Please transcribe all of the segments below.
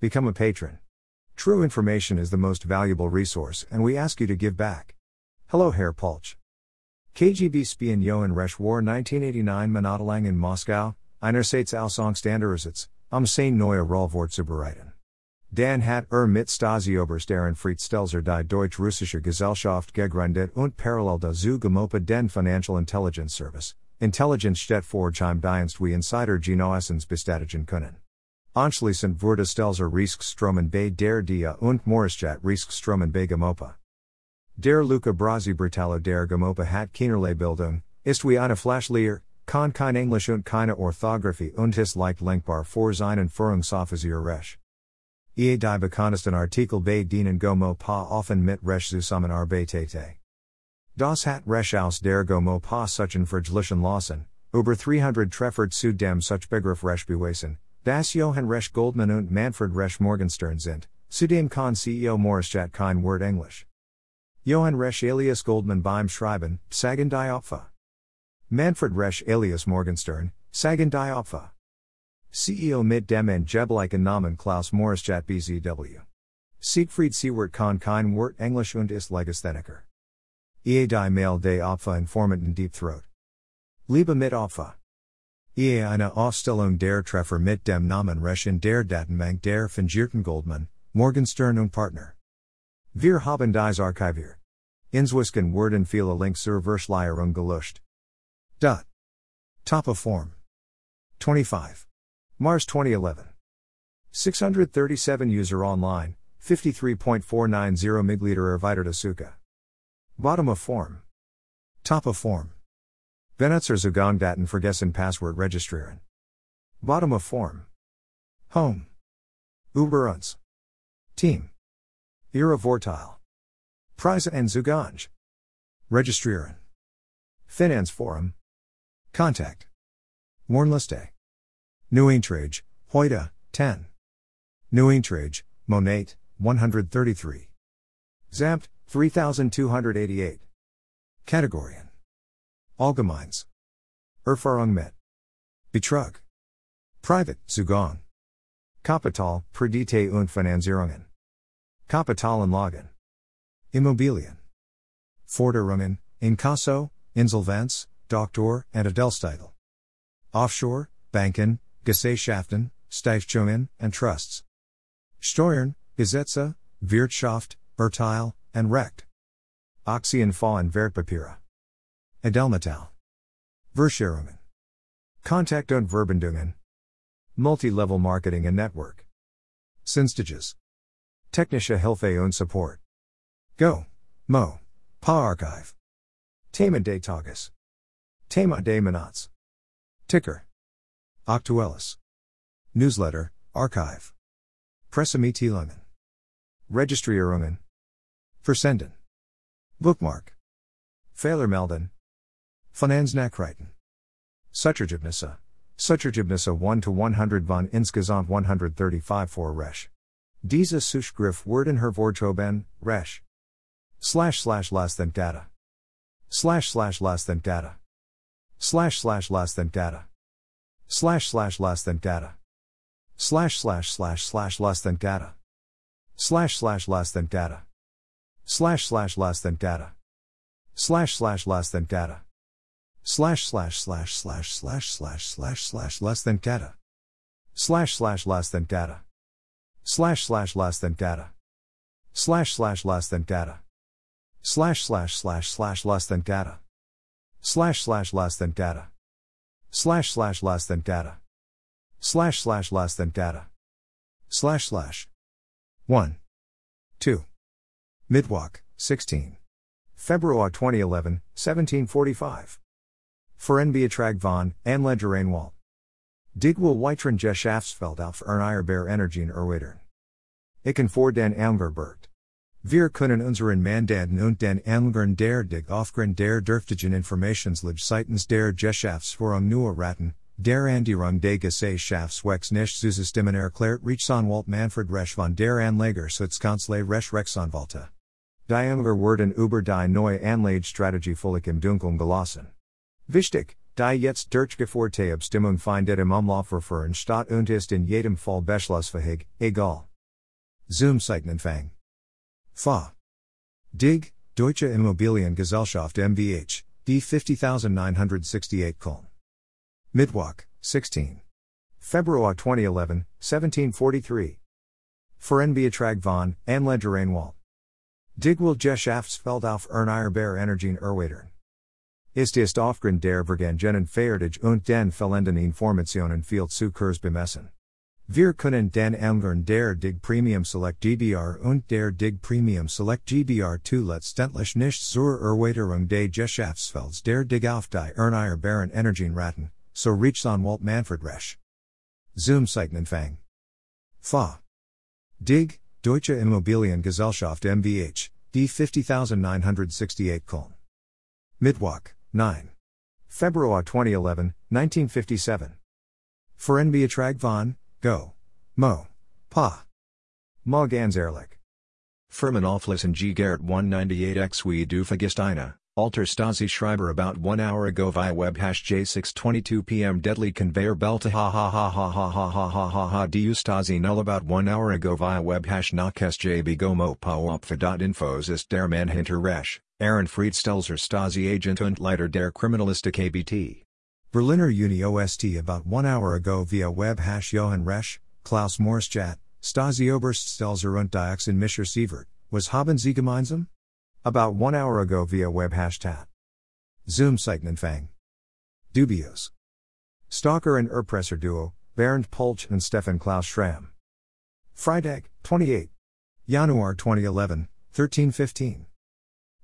Become a patron. True information is the most valuable resource, and we ask you to give back. Hello, Herr Pulch. KGB Spion Jochen Resch War 1989 Monatelang in Moscow, einerseits am sein neue Rollwort zubereiten. Dan hat er mit Stasi-Oberst Fried Stelzer die Deutsch-Russische Gesellschaft gegründet und parallel dazu GoMoPa den Financial Intelligence Service, Intelligence steht Vorgeheim Dienst wie Insider Genoessens bestatigen können. Anschließend wurde Stelzer Rieskströmen bei der Dia und Maurischat Rieskströmen bei GoMoPa. Der Luca Brasi Brutalo der GoMoPa hat keinerlei Bildung, ist wie eine Flashleer, kann kein Englisch und keine Orthographie und ist leicht lenkbar vor seinen Führungsoffizier Resch. Ie die bekanntesten Artikel bei dienen GoMoPa offen mit Resch zusammen arbeitete. Das hat Resch aus der GoMoPa suchen Friglichen Lawson, über 300 Treffert zu dem such Begriff Resch bewesen, das Jochen Resch Goldman und Manfred Resch Morgenstern sind, zudem kann CEO Maurischat kein Wort Englisch. Jochen Resch alias Goldman beim Schreiben, sagen die Opfer. Manfred Resch alias Morgenstern, sagen die Opfer. CEO mit dem Angeblichen Namen Klaus Maurischat BZW. Siegfried Siewert kann kein Wort Englisch und ist Legastheniker. Ea die Mail de Opfer Informanten Deep Throat. Liebe mit Opfer. Ea eine Aufstellung der Treffer mit dem Namen Resch in der Datenbank der fingierten Goldman, Morgenstern und Partner. Wir haben dies archiviert. Inzwisken werden viele Links zur Verschleierung gelöscht. Dot. Top of form. 25. Mars 2011. 637 user online, 53.490 migliter erweiterte Suka. Bottom of form. Top of form. Benutzer Zugangdaten vergessen Passwort registrieren. Bottom of form. Home. Uber uns. Team. Ihre Vorteil. Preise and Zugang. Registrieren. Finance Forum. Contact. Warnliste. New Eintrage, heute, 10. New Eintrage, Monate, 133. Zamt, 3288. Kategorien. Allgemeins. Erfahrung mit. Betrug. Private, Zugang. Kapital, Kredite und Finanzierungen. Kapitalanlagen. Immobilien. Forderungen, Inkasso, Insolvenz, Doktor, and Adelstitel. Offshore, Banken, Gesellschaften, Stiftungen, and Trusts. Steuern, Gesetze, Wirtschaft, Urteil, and Recht. Aktienfonds und Wertpapiere. Edelmetall. Verscherungen. Contact und Verbindungen. Multi-level marketing and network. Synstages. Technische Hilfe und Support. Go. Mo. Pa Archive. Thema des Tages. Thema. Ticker. Aktuelles. Newsletter, Archive. Pressemitteilungen. Registrierungen. Versenden. Bookmark. Fehlermelden. Finanznachrichten. Suchergebnisse. Suchergebnisse 1 to 100 von insgesamt 135 for Resch. Diese Suchgriff werden hervorgehoben, Resch. Slash slash less than data. Slash slash less than data. Slash slash less than data. Slash slash less than data. Slash slash slash slash less than data. Slash slash less than data. Slash slash less than data. Slash slash less than data. Slash slash slash slash slash slash slash slash less than data. Slash slash less than data. Slash slash less than data. Slash slash less than data. Slash slash slash slash less than data. Slash slash less than data. Slash slash less than data. Slash slash less than data. Slash slash. 1. 2. Midwalk, 16. February 2011, 1745. Foren Beatrag von, Anledger Einwald. Digwil Weitren Geschäftsfeld auf Erneuerbare Energien erweitern. Icken vor den Angerbert. Wir können unseren Mandanten und den Anlegern der Dig aufgrund der dürftigen Informationslage seitens der Geschäftsführung nur raten, der Andirung des Gesellschaftswegs nicht zustimmen erklärt Rechtsanwalt Manfred Resch von der Anleger Schutzkanzlei Resch Rechtsanwalta. Die Anleger werden über die neue Anlagestrategie völlig im Dunkeln gelassen. Wichtig, die jetzt durchgeführte Abstimmung findet im Umlaufverfahren statt und ist in jedem Fall beschlussfähig, egal. Zoom Zeichnenfang. Fa. Dig, Deutsche Immobiliengesellschaft MVH, D 50968 Köln. Mittwoch, 16. February 2011, 1743. Verenbeatrag von Anledger Dig will Geschäftsfeld auf Erneuerbare Energien erweitern. Ist ist aufgrund der Vergangenen Feiertage und den fehlenden Informationen viel zu kurz bemessen. Wir können den Angern der Dig Premium Select GBR und der Dig Premium Select GBR 2 letztendlich nicht zur Erweiterung des Geschäftsfelds der Dig auf die Erneuerbaren Energien raten, so reach on Walt Manfred Resch. Zoom Zeichnenfang. Fa. Dig, Deutsche Immobiliengesellschaft MVH, D 50968 Köln. Mittwoch, 9. February 2011, 1957. Verenbeatrag von, Go. Mo. Pa. Ma ganz ehrlich. Firmen auflisten G. Garrett 198 X We du Vergistina, Alter Stasi Schreiber about one hour ago via web hash J622 pm deadly conveyor belt ha ha ha ha ha ha ha ha ha ha du Stasi null about one hour ago via web hash nach SJB gomo infos ist der Mann hinter Resch, Ehrenfried Stelzer Stasi Agent und Leiter der Kriminalistik ABT. Berliner Uni OST about one hour ago via web hash Jochen Resch, Klaus Maurischat, Stasi Oberst Stelzer und Dioxin Mischer Sievert, was haben Sie gemeinsam? About one hour ago via web hashtag. Zoom Zeichnenfang. Dubios. Stalker and Erpresser duo, Bernd Pulch and Stefan Klaus Schramm. Freitag, 28. Januar 2011, 1315.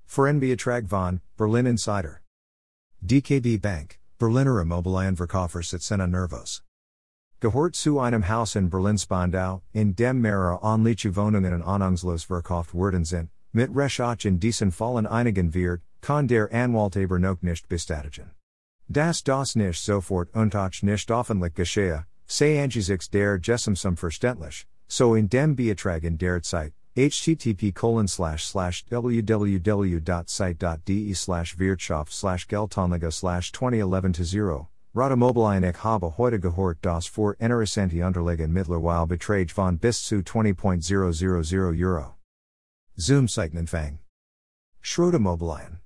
Verenbeatrag von, Berlin Insider. DKB Bank, Berliner Immobilienverkäufersitzena Nervos. Gehört zu einem Haus in Berlin Spandau, in dem mehrere anliche Wohnungen und Anungslos verkauft worden sind, mit Resch in diesen Fallen einigen wird, kann der Anwalt aber noch nicht bestätigen. Das das nicht sofort und auch nicht offenlich geschehe, sei angesichts der Gesumsum verständlich, so in dem Beatrag in der Zeit, http colon slash slash www.site.de slash wirtschaft slash geldtonliga slash 2011 to 0 Radamobilien ich habe heute gehört das für interessante Unterlagen mittlerweile Betrag von bis zu 20.000 Euro. Zoom Zeichnenfang. Schrottimmobilien.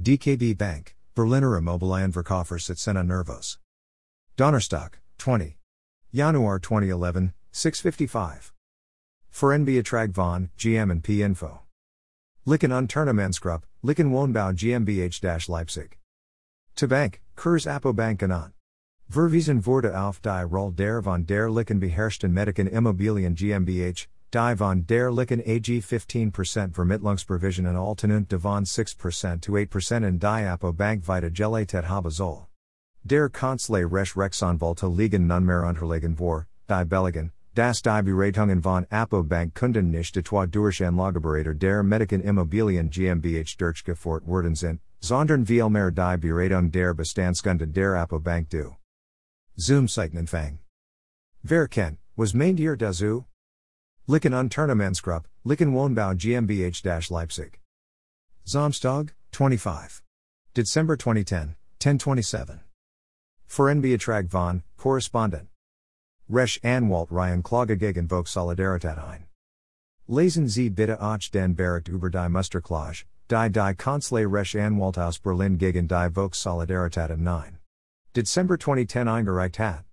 DKB Bank, Berliner Immobilienverkäufersitzena Nervos. Donnerstag, 20. Januar 2011, 655. Verenbeatrag von, GM and P Info. Licken Unternehmensgruppe, Licken Wohnbau GmbH Leipzig. To Bank, Kurs Bank genannt. Verwiesen wurde auf die Rolle der von der Licken beherrschten Medican Immobilien GmbH, die von der Licken AG 15% Vermittlungsprovisionen Altenund devon 6% to 8% in die Apo Bank weiter gelatet habe soll. Der Kanzlei Resch Rechtsanwälte liegen nunmehr unterlegen vor, die Belligen, Das die Beratungen von Apo Bank Kunden nicht etwa durch Anlageberater der Medican Immobilien GmbH durchgeführt worden sind, sondern vielmehr die Beratung der Bestandskunden der Apo Bank du. Zoom Zeichnenfang. Wer kennt, was meint ihr dazu? Licken Unternehmensgruppe, Licken Wohnbau GmbH Leipzig. Samstag, 25. December 2010, 1027. Für Verenbeatrag von, correspondent. Resch Anwalt Ryan Klage gegen Volk Solidarität ein. Lesen Sie bitte auch den Bericht über die Musterklage, die die Kanzlei Resch Anwalt aus Berlin gegen die Volk Solidarität im 9. Dezember 2010 eingereicht hat.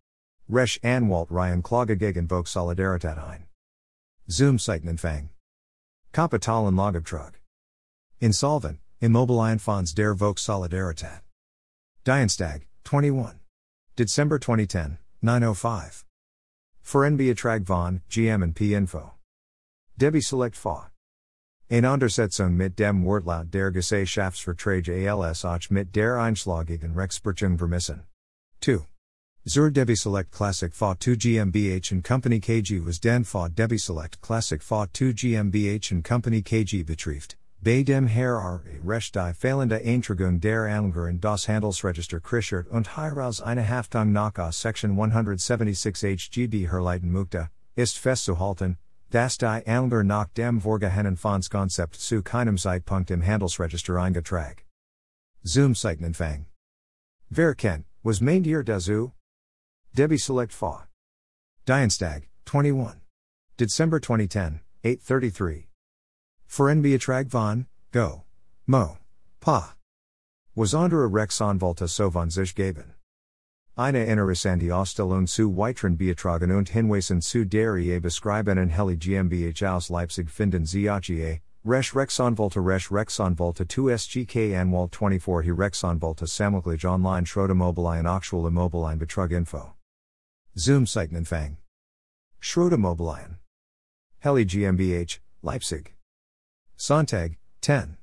Resch Anwalt Ryan Klage gegen Volk Solidarität ein. Zoom Zeichnenfang. Kapitalanlagebetrug. Insolvent, Immobilienfonds der Volk Solidarität. Dienstag, 21. December 2010, 905. Verenbeatrag von, GM and P Info. Debbie Select Fa. Ein Untersetzung mit dem Wortlaut der Gesellschaftsverträge als auch mit der Einschlagigen Rechtsprechung vermissen. 2. Zur Debbie Select Classic Fa 2 GmbH and Company KG was den Fa Debbie Select Classic Fa 2 GmbH and Company KG betrifft. Bei dem Herr R. Recht die fehlende Eintragung der Anlager in das Handelsregister Krischert und Hieraus eine Haftung nach aus Section 176 HGB herleiten Mukta, ist festzuhalten, dass die Anlager nach dem vorgehenden Fondskonzept zu keinem Zeitpunkt im Handelsregister eingetragen. Zoom Zeichnenfang. Wer Kent, was Maindier dazu? Debbie Select Fa. Dienstag, 21. December 2010, 833. Foren Beatrag von, go. Mo. Pa. Was andere Rexanvolta so von sich geben. Eine interessante Ausstellung zu weiteren Beatragen und Hinweisen zu der Ehe beschreiben und Heli GmbH aus Leipzig finden Sie auch Resh Rexonvolta Resh Rexonvolta 2 SGK Anwal 24 He Rexonvolta Samoglich Online Schrottimmobilien Aktual Immobilien Betrug Info. Zoom Seitenanfang. Schrottimmobilien. Heli GmbH, Leipzig. Sonntag, 10.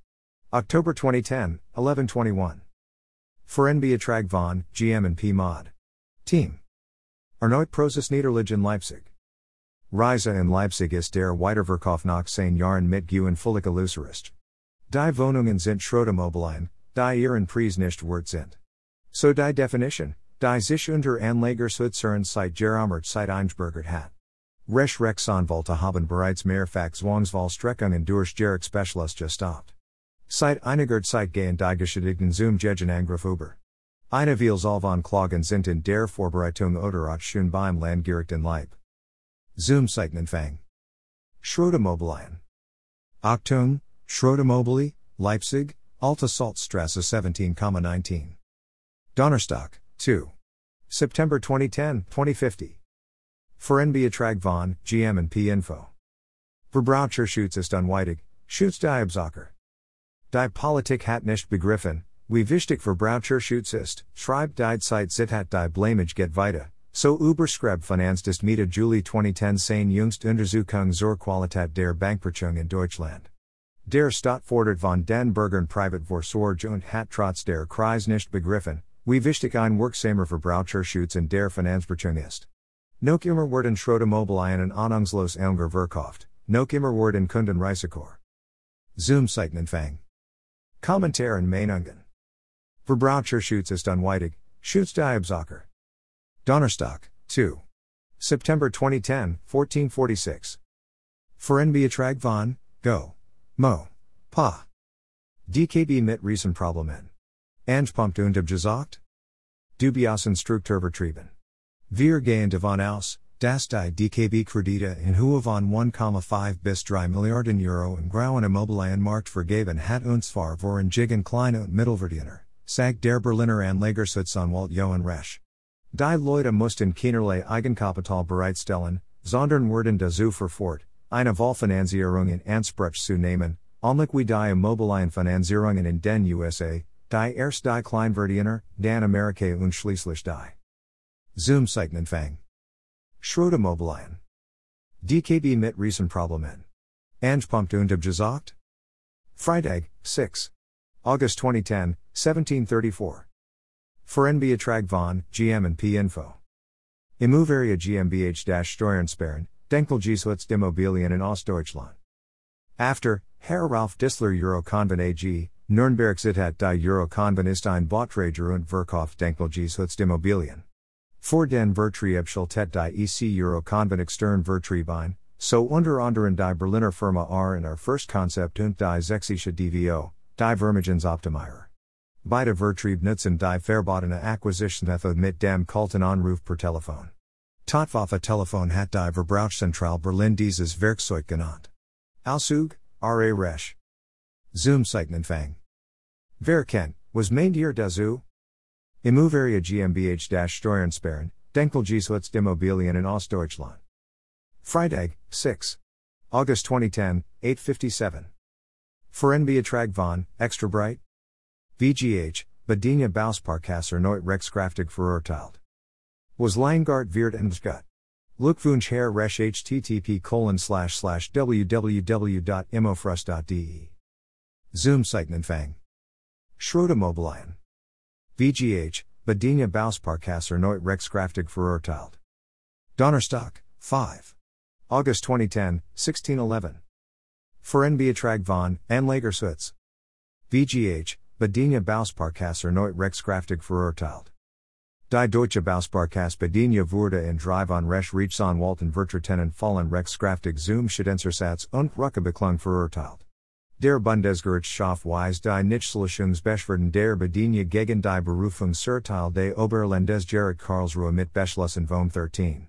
October 2010, 1121. Foren Beatrag von, GM and P Mod. Team. Erneut Prozess Niederlage in Leipzig. Reise in Leipzig ist der Weiterverkauf nach zehn Jahren mit Gewen völlig illusorist. Die Wohnungen sind Schrottimmobilien, die ihren Preis nicht wert sind. So die Definition, die sich unter Anlagerschutzern seit Geromert seit Einsbergert hat. Resch Rechtsanwälte haben bereits mehrfach Zwangswahlstreckungen durch Jerich Specialist gestoppt. Seit einiger Zeit gehen die Geschädigten zum Gegen Angriff über. Eine viel Zalvan Klagen sind in der Vorbereitung oder schon beim Landgericht in Leib. Zoom Seitenanfang. Schrottimmobilien. Achtung, Schrottimmobilie, Leipzig, Alta Salzstrasse 17,19. Donnerstock, 2. September 2010, 2050. Verenbeatrag von, GM and P Info. Verbraucher Schutz ist unweitig, Schutz die Absacher. Die Politik hat nicht begriffen, wie wichtig Verbraucherschutz ist, schreibt die Zeit sit Zitat die Blamage get weiter, so Überschreb Finanz ist Mitte Juli 2010 sein jüngst Untersuchung zur Qualität der Bankverchung in Deutschland. Der Staat fordert von den Bürgern Privatvorsorge und hat trotz der Kreis nicht begriffen, wie wichtig ein wirksamer Verbraucherschutz in der Finanzverchung ist. Noch immer werden Schrottimmobilien Anungslos Elnger verkauft, noch immer werden Kunden Risiko. Zoom Seitenanfang. Kommentar und Meinungen. Verbraucherschutz ist unweitig, Schutz die Absacher. Donnerstock, 2. September 2010, 1446. Verenbeatrag von, go. Mo. Pa. DKB mit Riesenproblemen. Anspunkt und abgesagt? Dubiasen Strukturvertrieben. Wir gehen davon aus, dass die DKB Kredite in Höhe von 1,5 bis 3 Milliarden Euro im grauen Immobilienmarkt vergeben hat und zwar voren Jigen kleine und Mittelverdiener, sagt der Berliner Anlegerschutzanwalt Jochen Resch. Die Leute mussten keinerlei Eigenkapital bereitstellen, sondern wurden dazu verfort, eine Wahlfinanzierung in Anspruch zu nehmen, ähnlich wie die Immobilienfinanzierungen in den USA, die erst die Kleinverdiener, dann Amerika und schließlich die Zoom Seitenanfang. Schrottimmobilien. DKB mit Riesenproblemen. Anspunkt und abgesagt? Freitag, 6. August 2010, 1734. Verenbeatrag von, GM and P Info. Immoveria GmbH-Steuernsperren, Denkmalgeschutz in Ostdeutschland. After, Herr Ralf Dissler Euroconvent AG, Nürnberg Zitat die Euroconvent ist ein Bautrager und Verkauf Denkmalgeschutzdimmobilien. Vor den Vertriebsschaltet die EC Euroconvent extern Vertriebine, so unter anderen die Berliner Firma R in our first concept und die Sächsische DVO, die Vermögensoptimierer. Beide Vertrieb nutzen die verbotene Akquisitionsmethode mit dem Kulten Anruf per Telefon. Totwaffe Telefon hat die Verbrauchszentral Berlin dieses Werkzeug genannt. Auszug, R.A. Resch. Zoom Seitenanfang. Wer kennt, was meint ihr dazu? Immoveria GmbH-Steuernsperren, Denkmalgeschutzdimmobilien in Ostdeutschland. Freitag, 6. August 2010, 857. Verenbeatrag von, extra bright? VGH, Badenia Bausparkasse erneut rechtskraftig verurteilt. Was Leingart wird entschut. Glückwunsch Herr Resch http colon slash slash www.immofrust.de. Zoom Seitenanfang. Schrottimmobilien. VGH, Badenia Bausparkasse erneut rechtskraftig verurteilt. Donnerstock, 5. August 2010, 1611. Verenbeatrag von, Anlagerschutzes. VGH, Badenia Bausparkasse erneut rechtskraftig verurteilt. Die Deutsche Bausparkasse Badenia wurde in Drive on Resch Rechtsanwalten Vertretenen fallen rechtskraftig zum Schadensersatz und Rückebeklung verurteilt. Der Bundesgerichtshof die Nichtslöschungsbeschwerden der Badenia gegen die Berufungsurteil des Oberlandesgericht Karlsruhe mit Beschlussen vom 13.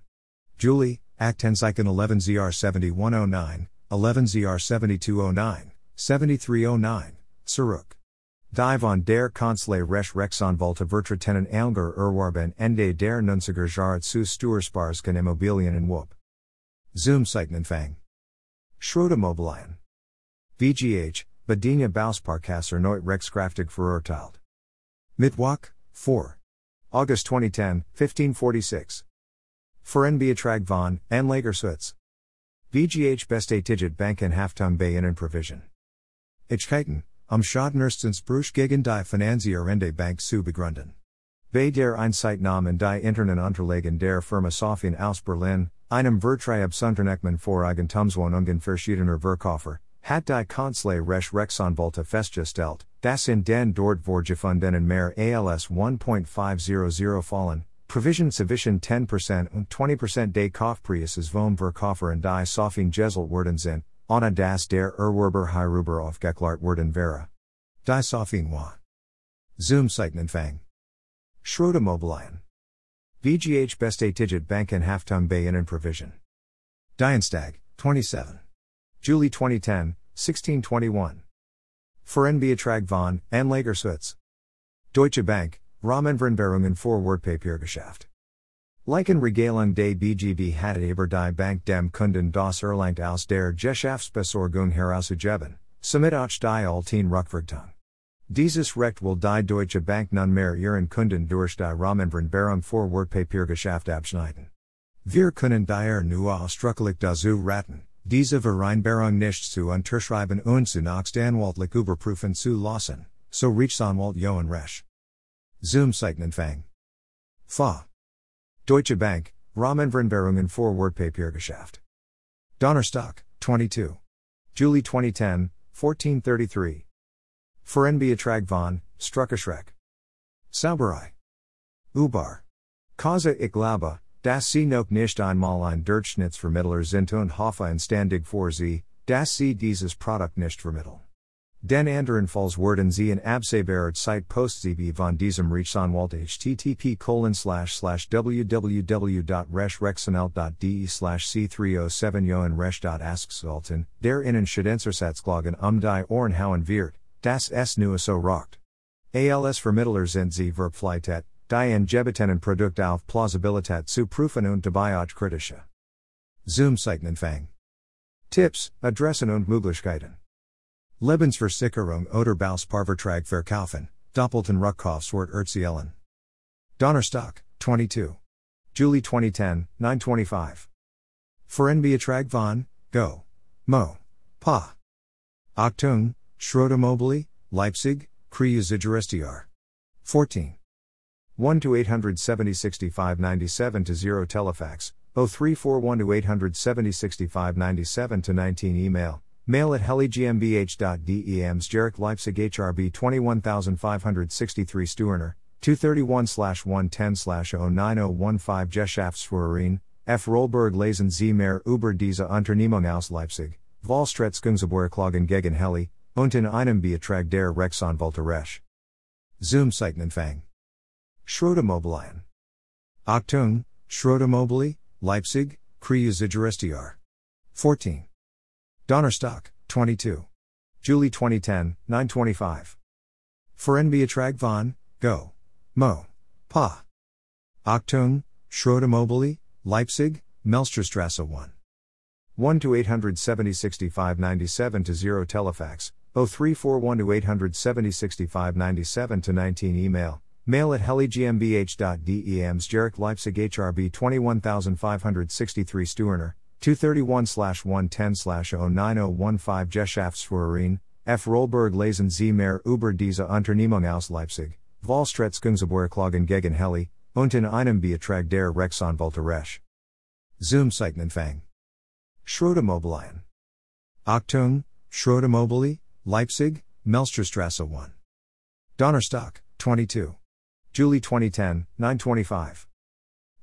Juli, Aktenzeichen 11 ZR 7109, 11 ZR 7209, 7309, zurück. Die von der Kanzlei Recht Rechtsanwälte vertretenen Alger Erwarben Ende der 90er Jahre zu Steuersparsken Immobilien in Whoop. Zoom Seitenanfang. Schrottimmobilien. VGH, Badenia Bausparkasse erneut Rechtskraftig verurteilt. Mittwoch, 4. August 2010, 1546. Verenbeatrag von Anlagerswitz. VGH Bestatigit Banken Haftung bei Provision. Ichkeiten, am Schaden erstens Bruch gegen die Finanzierende Bank zu begründen. Bei der Einzeitnahmen die internen Unterlagen der Firma Sofien aus Berlin, einem Vertreib Vertreibsunternehmen vor Eigentumswohnungen verschiedener Verkäufer, hat die Kanzlei Recht Rechtsanwälte festgestellt, dass in den dort vorgefundenen mehr als 1.500 fallen, Provision zwischen 10% und 20% des Kaufpreises vom Verkäufer und die Sofien geselt worden sind, ohne das der Erwerber hierüber aufgeklärt worden wäre. Die Sofien war. Zoom Seitenanfang. Schrottimmobilien. VGH Bestatigit Banken Haftung bei Innen Provision. Dienstag, 27. Julie 2010, 1621. Verenbeatrag von Anlagerswitz. Deutsche Bank, Rahmenvereinbarungen vor Wertpapiergeschäft. Leichen Regelung des BGB hat über die Bank dem Kunden das Erlangt aus der Geschäftsbesorgung herauszugeben, somit auch die Alten Rückvertung. Dieses Recht will die Deutsche Bank nun mehr ihren Kunden durch die Rahmenvereinbarung vor Wertpapiergeschäft abschneiden. Wir können daher nur ausdrücklich dazu raten, diese Vereinbarung nicht zu unterschreiben und zunächst anwaltlich überprüfen zu lassen, so Rechtsanwalt Jochen Resch. Zoom Seitenanfang. Fa. Deutsche Bank, Rahmenvereinbarungen vor Wertpapiergeschäft. Donnerstag, 22. Julie 2010, 1433. Verenbeatrag von, Struckerschreck. Sauberei. Ubar. Kaza ich Das sie noch nicht einmal ein Durchschnittsvermittler sind und hoffe und standig vor sie, dass sie dieses Produkt nicht vermitteln. Den anderen Falls werden sie in absehbarer Zeit post zb von diesem Rechtsanwalt http colon slash slash www.rechtrechtsanwalt.de slash c307 joen recht.asksalten, der innen Schadensersatzklagen um die Ohrenhauen wird, das es nur so rocht. Als Vermittler sind sie verpflichtet, die Angebetenen Produkt auf Plausibilität zu prüfen und dabei auch kritische Zoom Seitenanfang. Tipps, Adressen und Möglichkeiten. Lebensversicherung oder Bausparvertrag verkaufen, Doppelten Rückkaufswert erzielen. Donnerstag, 22. Julie 2010, 925. Verenbeatrag von, Go. Mo. Pa. Achtung, Schrottimmobilie, Leipzig, Kriegsigerestiar. 14. 1 to 870 65 97 to 0 Telefax, 0341 to 870 65 97 to 19 Email, mail at heligmbh.de Jarek Leipzig HRB 21563 Stuerner, 231 110 09015 Geschäftsführerin, F. Rollberg Lesen Sie mehr über diese Unternehmung aus Leipzig, Vollstretzkungsabwehrklagen gegen Heli, und in einem Betrag der Rechtsanwälte Resch. Zoom Seitenanfang. Schrottimmobilien. Achtung, Schrottimmobilie, Leipzig, Kriegsigerestiar. 14. Donnerstock, 22. Julie 2010, 925. Verenbeatrag von, Go. Mo. Pa. Achtung, Schrottimmobilie, Leipzig, Melsterstrasse 1. 1 to 870 65 97 to 0 Telefax, 0341 to 870 65 97 to 19 Email, Mail at heligmbh.de Amsjerich Leipzig HRB 21563 Stuerner, 231 110 09015 Geschäftsführerin, F. Rollberg Lesen Sie mehr über diese Unternehmung aus Leipzig, Vollstretzkungsabwehrklagen gegen Heli, und in einem Betrag der Rechtsanwälte Resch. Zoom Seitenanfang. Schrottimmobilien. Achtung, Schrottimmobilie, Leipzig, Melsterstrasse 1. Donnerstag, 22. Julie 2010, 925.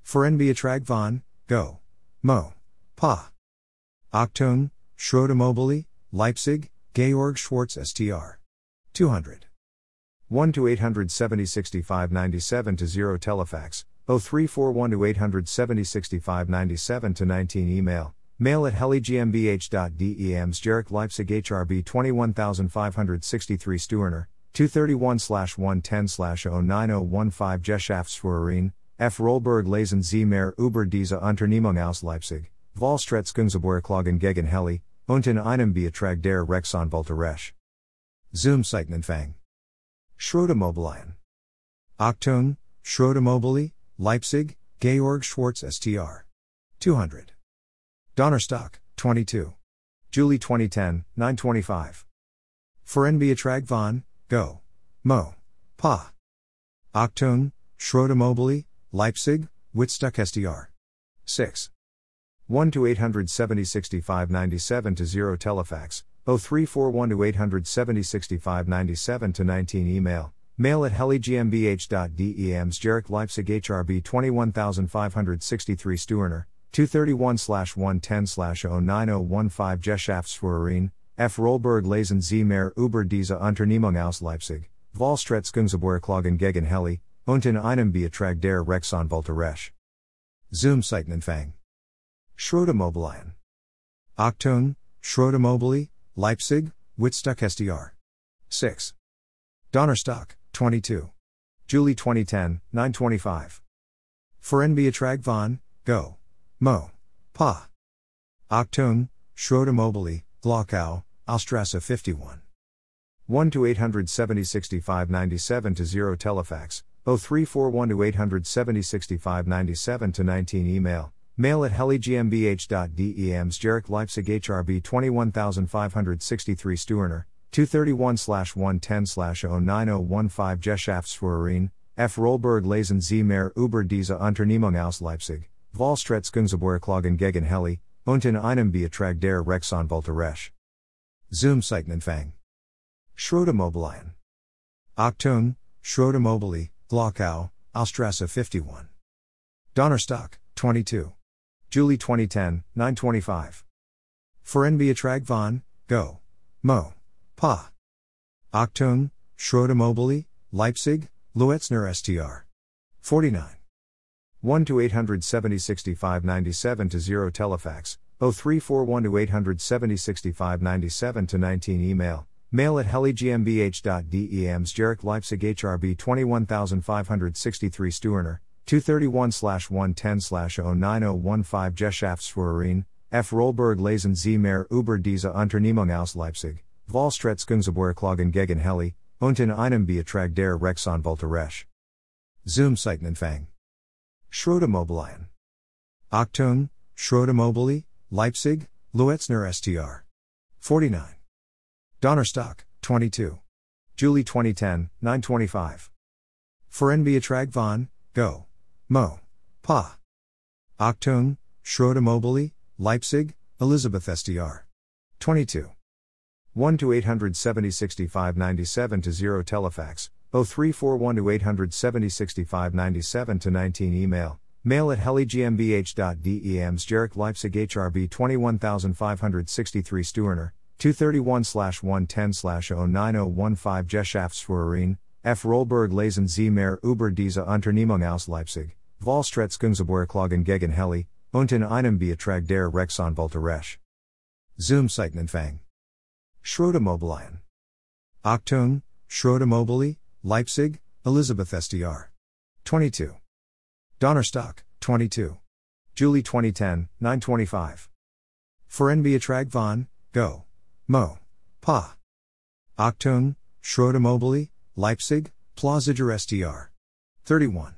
Verenbeatrag von, Go. Mo. Pa. Achtung, Schrottimmobilie, Leipzig, Georg Schwartz STR. 200. 1 to 870 65 97 to 0 Telefax, 0341 to 870 65 97 to 19 Email, mail at heligmbh.dems Jarek Leipzig HRB 21563 Stuerner, 231 110 09015 Geschäftsführerin, F. Rollberg Lesen Sie mehr über diese Unternehmung aus Leipzig, Vollstretzungsgeborklagen gegen Heli, und in einem Betrag der Rechtsanwälte Resch. Zoom Seitenanfang. Schrottimmobilien. Achtung, Schrottimmobilie, Leipzig, Georg Schwartz STR. 200. Donnerstock, 22. Julie 2010, 925. Verenbeatrag von, Go. Mo. Pa. Achtung, Schrottimmobilie, Leipzig, Wittstock SDR. 6. 1 to 870 65 97 to 0 Telefax, 0341 to 870 65 97 to 19 Email, mail at heliGmbH.dems Jarek Leipzig HRB 21563 Stuerner, 231 110 09015 Geschäftsführerin, F. Rollberg Lesen Sie mehr über diese Unternehmung aus Leipzig, Vollstretzungsgeborklagen gegen Heli, und in einem Betrag der Rechtsanwälte Resch. Zoom Seitenanfang. Schrottimmobilien. Achtung, Schrottimmobilie, Leipzig, Wittstock SDR. 6. Donnerstock, 22. Julie 2010, 925. Verenbeatrag von, Go. Mo. Pa. Achtung, Schrottimmobilie, Glockau, Alstrasse 51. 1 to 870 65 97 to 0 Telefax, 0341 to 870 65 97 to 19 Email, mail at heliGmbH.dems Jarek Leipzig HRB 21563 Stuerner, 231 110 09015 Geschäftsführerin, F. Rollberg Lesen Sie mehr über diese Unternehmung aus Leipzig, Vollstretzungsgeborklagen gegen Heli, und in einem Betrag der Rechtsanwälte. Zoom Seitenanfang. Schrottimmobilien. Achtung, Schrottimmobilie, Glockau, Alstrasse 51. Donnerstock, 22. Julie 2010, 925. Verenbeatrag von, Go. Mo. Pa. Achtung, Schrottimmobilie, Leipzig, Luetzner STR. 49. 1 to 870 65 97 to 0 Telefax, 0341 to 870 65 97 to 19 Email, mail at heliGmbH.dems Jarek Leipzig HRB 21563 Stuerner, 231 110 09015 Geschäftsführerin, F. Rollberg Lesen Sie mehr über diese Unternehmung aus Leipzig, Vollstretzungsgeborklagen gegen Heli, und in einem Betrag der Rechtsanwälte Resch. Zoom Seitenanfang. Schrottimmobilien. Achtung, Schrottimmobilie, Leipzig, Luetzner STR. 49. Donnerstock, 22. Julie 2010, 925. Verenbeatrag von, Go. Mo. Pa. Achtung, Schrottimmobilie, Leipzig, Elizabeth STR. 22. 1 to 870 65 97 to 0 Telefax, 0341 to 870 65 97 to 19 Email, mail at heliGmbH.dems Jarek Leipzig HRB 21563 Stuerner, 231 110 09015 Geschäftsführerin, F. Rollberg Lesen Sie mehr über diese Unternehmung aus Leipzig, Vollstretzungsgeborklagen gegen Heli, und in einem Betrag der Rechtsanwälte Resch. Zoom Seitenanfang. Schrottimmobilien. Achtung, Schrottimmobilie, Leipzig, Elizabeth SDR. 22. Donnerstock, 22. Julie 2010, 925. Verenbeatrag von, Go. Mo. Pa. Achtung, Schrottimmobilie, Leipzig, Plausiger SDR. 31.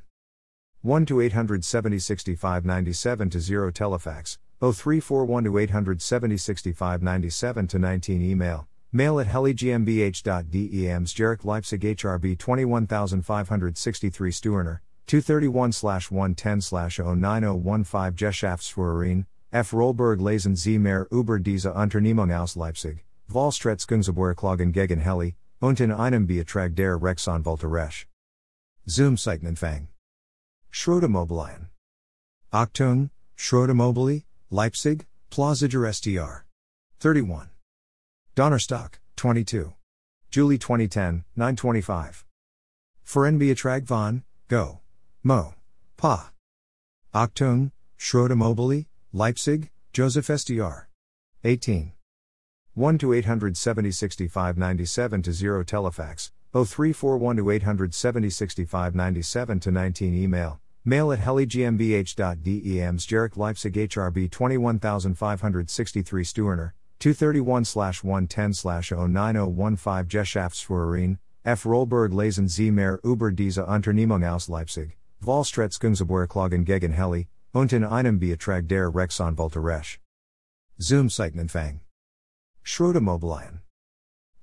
1 to 870 65 97 to 0 Telefax, 0341 to 870 65 97 to 19 Email, mail at heliGmbH.dems Jarek Leipzig HRB 21563 Stuerner, 231 110 09015 Geschäftsführerin, F. Rollberg Lesen Sie mehr über diese Unternehmung aus Leipzig, Vollstretzungsgeborklagen gegen Heli, und in einem Betrag der Rechtsanwälte Resch. Zoom Seitenanfang. Schrottimmobilien. Achtung, Schrottimmobilie, Leipzig, Plausiger SDR. 31. Donnerstock, 22. Julie 2010, 925. Foren von, Go. Mo. Pa. Achtung, Schrottimmobilie, Leipzig, Joseph SDR. 18. 1 to 870 65 97 to 0 Telefax, 0341 to 870 65 97 to 19 Email, mail at heligmbh.dems Jarek Leipzig HRB 21563 Stuerner, 231 110 09015 Geschäftsführerin, F. Rollberg Lesen Z mehr über diese Unternehmung aus Leipzig, Vollstretzungsgeborklagen gegen Heli, und in einem Betrag der Rechtsanwälte Resch. Zoom Seitenempfang. Schrottimmobilien.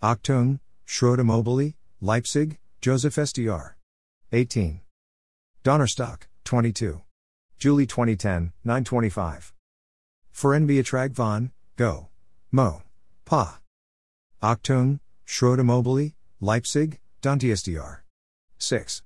Achtung, Schrottimmobilie, Leipzig, Joseph SDR. 18. Donnerstock, 22. Julie 2010, 925. Foren Beatrag von, Go. Mo. Pa. Achtung, Schrottimmobilie, Leipzig, Dante SDR. 6.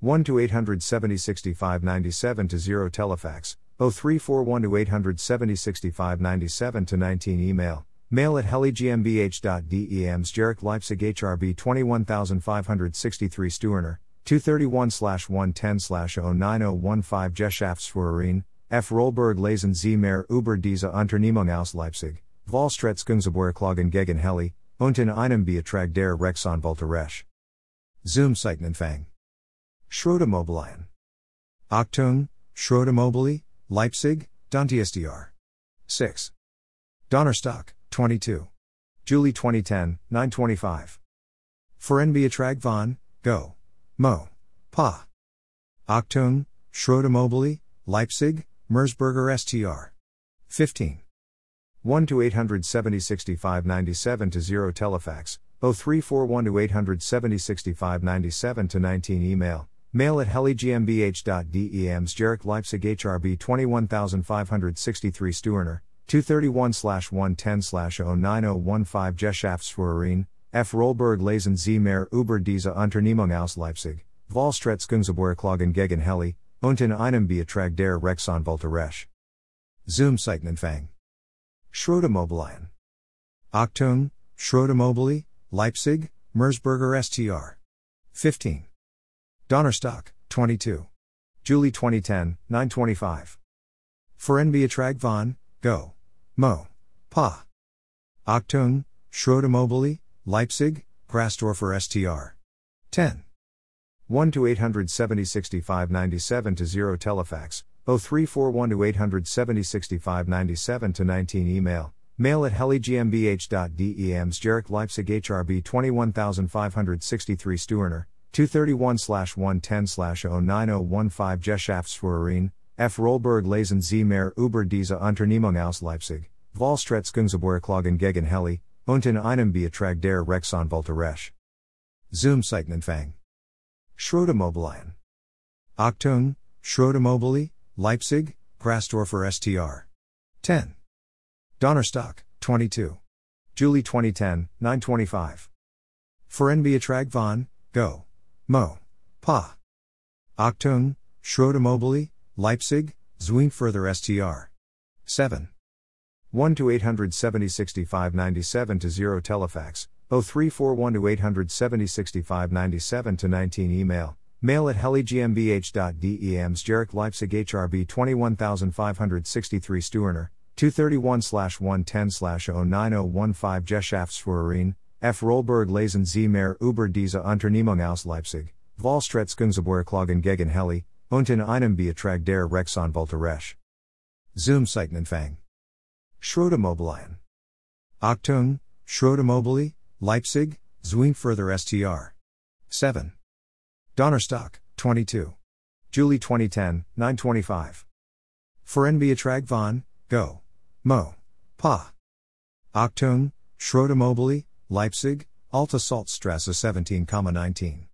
1 to 870 65 97 to 0 Telefax, 0341 to 870 65 97 to 19 Email, mail at heliGmbH.dems Jarek Leipzig HRB 21563 Stuerner, 231 110 09015 Geschäftsführerin, F. Rollberg Lesen Z mehr über diese Unternehmung aus Leipzig, Vollstretzungsgeborklagen gegen Heli, und in einem Betrag der Rechtsanwälte Resch. Zoom Seitenempfang. Schrottimmobilien. Achtung, Schrottimmobilie, Leipzig, Dante 6. Donnerstock, 22. Julie 2010, 925. Foren Beatrag von, Go. Mo. Pa. Achtung, Schrottimmobilie, Leipzig, Merzberger STR. 15. 1 to 870 65 97 to 0 Telefax, 0341 to 870 65 97 to 19 Email, mail at heliGmbH.dems Jarek Leipzig HRB 21563 Stuerner, 231 110 09015 Geschäftsführerin, F. Rollberg Lesen Z mehr über diese Unternehmung aus Leipzig, Vollstretzungsgeborklagen gegen Heli, und in einem Betrag der Rechtsanwälte Resch. Zoom Seitenempfang. Schrottimmobilien. Achtung, Schrottimmobilie, Leipzig, Merzberger STR. 15. Donnerstock, 22. Julie 2010, 925. Foren Beatrag von, Go. Mo. Pa. Achtung, Schrottimmobilie, Leipzig, Grasdorfer STR. 10. 1 to 870 65 97 to 0 Telefax, 0341 to 870 65 97 to 19 Email, mail at heliGmbH.dems Jarek Leipzig HRB 21563 Stuerner, 231 110 09015 Geschäftsführerin, F. Rollberg Lesen Z mehr über diese Unternehmung aus Leipzig, Vollstretzungsgeborklagen gegen Heli, und in einem Betrag der Rechtsanwälte Resch. Schrottimmobilien. Achtung, Schrottimmobilie, Leipzig, Grasdorfer STR. 10. Donnerstock, 22. Julie 2010, 925. Foren Beatrag von, Go. Mo. Pa. Achtung, Schrottimmobilie, Leipzig, Zwingfurther STR. 7. 1 to 870 65 97 to 0 Telefax, 0341 to 870 65 97 to 19 Email, mail at heliGmbH.dems Jarek Leipzig HRB 21563 Stuerner, 231 110 09015 Geschäftsführerin, F. Rollberg Lesen Z mehr über diese Unternehmung aus Leipzig, Vollstretzungsgeborklagen gegen Heli, und in einem Betrag der Rechtsanwälte Resch. Zoom Seitenempfang. Schrottimmobilien. Achtung, Schrottimmobilie, Leipzig, Zwingfurther STR. 7. Donnerstock, 22. Julie 2010, 925. Foren Beatrag von, Go. Mo. Pa. Achtung, Schrottimmobilie, Leipzig, Alta Salzstrasse 17,19.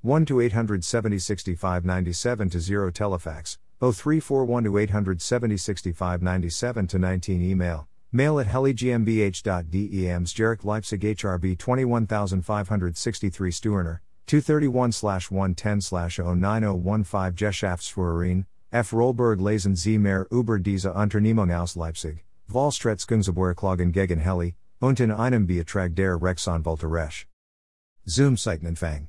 1 to 870 65 97 to 0 Telefax, 0341 to 870 65 97 to 19 Email, mail at heliGmbH.dems Jarek Leipzig HRB 21563 Stuerner, 231 110 09015 Geschäftsführerin, F. Rollberg Lesen Z mehr über diese Unternehmung aus Leipzig, Vollstretzungsgeborklagen gegen Heli, unten einem Betrag der Rechtsanwälte Resch. Zum Zeichnenfang.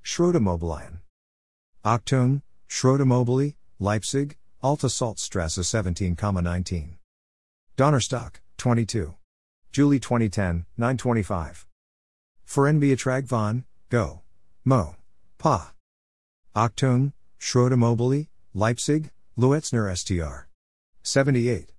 Schrottimmobilien. Achtung, Schrottimmobilie, Leipzig, Alta Salzstrasse 17,19. Donnerstock, 22. Julie 2010, 925. Verenbeatrag von, Go. Mo. Pa. Achtung, Schrottimmobilie, Leipzig, Luetzner STR. 78.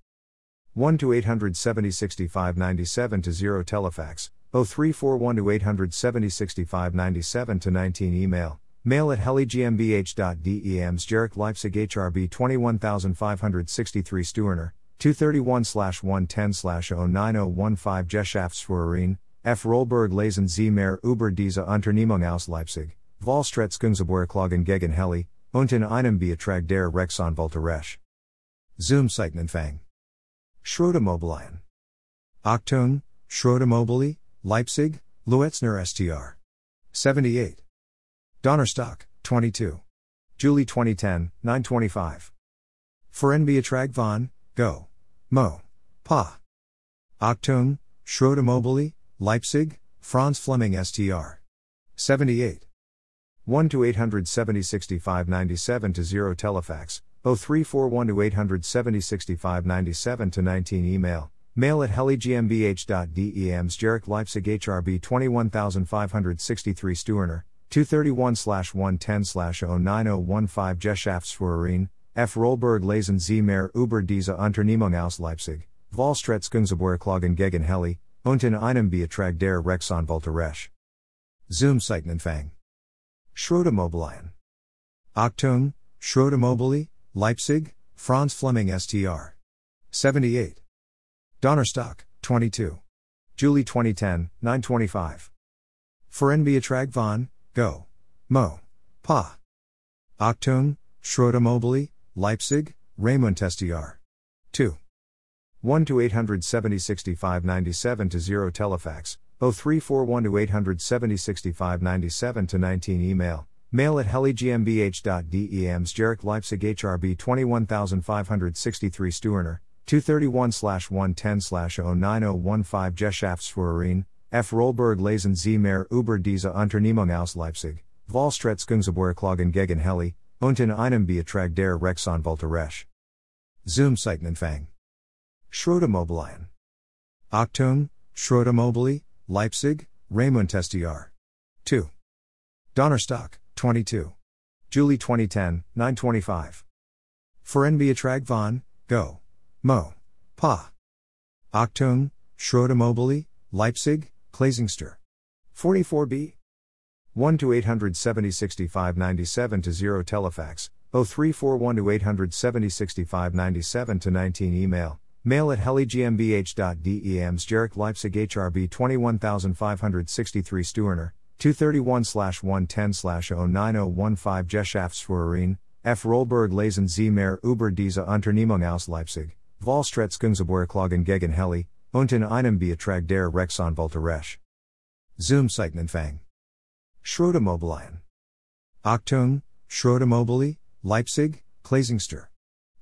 1 to 870 65 97 to 0 Telefax, 0341 to 870 65 97 to 19 Email, mail at heligmbh.dems Jarek Leipzig HRB 21563 Stuerner, 231 110 09015 Geschäftsführerin, F. Rollberg Lesen Sie mehr über diese Unternehmung aus Leipzig, Vollstretzungsgeborklagen gegen Heli, unten einem Betrag der Rechtsanwälte Resch. Zoom Zeichnenfang. Schrottimmobilien. Achtung, Schrottimmobilie, Leipzig, Luetzner STR. 78. Donnerstock, 22. Julie 2010, 925. Verenbeatrag von, Go. Mo. Pa. Achtung, Schrottimmobilie, Leipzig, Franz Fleming STR. 78. 1 to 870 65 97 to 0 Telefax, 0341 to 870 65 97 to 19 Email, mail at heligmbh.dems Jarek Leipzig HRB 21563 Stuerner, 231 110 09015 Geschäftsführerin, F. Rollberg Lesen Sie mehr über diese Unternehmung aus Leipzig, Vollstretzungsgeborklagen gegen Heli, unten einem Betrag der Rechtsanwälte Resch. Zoom Zeichnenfang. Schrottimmobilien. Achtung, Schrottimmobilie, Leipzig, Franz Fleming STR. 78. Donnerstock, 22. Julie 2010, 925. Verenbeatrag von, Go. Mo. Pa. Achtung, Schrottimmobilie, Leipzig, Raymond STR. 2. 1 to 870 65 97 to 0 Telefax, 0341 to 870 65 97 to 19 Email, mail at heligmbh.dems Jarek oh oh Leipzig HRB 21563 Stuerner, 231 110 09015 Geschäftsführerin, F. Rollberg Lesen Sie mehr über diese Unternehmung aus Leipzig, Vollstretzungsgeborklagen gegen Heli, unten einem Betrag der Rechtsanwälte Resch. Zoom Zeichnenfang. Schrottimmobilien. Achtung, Schrottimmobilie, Leipzig, Raymond STR. 2. Donnerstock, 22. Julie 2010, 925. Verenbeatrag von, Go. Mo. Pa. Achtung, Schrottimmobilie, Leipzig, Klasingster. 44b. 1 to 870 65 97 to 0 Telefax, 0341 to 870 65 97 to 19 Email, mail at heligmbh.dems Jarek Leipzig HRB 21563 Stuerner, 231 110 09015 Geschäftsführerin, F. Rollberg Lesen Sie mehr über diese Unternehmung aus Leipzig, Vollstretzungsgeborklagen gegen Heli, unten einem Betrag der Rechtsanwälte Resch. Zoom Zeichnenfang. Schrottimmobilien. Achtung, Schrottimmobilie, Leipzig, Klasingster.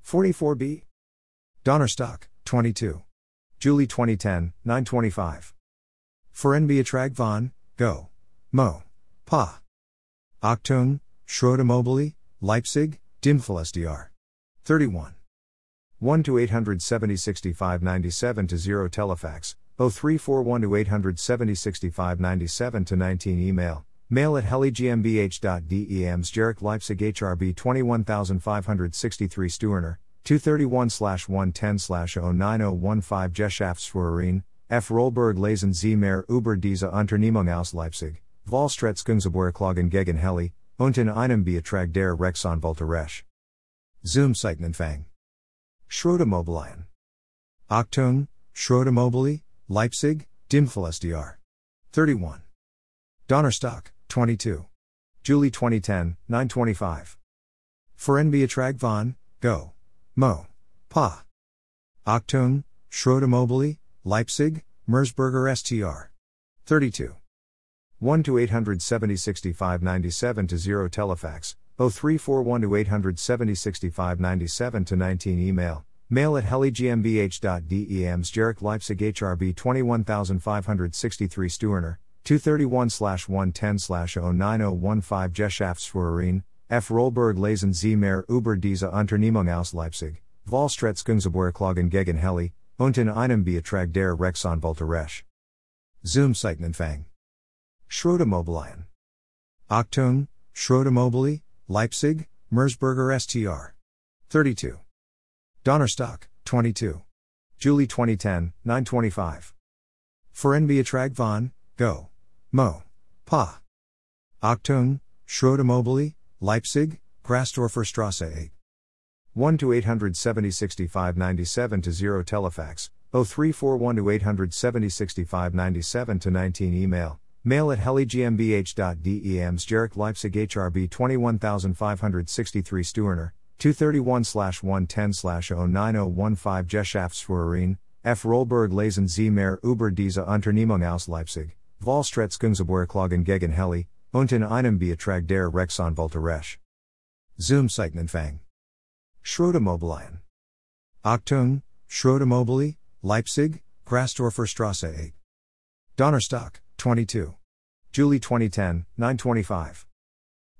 44b. Donnerstock, 22. Julie 2010, 925. Verenbeatrag von, Go. Mo. Pa. Achtung, Schrottimmobilie, Leipzig, Dimfel SDR. 31. 1 to 870 65 97 to 0 Telefax, 0341 to 870 65 97 to 19 Email, mail at heligmbh.dems Jarek Leipzig HRB 21563 Stuerner, 231 110 09015 Geschäftsführerin, F. Rollberg Lesen Sie mehr über diese Unternehmung aus Leipzig, Vollstretzungsgeborklagen gegen Heli, unten einem Betrag der Rechtsanwälte Resch. Zoom Zeichnenfang. Schrottimmobilien. Achtung, Schrottimmobilie, Leipzig, Dimfel SDR. 31. Donnerstock, 22. Julie 2010, 925. Verenbeatrag von, Go. Mo. Pa. Achtung, Schrottimmobilie, Leipzig, Merzberger STR. 32. 1 to 870 65 97 to 0 Telefax, 0341 to 870 65 97 to 19 Email, mail at heligmbh.de Amsjerk Leipzig HRB 21563 Stuerner, 231 110 09015 Geschäftsführerin, F. Rollberg Lesen Sie mehr über diese Unternehmung aus Leipzig, Vollstretzkungsgeborklagen gegen Heli, und in einem Betrag der Rechtsanwälte Resch. Zoom Seitenanfang. Schrottimmobilien. Achtung, Schrottimmobilie, Leipzig, Merzberger STR. 32. Donnerstock, 22. Julie 2010, 925. Verenbeatrag von, Go. Mo. Pa. Achtung, Schrottimmobilie, Leipzig, Grasdorfer Strasse 8. 1 to 870 65 97 to 0 Telefax, 0341 to 870 65 97 to 19 Email, mail at heligmbh.de Amsjerk Leipzig HRB 21563 Stuerner, 231 110 09015 Geschäftsführerin, F. Rollberg Lesen Sie mehr über diese Unternehmung aus Leipzig, Vollstretzkungsgeborklagen gegen Heli, und in einem Betrag der Resch. Zoom Seitenanfang. Schrottimmobilien. Achtung, Schrottimmobilie, Leipzig, Grasdorfer Strasse 8. Donnerstock, 22. Julie 2010, 925.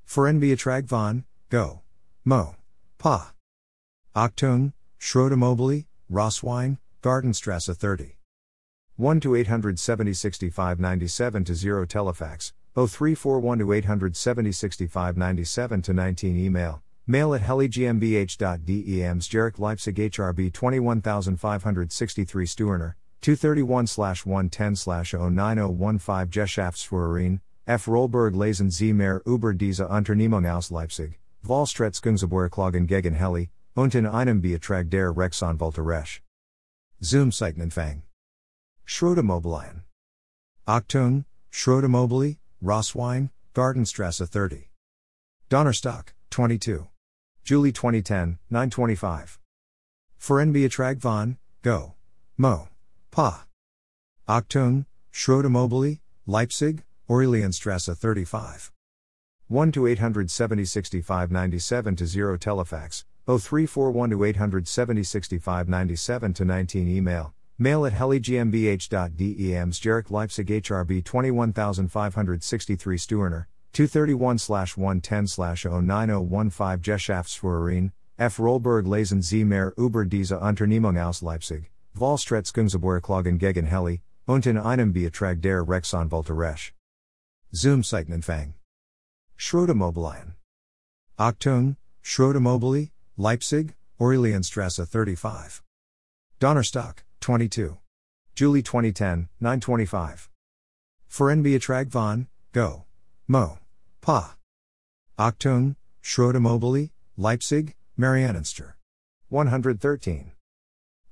Verenbeatrag von, Go. Mo. Pa. Achtung, Schrottimmobilie, Rosswein, Gartenstrasse 30. 1 to 870 65 97 to 0 Telefax, 0341 to 870 65 97 to 19 Email, mail at heligmbh.de Amsjerk Leipzig HRB 21563 Stuerner, 231 110 09015 Geschäftsführerin, F. Rollberg Lesen Sie mehr über diese Unternehmung aus Leipzig, Vollstretzkungsgeborklagen gegen Heli, und in einem Betrag der Rechtsanwälte Resch. Zoom Seitenanfang. Schrottimmobilien. Achtung, Schrottimmobilie, Rosswein, Gartenstrasse 30. Donnerstock, 22. Julie 2010, 925. Verenbeatrag von, Go. Mo. Pa. Achtung, Schrottimmobilie, Leipzig, Aurelianstrasse 35. 1 to 870 65 97 to 0 Telefax, 0341 to 870 65 97 to 19 Email, mail at heligmbh.de Amsjerk Leipzig HRB 21563 Stuerner, 231 110 09015 Geschäftsführerin, F. Rollberg Lesen Sie mehr über diese Unternehmung aus Leipzig, Vollstretzkungsgeborklagen gegen Heli, und in einem Betrag der Rechtsanwälte Resch. Zoom Seitenanfang. Schrottimmobilien. Achtung, Schrottimmobilie, Leipzig, Aurelianstrasse 35. Donnerstock, 22. Julie 2010, 925. Verenbeatrag von, Go. Mo. Pa. Achtung, Schrottimmobilie, Leipzig, Mariannenster. 113.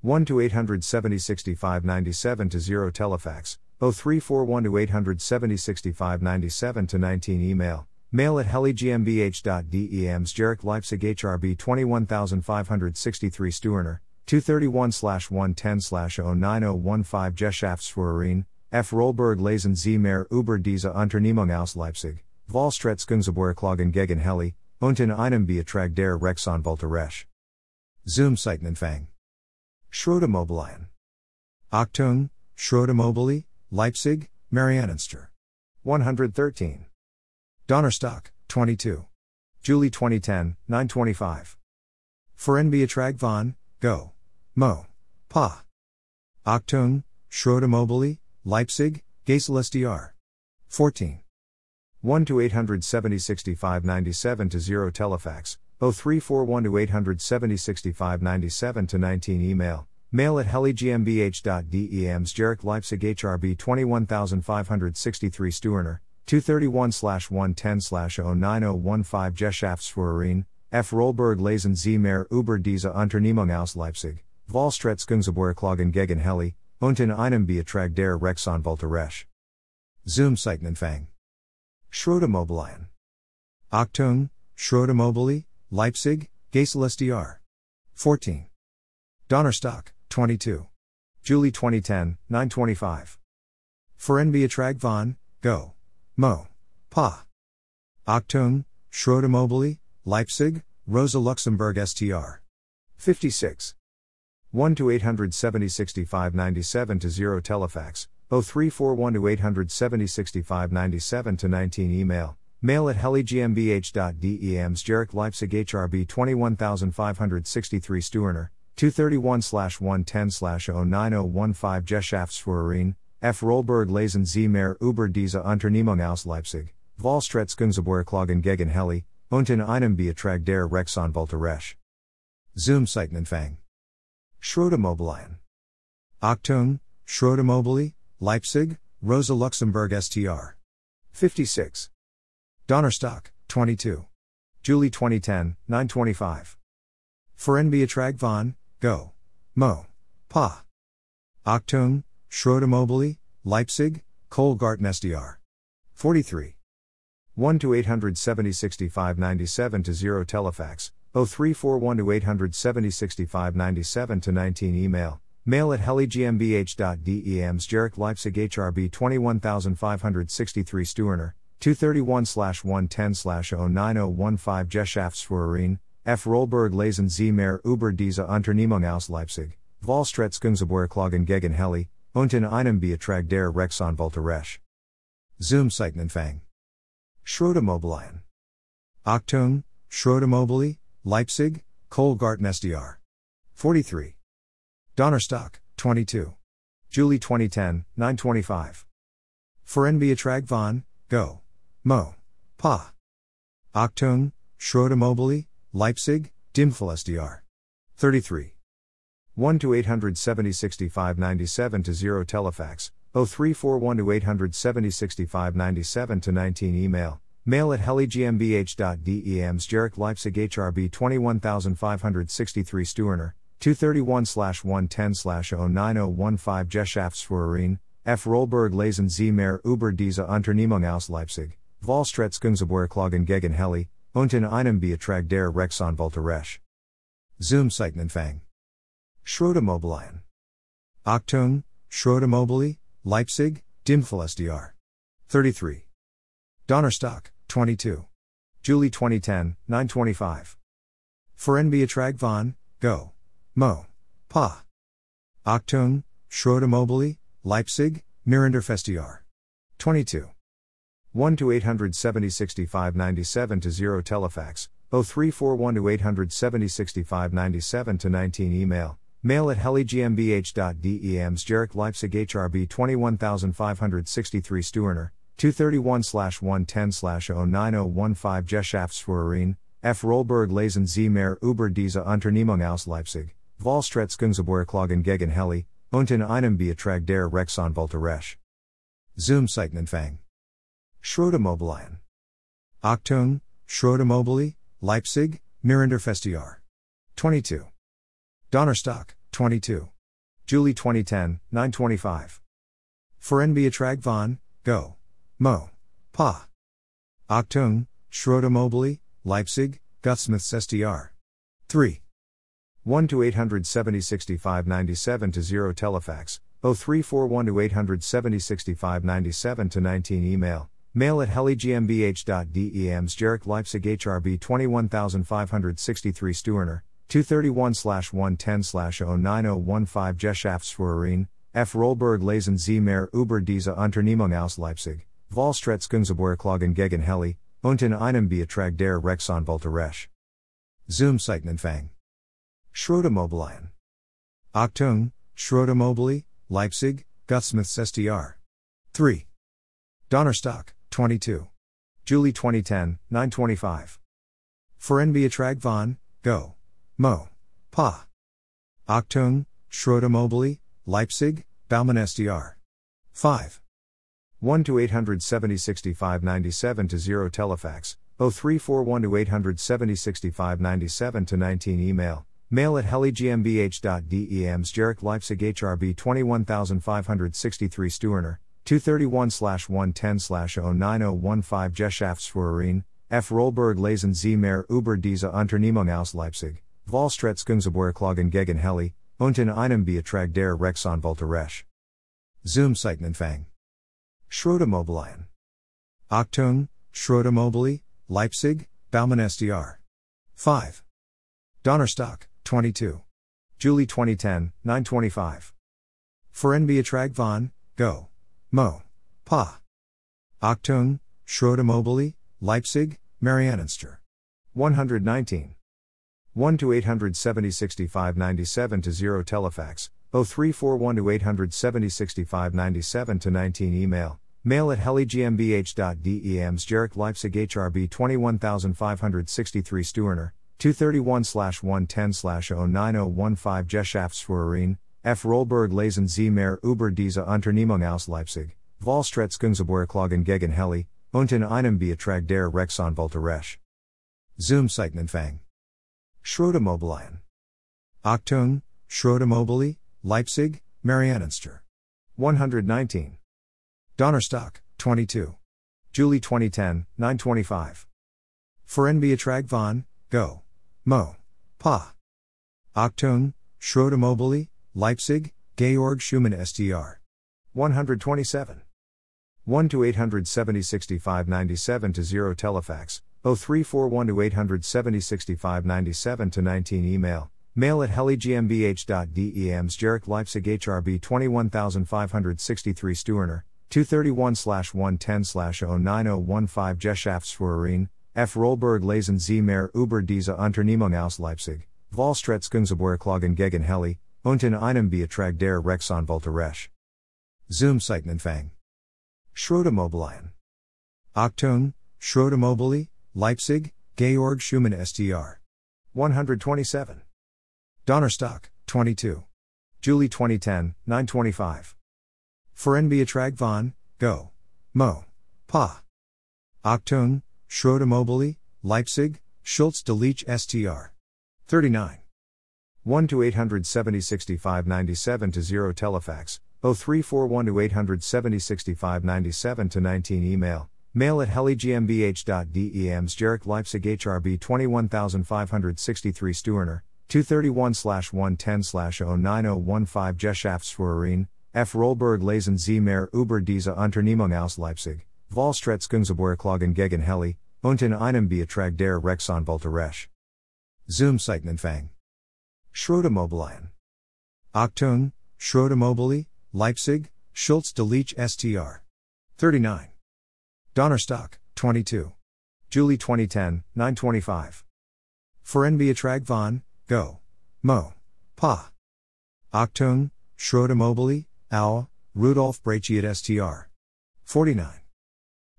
1 to 870 65 97 to 0 Telefax, 0341 to 870 65 97 to 19 Email, mail at heligmbh.de Amsjerk Leipzig HRB 21563 Stuerner, 231 110 09015 Geschäftsführerin, F. Rollberg Lesen Sie mehr über diese Unternehmung aus Leipzig, Vollstretzkungsgeborklagen gegen Heli, und in einem Betrag der Rechtsanwälte Resch. Zoom Seitenanfang. Schrottimmobilien. Achtung, Schrottimmobilie, Leipzig, Mariannenster. 113. Donnerstock, 22. Julie 2010, 925. Verenbeatrag von, Go. Mo. Pa. Achtung, Schrottimmobilie, Leipzig, Geisel SDR. 14. 1 to 870 65 97 to 0 Telefax, 0341 to 870 65 97 to 19 Email, mail at heligmbh.de Amsjerk Leipzig HRB 21563 Stuerner, 231 110 09015 Geschäftsführerin, F. Rollberg Lesen Sie mehr über diese Unternehmung aus Leipzig, Vollstretzkungsgeborklagen gegen Heli, und in einem Betrag der Rechtsanwälte Resch. Zoom Seitenanfang. Schrottimmobilien. Achtung, Schrottimmobilie, Leipzig, Geisel SDR. 14. Donnerstock, 22. Julie 2010, 925. Verenbeatrag von, Go. Mo. Pa. Achtung, Schrottimmobilie, Leipzig, Rosa Luxemburg STR. 56. 1 to 870 65 97 to 0 Telefax, 0341 to 870 65 97 to 19 Email, mail at heligmbh.dems Jarek Leipzig HRB 21563 Stuerner, 231 110 09015 Geschäftsführerin, F. Rollberg Lesen Sie mehr über diese Unternehmung aus Leipzig, Vollstretzungsgeborklagen gegen Heli, und in einem Betrag der Rechtsanwälte Resch. Zoom Seitenempfang. Schrottimmobilien. Achtung, Schrottimmobilie, Leipzig, Rosa Luxemburg STR. 56. Donnerstock, 22. Julie 2010, 925. Foren Beatrag von, Go. Mo. Pa. Achtung, Schrottimmobilie, Leipzig, Kohlgarten SDR. 43. 1 to 870 65 97 to 0 Telefax, 0341 to 870 65 97 to 19 Email, mail at heligmbh.dems Jarek Leipzig HRB 21563 Stuerner, 231 110 09015 Geschäftsführerin, F. Rollberg Lesen Sie mehr über diese Unternehmung aus Leipzig, Vollstretzungsgeborklagen gegen Heli, und in einem Betrag der Rechtsanwälte Resch. Zoom Seitenempfang. Schrottimmobilien. Achtung, Schrottimmobilie, Leipzig, Kohlgarten SDR. 43. Donnerstock, 22. Julie 2010, 925. Foren Beatrag von, Go. Mo. Pa. Achtung, Schrottimmobilie, Leipzig, Dimfel SDR. 33. 1 to 870 65 97 to 0 Telefax, 0341 to 870 65 97 to 19 Email, mail at heligmbh.dems Jarek Leipzig HRB 21563 Stuerner, 231 110 09015 Geschäftsführerin, F. Rollberg Lesen Sie mehr über diese Unternehmung aus Leipzig, Vollstretzungsgeborklagen gegen Heli, und in einem Betrag der Rechtsanwälte Resch. Zoom Seitenempfang. Schrottimmobilien. Achtung, Schrottimmobilie, Leipzig, Dimfel SDR. 33. Donnerstock, 22. Julie 2010, 925. Foren von, Go. Mo. Pa. Achtung, Schrottimmobilie, Leipzig, Mirandorf Festiar. 22. 1 to 870 65 97 to 0 Telefax, 0341 to 870 65 97 to 19 Email, mail at heligmbh.dems Jarek Leipzig HRB 21563 Stuerner, 231 110 09015 Geschäftsführerin, F. Rollberg Lesen Sie mehr über diese Unternehmung aus Leipzig, Vollstretzungsgeborklagen gegen Heli, und in einem Betrag der Rechtsanwälte Resch. Seitenempfang. Schrottimmobilien. Achtung, Schrottimmobilie, Leipzig, Mirandorf SDR. 22. Donnerstock, 22. Julie 2010, 925. Foren Beatrag von, Go. Mo. Pa. Achtung, Schrottimmobilie, Leipzig, Gutsmiths SDR. 3. 1 to 870 65 97 to 0 Telefax, 0341 to 870 65 97 to 19 Email, mail at heligmbh.dems Jarek Leipzig HRB 21563 Stuerner, 231 110 09015 Geschäftsführerin, F. Rollberg Lesen Sie mehr über diese Unternehmung aus Leipzig, Vollstretzungsgeborklagen gegen Heli, und in einem Betrag der Rechtsanwälte Resch. Zoom Seitenempfang. Schrottimmobilien. Achtung, Schrottimmobilie, Leipzig, Gutsmiths SDR. 3. Donnerstock, 22. Julie 2010, 925. Foren Beatrag von, Go. Mo. Pa. Achtung, Schrottimmobilie, Leipzig, Baumann SDR. 5. 1 to 870 65 97 to 0 Telefax, 0341 to 870 65 97 to 19 Email, mail at heligmbh.dems Jarek Leipzig HRB 21563 Stuerner, 231 110 09015 Geschäftsführerin, F. Rollberg Lesen Sie mehr über diese Unternehmung aus Leipzig, Vollstretzungsgeborklagen gegen Heli, und in einem Betrag der Rechtsanwälte Resch. Zoom Seitenempfang. Schrottimmobilien. Achtung, Schrottimmobilie, Leipzig, Baumann SDR. 5. Donnerstock, 22. Julie 2010, 925. Forenbeatrag von, Go. Mo. Pa. Achtung, Schroeder Leipzig, Marianenster. 119. 1 to 870 65 97 to 0 Telefax, 0341 to 870 65 97 to 19 Email, mail at heligmbh.dems Jarek Leipzig HRB 21563 Stuerner, 231 110 09015 Geschäftsführerin, F. Rollberg Lesen Sie mehr über diese Unternehmung aus Leipzig, Vollstretzungsgeborklagen gegen Heli, und in einem Betrag der Rechtsanwälte Resch. Zoom Seitenanfang. Schrottimmobilien. Achtung, Schrottimmobilie, Leipzig, Marianenster. 119. Donnerstock, 22. Julie 2010, 925. Forenbeatrag von, Go. Mo. Pa. Achtung, Schrottimmobilie, Leipzig, Georg Schumann STR. 127. 1 to 870 65 97 to 0 Telefax, 0341 to 870 65 97 to 19 Email, mail at heligmbh.dems Jarek Leipzig HRB 21563 Stuerner, 231 110 09015 Geschäftsführerin, F. Rollberg Lesen Sie mehr über diese Unternehmung aus Leipzig, Vollstretzungsgeborklagen gegen Heli, und in einem Betrag der Rechtsanwälte Resch. Zoom Seitenanfang. Schrottimmobilien. Achtung, Schrottimmobilie, Leipzig, Georg Schumann STR. 127. Donnerstock, 22. Julie 2010, 925. Forenbeatrag von, Go. Mo. Pa. Achtung, Schrottimmobilie, Leipzig, Schultz de Leech STR. 39. 1 to 870 65 97 to 0 Telefax, 0341 to 870 65 97 to 19 Email, Mail at heligmbh.dems Jarek Leipzig HRB 21563 Stuerner, 231 110 09015 Geschäftsführerin, F. Rollberg Lesen Sie mehr über diese Unternehmung aus Leipzig, Vollstretzungsgeborklagen gegen Heli, und in einem Betrag der Rechtsanwälte Resch. Zoom Seitenanfang. Schrottimmobilien. Achtung, Schrottimmobilie, Leipzig, Schultz de Leech STR. 39. Donnerstock, 22. Julie 2010, 925. Forenbeatrag von, Go. Mo. Pa. Achtung, Schrottimmobilie, Au, Rudolf Brachiat STR. 49.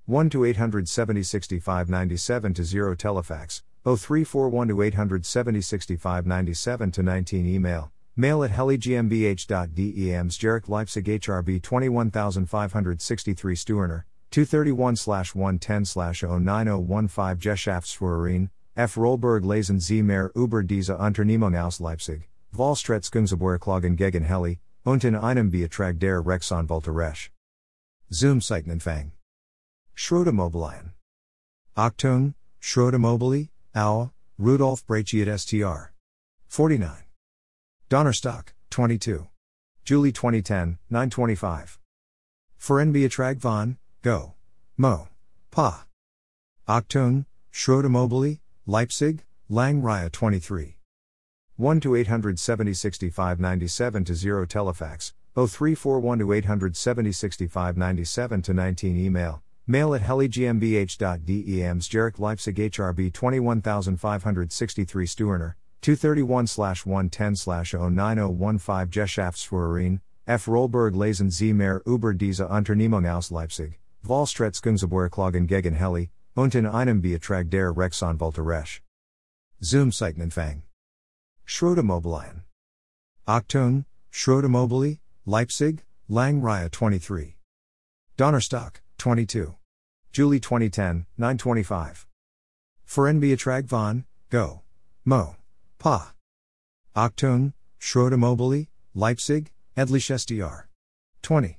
1 to 870 65 97 to 0 Telefax, 0341 to 870 65 97 to 19 Email, mail at heligmbh.dems Jarek Leipzig HRB 21563 Stuerner, 231 110 09015 Geschäftsführerin, F. Rollberg Lesen Sie mehr über diese Unternehmung aus Leipzig, Vollstretzungsgeborklagen gegen Heli, und in einem Betrag der Rechtsanwälte Resch. Zoom Seitenanfang. Schrottimmobilien. Achtung, Schrottimmobilie, Au, Rudolf Brachiat STR. 49. Donnerstock, 22. Julie 2010, 925. Forenbeatrag von, Go. Mo. Pa. Achtung, Schrottimmobilie, Leipzig, Lang Raya 23. 1 to 870 65 97 to 0 Telefax, 0341 to 870 65 97 to 19 Email, mail at heligmbh.dems Jarek Leipzig HRB 21563 Stuerner, 231 110 09015 Geschäftsführerin, F. Rollberg Lesen Sie mehr über diese Unternehmung aus Leipzig. Vollstretzungsgeborklagen gegen Heli, und in einem Betrag der Rechtsanwälte Resch. Zoom Seitenanfang. Schrottimmobilien. Achtung, Schrottimmobilie, Leipzig, Lang Raya 23. Donnerstock, 22. Julie 2010, 925. Forenbeatrag von, Go. Mo. Pa. Achtung, Schrottimmobilie, Leipzig, Edlich SDR. 20.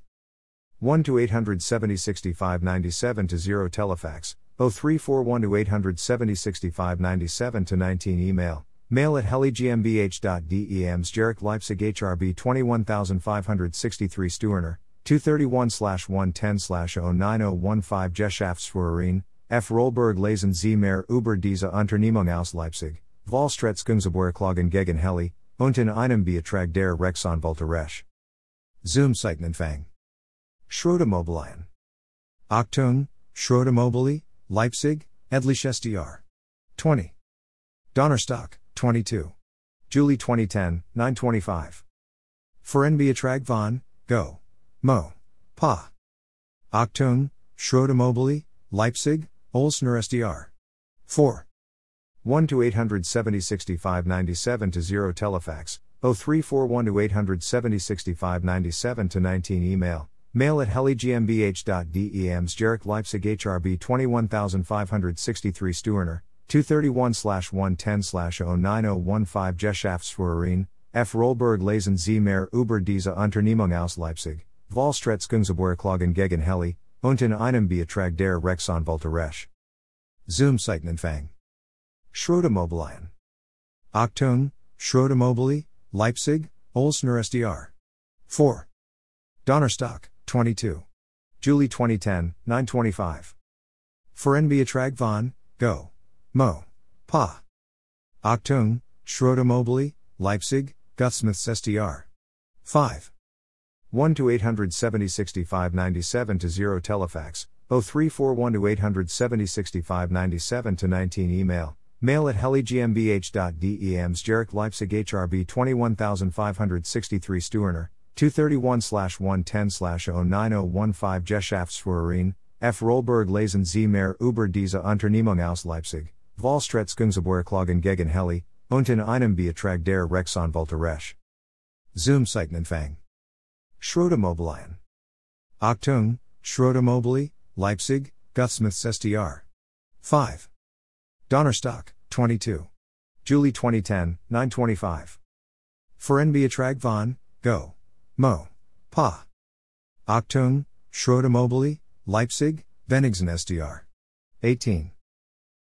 1 to 870 65 97 to 0 Telefax, 0341 to 870 65 97 to 19 Email, mail at heligmbh.dems Jarek Leipzig HRB 21563 Stuerner, 231 110 09015 Geschäftsführerin, F. Rollberg Lesen Sie mehr über diese Unternehmung aus Leipzig, Vollstretzungsgeborklagen gegen Heli, unten einem Betrag der Rechtsanwälte Recht. Zum Zeichnenfang. Schrottimmobilien. Achtung, Schrottimmobilie, Leipzig, Edliches Jahr. 20. Donnerstock, 22. Julie 2010, 925. Verenbeatrag von, Go. Mo. Pa. Achtung, Schrottimmobilie, Leipzig, Olsner SDR. 4. 1 to 870 65 97 to 0 Telefax, 0341 to 870 65 97 to 19 Email, mail at heligmbh.dems Jarek Leipzig HRB 21563 Stuerner, 231 110 09015 Geschäftsführerin, F. Rollberg Lesen Sie mehr über diese Unternehmung aus Leipzig, Vollstretzungsgeborklagen gegen Heli, unten einem Betrag der Rechtsanwälte Resch. Zoom Seitenempfang. Schrottimmobilien. Achtung, Schrottimmobilie, Leipzig, Olsner SDR. 4. Donnerstock, 22. Julie 2010, 925. Verenbeatrag von, Go. Mo. Pa. Achtung, Schrottimmobilie, Leipzig, Gutsmiths SDR. 5. 1 to 870 65 97 to 0 Telefax, 0341 to 870 65 97 to 19 Email, mail at heligmbh.dems Jarek Leipzig HRB 21563 Stuerner, 231 110 09015 Geschäftsführerin, F. Rollberg Lesen Sie mehr über diese Unternehmung aus Leipzig, Vollstretzungsgeborklagen gegen Heli, unten einem Betrag der Rechtsanwälte Resch. Zoom Seitenempfang. Schrottimmobilien. Achtung, Schrottimmobilie, Leipzig, Guthsmiths SDR. 5. Donnerstock, 22. Julie 2010, 925. Verenbeatrag von, Go. Mo. Pa. Achtung, Schrottimmobilie, Leipzig, Benigsen SDR. 18.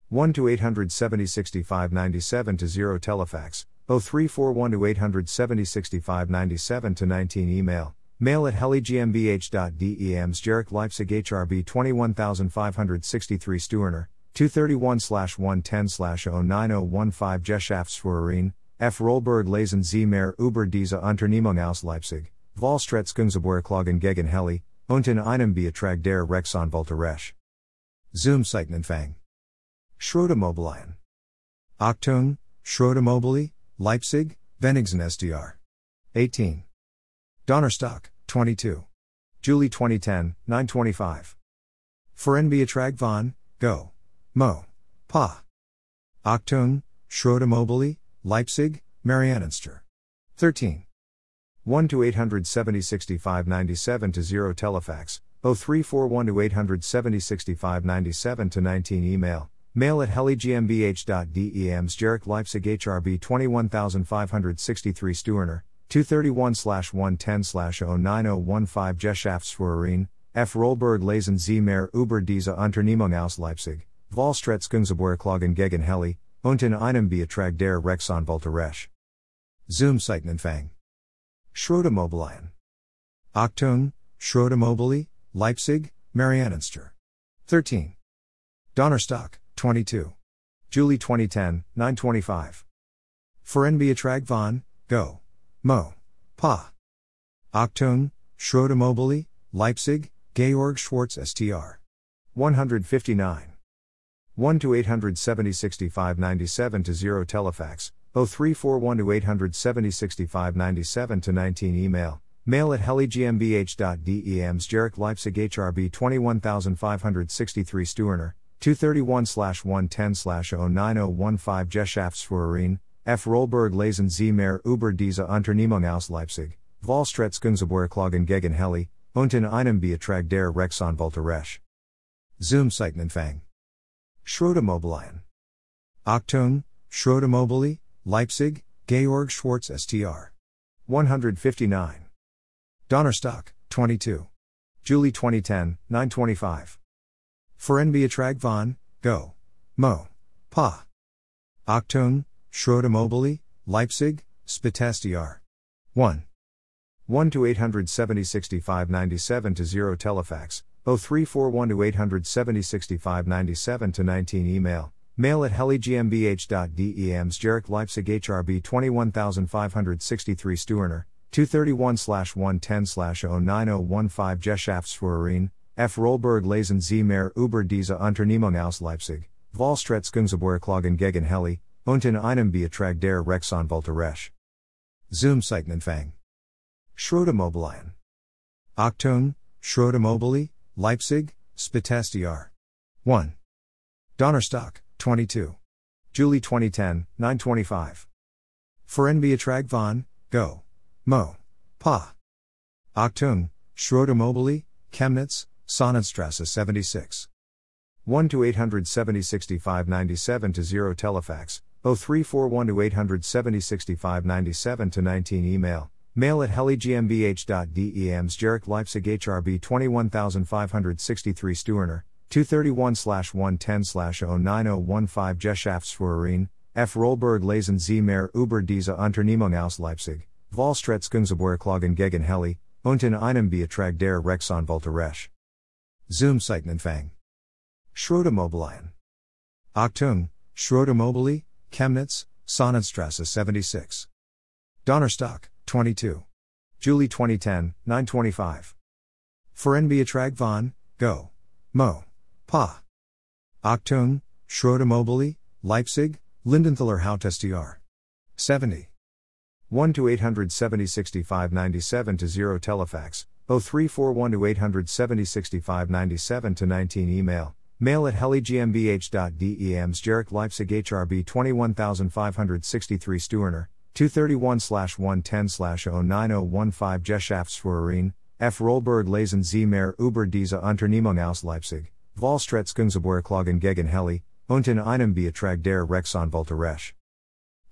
1 to 870 65 97 to 0 Telefax, 0341 to 870 65 97 to 19 Email, mail at heligmbh.dems Jarek Leipzig HRB 21563 Stuerner, 231 110 09015 Geschäftsführerin, F. Rollberg Lesen Sie mehr über diese Unternehmung aus Leipzig, Vollstretzungsgeborklagen gegen Heli, unten einem Betrag der Rechtsanwälte Resch. Zoom Seitenempfang. Schrottimmobilien. Achtung, Schrottimmobilie, Leipzig, Benigsen SDR. 18. Donnerstock, 22. Julie 2010, 925. Verenbeatrag von, Go. Mo. Pa. Achtung, Schrottimmobilie, Leipzig, Marianenster. 13. 1 to 870 65 97 to 0 Telefax, 0341 to 870 65 97 to 19 Email, mail at heligmbh.dems Jarek oh oh Leipzig HRB 21563 Stuerner, 231 110 09015 Geschäftsführerin, F. Rollberg Lesen Sie mehr über diese Unternehmung aus Leipzig, Vollstretzungsgeborklagen gegen Heli, unten einem Betrag der Rechtsanwälte Resch. Zoom Seitenempfang. Schrottimmobilien. Achtung, Schrottimmobilie, Leipzig, Marianenster. 13. Donnerstock, 22. Julie 2010, 925. Verenbeatrag von, Go. Mo. Pa. Achtung, Schroedermobili, Leipzig, Georg Schwarz STR. 159. 1 to 870 65 97 to 0 Telefax, 0341 to 870 65 97 to 19 Email, mail at heligmbh.dems Jarek Leipzig HRB 21563 Stuerner, 231 110 09015 Geschäftsführerin, F. Rollberg Lesen Sie mehr über diese Unternehmung aus Leipzig, Vollstretzungsgeborklagen gegen Heli, unten einem Betrag der Rechtsanwälte Resch. Zoom. Achtung, Leipzig, Georg Schwartz STR. 159. Donnerstock, 22. Julie 2010, 925. Verenbeatrag von, Go. Mo. Pa. Achtung, Schrottimmobilie, Leipzig, SPTSDR. 1. 1 to 870 65 97 to 0 Telefax, 0341 to 870 65 97 to 19 Email, mail at heligmbh.de Amsjerk Leipzig HRB 21563 Stuerner, 231 110 09015 Geschäftsführerin, F. Rollberg Lesen Sie mehr über diese Unternehmung aus Leipzig, Vollstretzkungsgeborklagen gegen Heli, und in einem Betrag der Rechtsanwälte Resch. Zoom Zeichnenfang. Schrottimmobilien. Achtung, Schrottimmobilie, Leipzig, Spitastiar. 1. Donnerstock, 22. Julie 2010, 925. Verenbeatrag von, Go. Mo. Pa. Achtung, Schrottimmobilie, Chemnitz, Sonnenstrasse 76. 1 to 870 65 97 to 0 Telefax, 0341 to 870 65 97 to 19 Email, mail at heligmbh.de Amsjerk Leipzig HRB 21563 Stuerner, 231 110 09015 Geschäftsführerin, F. Rollberg Lesen Sie mehr über diese Unternehmung aus Leipzig, Vollstretzkungsgeborklagen gegen Heli, und in einem Betrag der Rechtsanwälte Resch. Zoom Zeichnenfang. Schrottimmobilien. Achtung, Schrottimmobilie, Chemnitz, Sonnenstrasse 76. Donnerstock, 22. Julie 2010, 925. Verenbeatrag von, Go. Mo. Pa. Achtung, Schrottimmobilie, Leipzig, Lindenthaler Hautestiar. 70. 1 to 870 65 97 to 0 Telefax, 0341 to 870 65 97 to 19 Email, mail at heligmbh.de Amsjerk Leipzig HRB 21563 Stuerner, 231 110 09015 Geschäftsführerin, F. Rollberg Lesen Sie mehr über diese Unternehmung aus Leipzig, Vollstretzkungsgeborklagen gegen Heli, und in einem Betrag der Rechtsanwälte Resch.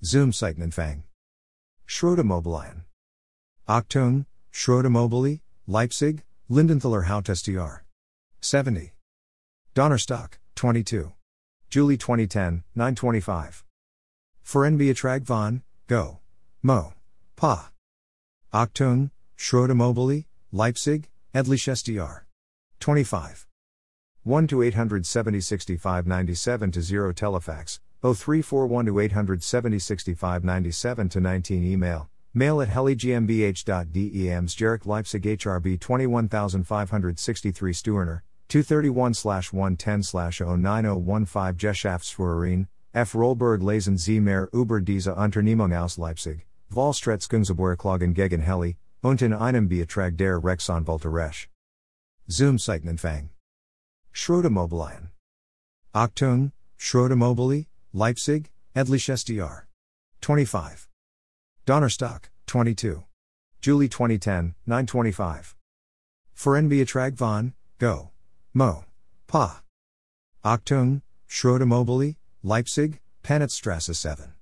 Zoom Zeichnenfang. Schrottimmobilien. Achtung, Schrottimmobilie, Leipzig, Lindenthaler Hautestiar. 70. Donnerstock, 22. Julie 2010, 925. Verenbeatrag von, Go. Mo. Pa. Achtung, Schrottimmobilie, Leipzig, Edlichestiar. 25. 1 to 870 65 97 to 0 Telefax, 0341 to 870 65 97 to 19 Email, mail at heligmbh.de Amsjerk oh oh Leipzig HRB 21563 Stuerner, 231 110 09015 Geschäftsführerin, F. Rollberg Lesen Sie mehr über diese Unternehmung aus Leipzig, Vollstretzkungsgeborklagen gegen Heli, und in einem Betrag der Rechtsanwälte Resch. Zoom Zeichnenfang. Schrottimmobilien. Achtung, Schrottimmobilie, Leipzig, Edlichestiar. 25. Donnerstock, 22. Julie 2010, 925. Verenbeatrag von, Go. Mo. Pa. Achtung, Schroedermobili, Leipzig, Panitzstrasse 7.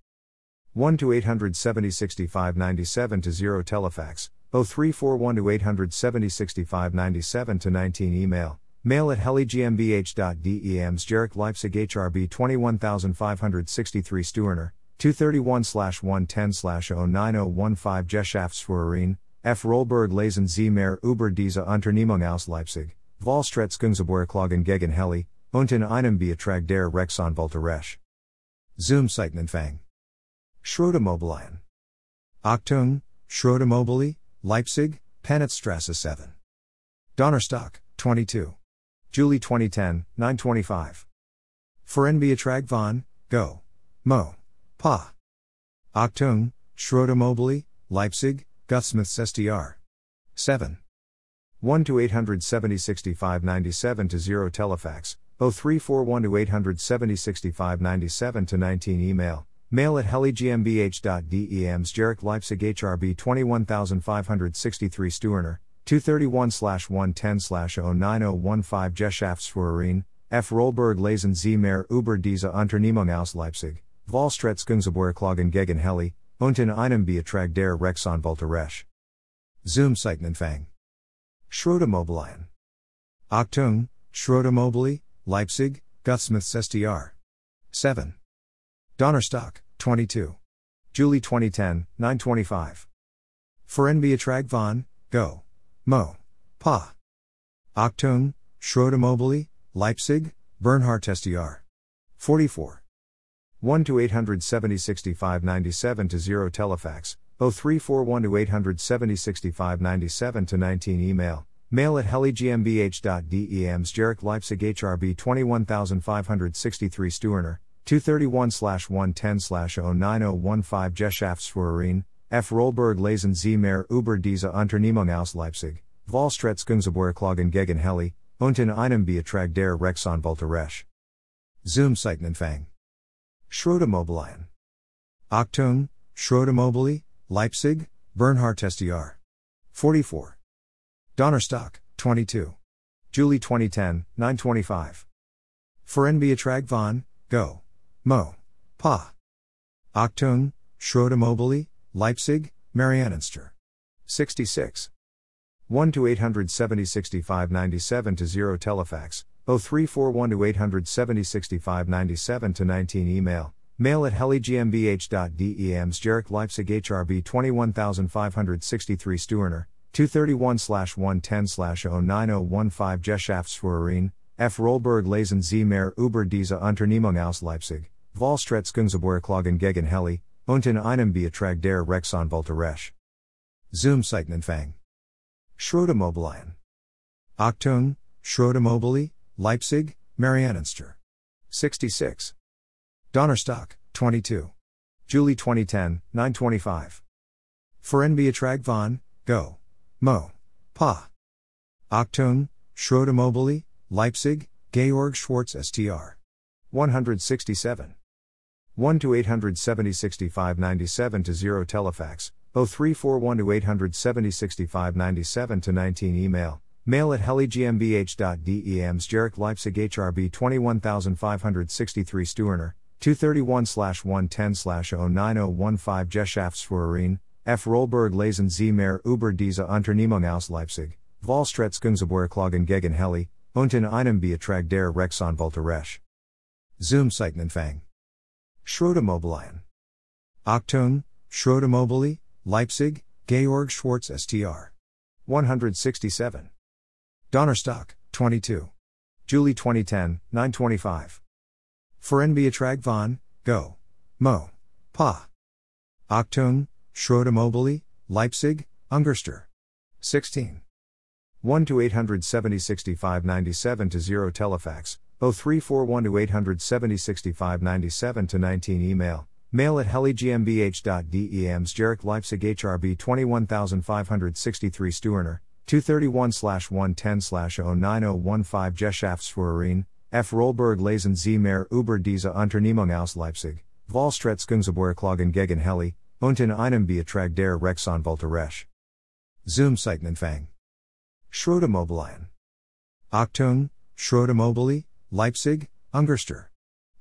1 to 870 65 97 to 0 Telefax, 0341 to 870 65 97 to 19 Email, mail at heligmbh.de Amsjerk Leipzig HRB 21563 Stuerner, 231 110 09015 Geschäftsführerin, F. Rollberg Lesen Sie mehr über diese Unternehmung aus Leipzig, Vollstretzkungsgeborklagen gegen Heli, und in einem Betrag der Rechtsanwälte Resch. Zoom Zeichnenfang. Schrottimmobilien. Achtung, Schrottimmobilie, Leipzig, Panitzstrasse 7. Donnerstock, 22. Julie 2010, 925. Verenbeatrag von, Go. Mo. Pa. Achtung, Schrottimmobilie, Leipzig, Gutsmith STR. 7. 1 to 870 65 97 to 0 Telefax, 0341 to 870 65 97 to 19 Email, mail at heligmbh.de Amsjerk Leipzig HRB 21563 Stuerner, 231 110 09015 Geschäftsführerin, F. Rollberg Lesen Sie mehr über diese Unternehmung aus Leipzig, Vollstretzkungsgeborklagen gegen Heli, und in einem Betrag der Rechtsanwälte Resch. Zoom Zeichnenfang. Schrottimmobilien. Achtung, Schrottimmobilie, Leipzig, Gutsmith STR. 7. Donnerstock, 22. Julie 2010, 925. Verenbeatrag von, Go. Mo. Pa. Achtung, Schrottimmobilie, Leipzig, Bernhard STR. 44. 1 to 870 65 97 to 0 Telefax, 0341 to 870 65 97 to 19 Email, mail at heligmbh.dems Jarek Leipzig HRB 21563 Stuerner, 231 110 09015 Geschäftsführerin, F. Rollberg Lesen Sie mehr über diese Unternehmung aus Leipzig, Vollstretzungsbeurklagen gegen Heli, und in einem Betrag der Rechtsanwälte Resch. Zoom Seitenempfang. Schrottimmobilien. Achtung, Schrottimmobilie, Leipzig, Bernhard SDR. 44. Donnerstock, 22. Julie 2010, 925. Betrag von, Go. Mo. Pa. Achtung, Schrottimmobilie, Leipzig, Marianenster. 66. 1 to 870 65 97 to 0 Telefax, 0341 to 870 65 97 to 19 Email, mail at heliGmbH.dems Jarek Leipzig HRB 21563 Stuerner, 231 110 09015 Geschäftsführerin, F. Rollberg Lesen Sie mehr über diese Unternehmung aus Leipzig, Vollstretzungsbeurklagen gegen Heli, und in einem Betrag der Rechtsanwälte Resch. Zoom Seitenempfang. Schrottimmobilien. Achtung, Schrottimmobilie, Leipzig, Marianenster. 66. Donnerstock, 22. Julie 2010, 925. Betrag von, Go. Mo. Pa. Achtung, Schrottimmobilie, Leipzig, Georg Schwarz STR. 167. 1 to 870 65 97 to 0 Telefax, 0341 to 870 65 97 to 19 Email, mail at heliGmbH.dems Jarek Leipzig HRB 21563 Stuerner, 231 110 09015 Geschäftsführerin, F. Rollberg Lesen Sie mehr über diese Unternehmung aus Leipzig, Vollstretzungsbeurklagen gegen Heli, und in einem Betrag der Rechtsanwälte Resch. Zoom Seitenempfang. Schrottimmobilien. Achtung, Schrottimmobilie, Leipzig, Georg Schwartz STR. 167. Donnerstock, 22. Julie 2010, 925. Betrag von, Go. Mo. Pa. Achtung, Schrottimmobilie, Leipzig, Ungerster. 16. 1 to 870 65 97 to 0 Telefax, 0341 to 870 65 97 to 19 Email, mail at heliGmbH.dems Jarek Leipzig HRB 21563 Stuerner, 231 110 09015 Geschäftsführerin, F. Rollberg Lesen Sie mehr über diese Unternehmung aus Leipzig, Vollstretzungsbeurklagen gegen Heli, und in einem Betrag der Rechtsanwälte Resch. Zoom Seitenempfang. Schrottimmobilien. Achtung, Schrottimmobilie, Leipzig, Ungerster.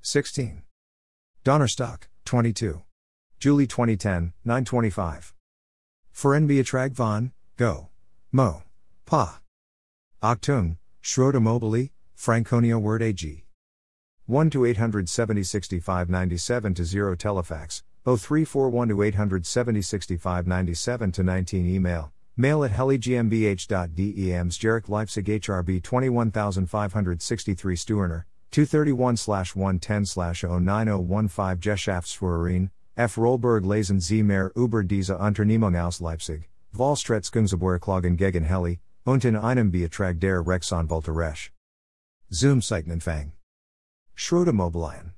16. Donnerstock, 22. Julie 2010, 925. Betrag von, Go. Mo. Pa. Achtung, Schrottimmobilie, Franconia Word AG. 1 to 870 65 97 to 0 Telefax, 0341 to 870 65 97 to 19 Email, Mail at heliGmbH.dems Jarek Leipzig HRB 21563 Stuerner, 231 110 09015 Geschäftsführerin, F. Rollberg Lesen Sie mehr über diese Unternehmung aus Leipzig, Vollstretzungsbeurklagen gegen Heli, und in einem Betrag der Rechtsanwälte Resch. Zoom Seitenempfang. Schrottimmobilien.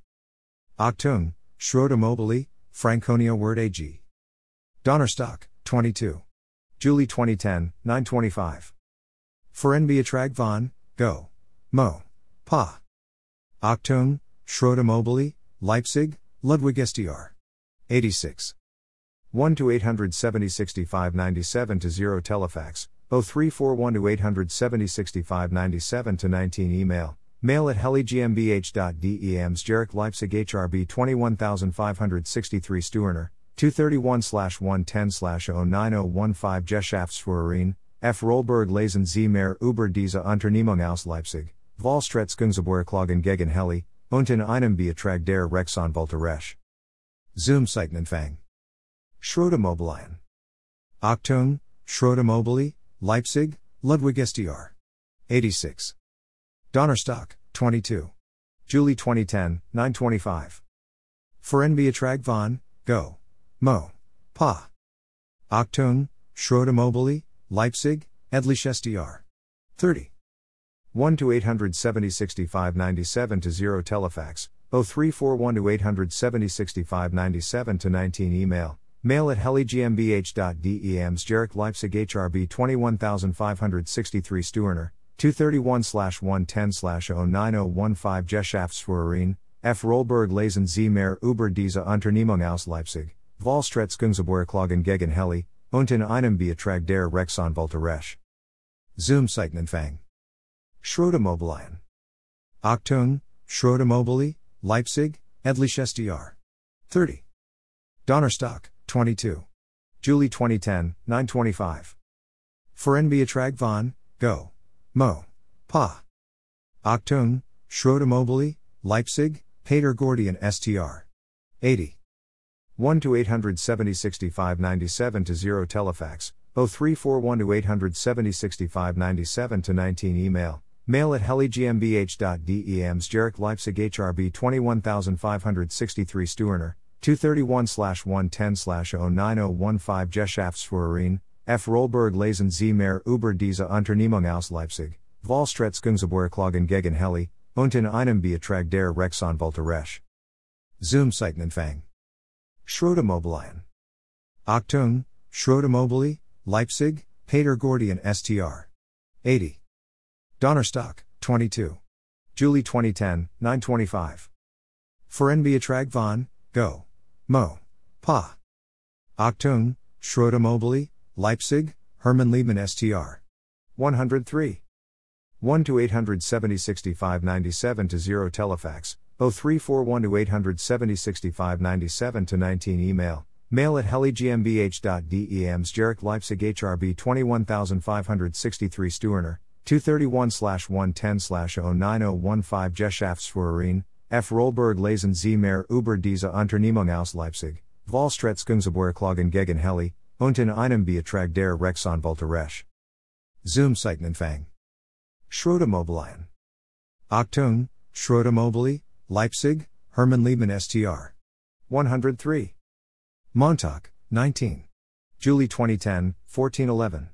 Achtung, Schrottimmobilie, Franconia Word AG. Donnerstock, 22. Julie 2010, 925. Betrag von, Go. Mo. Pa. Achtung, Schrottimmobilie, Leipzig, Ludwig SDR. 86. 1 to 870 65 97 to 0 Telefax, 0341 to 870 65 97 to 19 Email, mail at heliGmbH.dems Jarek Leipzig HRB 21563 Stuerner, 231 110 09015 Geschäftsführerin, F. Rollberg Lesen Sie mehr über diese Unternehmung aus Leipzig, Vollstretzungsbeurklagen gegen Heli, und in einem Betrag der Rechtsanwälte Resch. Zoom Seitenempfang. Schrottimmobilien. Achtung, Schrottimmobilie, Leipzig, Ludwig SDR. 86. Donnerstock, 22. Julie 2010, 925. Verenbeatrag von, Go, Mo, Pa. Achtung, Schrottimmobilie, Leipzig, Edlich SDR. 30. 1 to 870 65 97 to 0 Telefax, 0341 to 870 65 97 to 19 Email, mail at heligmbh.de Amsjerich Leipzig HRB 21563 Stuerner, 231 110 09015 Geschäftsführerin, F. Rollberg Lesen Sie mehr über diese Unternehmung aus Leipzig, Vollstretzungsgeborklagen gegen Heli, und in einem Betrag der Rechtsanwälte Resch. Zoom Seitenanfang. Schrottimmobilien. Achtung, Schrottimmobilie, Leipzig, Edlich SDR. 30. Donnerstock, 22. Julie 2010, 925. Verenbeatrag von, Go, Mo, Pa. Achtung, Schrottimmobilie, Leipzig, Peter Gordian STR. 80. 1 to 870 65 97 to 0 Telefax, 0341 to 870 65 97 to 19 Email, mail at heligmbh.de Amsjerich Leipzig HRB 21563 Stuerner, 231 110 09015 Geschäftsführerin, F. Rollberg Lesen Sie mehr über diese Unternehmung aus Leipzig, Vollstretzungsgeborklagen gegen Heli, und in einem Betrag der Rechtsanwälte Resch. Zoom Seitenanfang. Schrottimmobilien. Achtung, Schrottimmobilie, Leipzig, Peter Gordian STR. 80. Donnerstock, 22. Julie 2010, 925. Verenbeatrag von, Go, Mo, Pa. Achtung, Schrottimmobilie, Leipzig, Hermann Liebman STR. 103. 1 to 870 65 97 to 0 Telefax, 0341 to 870 65 97 to 19 Email, mail at heligmbh.de Amsjerich Leipzig HRB 21563 Stuerner, 231 110 09015 Geschäftsführerin, F. Rollberg Lesen Sie mehr über diese Unternehmung aus Leipzig, Vollstretzungsgeborklagen gegen Heli, und in einem Betrag der Rechtsanwälte Resch. Zoom Seitenanfang. Schrottimmobilien. Achtung, Schrottimmobilie, Leipzig, Hermann Liebman STR. 103. Montauk, 19. July 2010, 1411.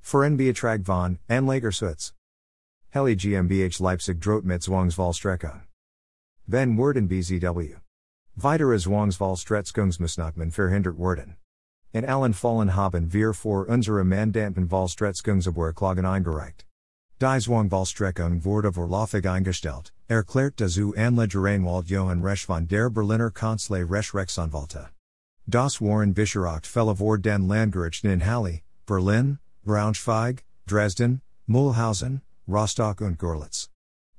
Verenbeatrag von, Anlagerswitz. Heli GmbH Leipzig Droht mit Zwangsvollstreckung. Ben Worden BZW. Weitere Zwangsvollstreckungsmusnachman verhindert worden. In allen Fallen haben wir vor unsere Mandanten Vollstreckungsgeborklagen eingereicht. Die Zwangsvollstreckung wurde vorläufig eingestellt, erklärt dazu Anlegeranwalt Jochen Resch von der Berliner Kanzlei Resch Rechtsanwälte. Das Waren Bescheracht Fälle vor den Landgerichten in Halle, Berlin, Braunschweig, Dresden, Mühlhausen, Rostock und Görlitz.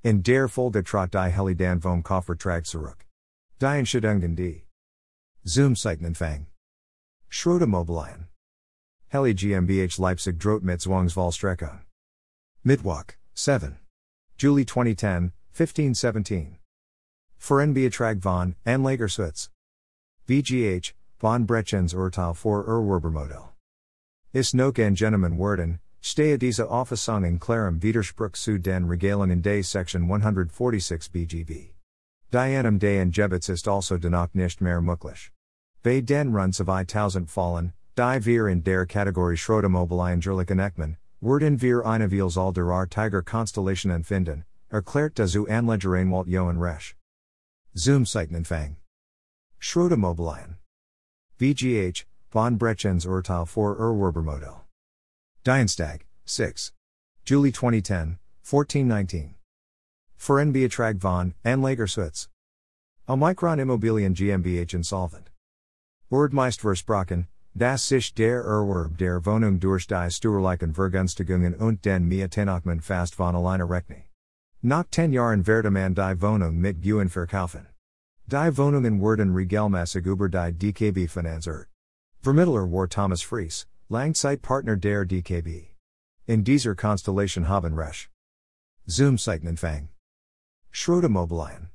In der Folge trat die Heli dan vom Koffertrag zurück. Die Entscheidungen die Zoom Seitenanfang. Schrottimmobilien. Heli GmbH Leipzig droht mit Zwangsvollstreckung. Mittwoch, 7. Julie 2010, 1517. Verenbeatrag von, Anlagerswitz. VGH, von Brechens Urteil vor Erwerbermodell. Ist noch ein Gentleman worden, stehe diese Auffassung in klarem Widerspruch zu den Regelungen des Section 146 BGB. Dianam de Angebitz ist also dennoch nicht mehr möglich. Bei den run 2000 fallen, die wir in der Kategorie Schrottimmobilien Jerlichen Ekman, Werden wir eine Vielzahl der Tiger Constellation and finden, erklärt dazu Anlegeranwalt Jochen Resch. Zoom Seitenanfang. Schrottimmobilien. VGH, von Brechens Urteil vor Erwerbermodell. Dienstag, 6. Julie 2010, 1419. Verenbeatrag von, Anlagerswitz. Omikron Immobilien GmbH insolvent. Urdmeist versprochen, Das sich der Erwerb der Wohnung durch die Steuerlichen Vergünstigungen und den Mietenochman fast von alleine rechne. Nach 10 Jahren werde man die Wohnung mit Gewinn verkaufen. Die Wohnungen werden regelmäßig über die DKB finanziert. Vermittler war Thomas Fries, Langzeitpartner der DKB. In dieser Konstellation haben Resch. Zoom Seitenanfang. Schrottimmobilien.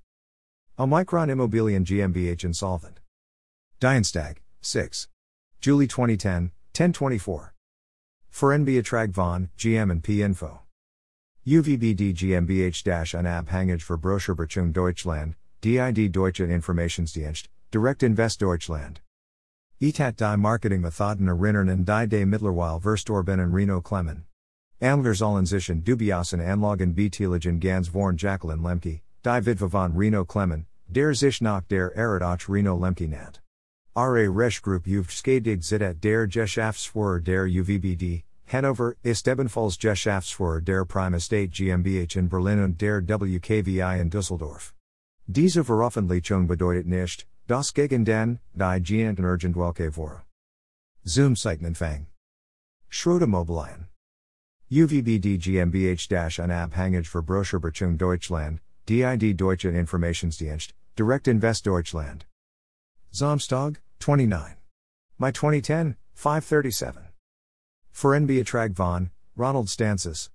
Omikron Immobilien GmbH insolvent. Dienstag, 6. Julie 2010, 1024. for Verenbeatrag von, GM and P Info. UVBD GmbH An Abhängig für Broscherbechung Deutschland, DID Deutsche Informationsdienst, Direct Invest Deutschland. Etat die Marketing Methoden erinnern und die de Mittlerweile Verstorben Reno Clemmen. Amgers allen sich dubiasen Anlagen beteiligen ganz vorn Jacqueline Lemke, die Witwe von Reno Clemmen, der sich nach der Erat Reno Lemke nennt. Ra Resch Group Uv skadig zitat der Geschäftsführer der UVBD, Hannover, ist ebenfalls Geschäftsführer der Prime Estate GmbH in Berlin und der WKVI in Düsseldorf. Diese Veröffentlichung bedeutet nicht, dass gegen den, die Gianten irgendwelche vor. Zoom Seitenanfang. Schrottimmobilien. UVBD GmbH Unabhängig für Deutschland, DID Deutsche Informationsdienst, Direct Invest Deutschland. Samstag, 29. My 2010, 537. Verenbeatrag von, Ronald Stances.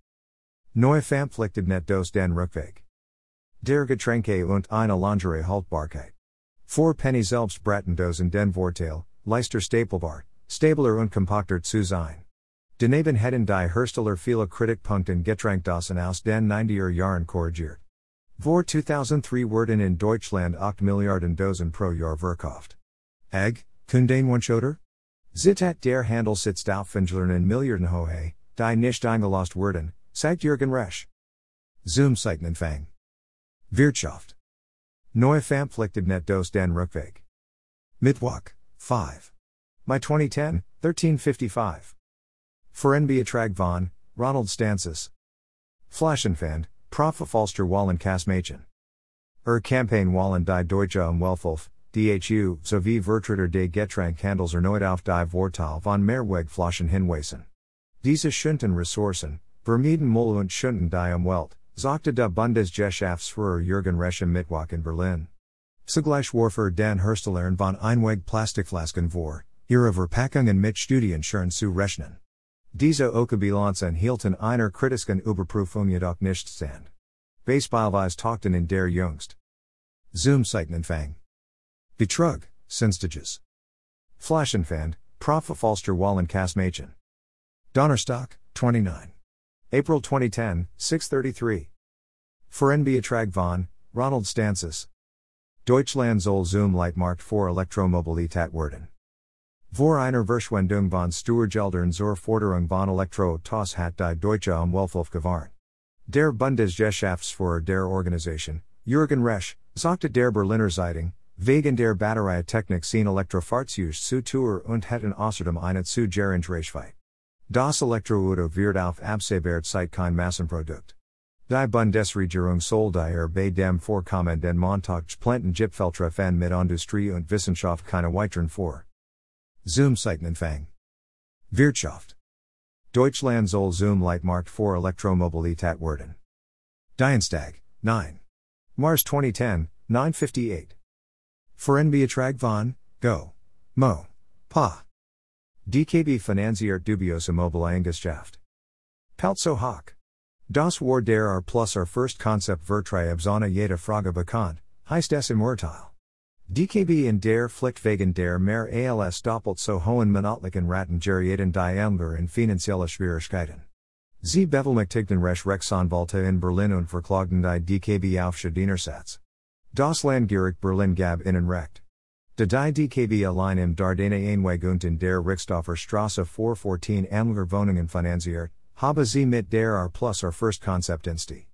Neue Verpflichtet net dos den Rückweg. Der Getränke und eine Lingerie Haltbarkeit. Four Penny selbst Braten dosen den Vorteil, Leister Stapelbart, Stabler und Kompaktert zu sein. Daneben hätten die Hersteller viele Kritikpunkten Getränkdosen aus den 90er Jahren korrigiert. Vor 2003 werden in Deutschland 8 Milliarden Dosen pro Jahr verkauft. Egg, Kunden Wunschöder? Zitat der Handel sitzt auffinglern in Milliarden Hohe, die nicht eingelost werden, sagt Jürgen Resch. Zoom Seitenanfang. Wirtschaft. Neue net dos den Rückweg. Mittwoch, 5. My 2010, 1355. Verenbeatrag von, Ronald Stances. Flaschenfand, Falster Wallen Kasmachen. Er Campaign Wallen die Deutsche Umwelthilfe, DHU, sowie Vertreter de Getränk Handels erneut auf die Vorteil von Mehrweg Flaschen hinweisen. Diese Schunten Ressourcen, vermieden Mull und Schunten die Umwelt, sagte der Bundesgeschäftsführer Jürgen Resch im Mittwoch in Berlin. Zugleich Warfer den Herstellern von Einweg Plastikflasken vor, ihre Verpackungen mit Studienschön zu rechnen. Diese Okabilanzen hielten einer kritischen Überprüfung jedoch nicht stand. Baseballweise talkten in der Jüngst. Zoom Seitenanfang. Betrug, Sinstages. Flaschenfand, Falster Wallen Kasmachen. Donnerstock, 29. April 2010, 633. Verenbeatrag von, Ronald Stances. Deutschland soll Zoom Leitmarkt for Elektromobilität werden. Vor einer Verschwendung von Steuergeldern zur Forderung von Elektro Toss hat die Deutsche Umwelthilfe gewarnt. Der Bundesgeschäftsführer der Organisation, Jürgen Resch, sagte der Berliner Zeitung, wegen der Batterietechnik sehen Elektrofahrzeuge zu teuer und hätten außerdem eine zu geringe Reichweite. Das Elektroauto wird auf absehbare Zeit kein Massenprodukt. Die Bundesregierung soll daher bei dem Vorkommen den Montagsplanten Gipfeltreffen mit Industrie und Wissenschaft keine weiteren vor. Zoom Seitenanfang. Wirtschaft. Deutschland soll Zoom Leitmarkt for Elektromobilität werden. Dienstag, 9. Mars 2010, 958. Verenbeatrag von, Go. Mo. Pa. DKB finanziert dubiose Mobileingeschaft. Palzo Hock. Das War der R plus our first concept vertreibt zona jede Frage bekannt, heißt es. DKB in der Pflicht wegen der mehr als doppelt so hohen monatlichen Raten gerieten die Amger in finanzielle Schwierigkeiten. Sie bevelmächtigten Recht Rechtsanwälte in Berlin und verklagten die DKB auf Schadenersatz. Das Landgericht Berlin gab ihnen Recht. De die DKB allein im Dardenne Einweg und in der Rixdorfer Straße 414 Amger Wohnungen finanziert, habe sie mit der R plus R first Concept insti.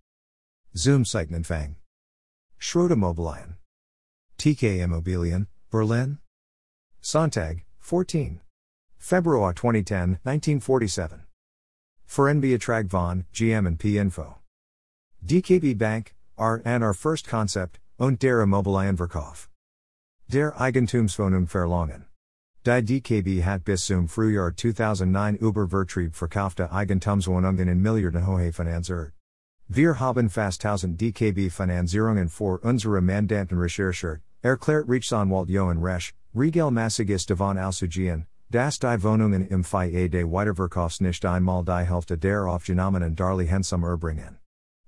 Zoom Seitenanfang. Schrottimmobilien. TK Immobilien, Berlin. Sonntag, 14. February 2010, 1947. Verenbeatrag von, GM and P Info. DKB Bank, R and our first concept, und der Immobilienverkauf. Der Eigentumswohnung Verlangen. Die DKB hat bis zum Frühjahr 2009 über Vertrieb verkaufte Eigentumswohnungen in Milliarden Hohe finanziert. Wir haben fast 1000 DKB Finanzierungen vor unsere Mandanten recherchiert, erklärt Rechtsanwalt Jochen Resch, Regelmäßiges davon auszugehen, dass die Wohnungen im Falle de Weiterverkaufs nicht einmal die Hälfte der aufgenommenen Darlehensum erbringen.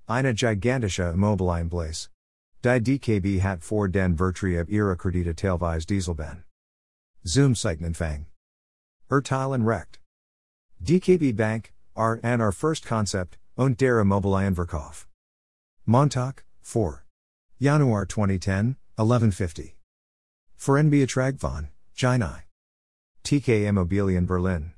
Eine gigantische Immobilienblase. Die DKB hat vor den Vertrieb ihrer Kredite teilweise Dieselben. Zoom Seitenanfang. Urteilen Recht. DKB Bank, R and our first concept, und der Immobilienverkauf. Montag, 4. Januar 2010, 1150. Verenbeatrag von, Jinai. TK Immobilien Berlin.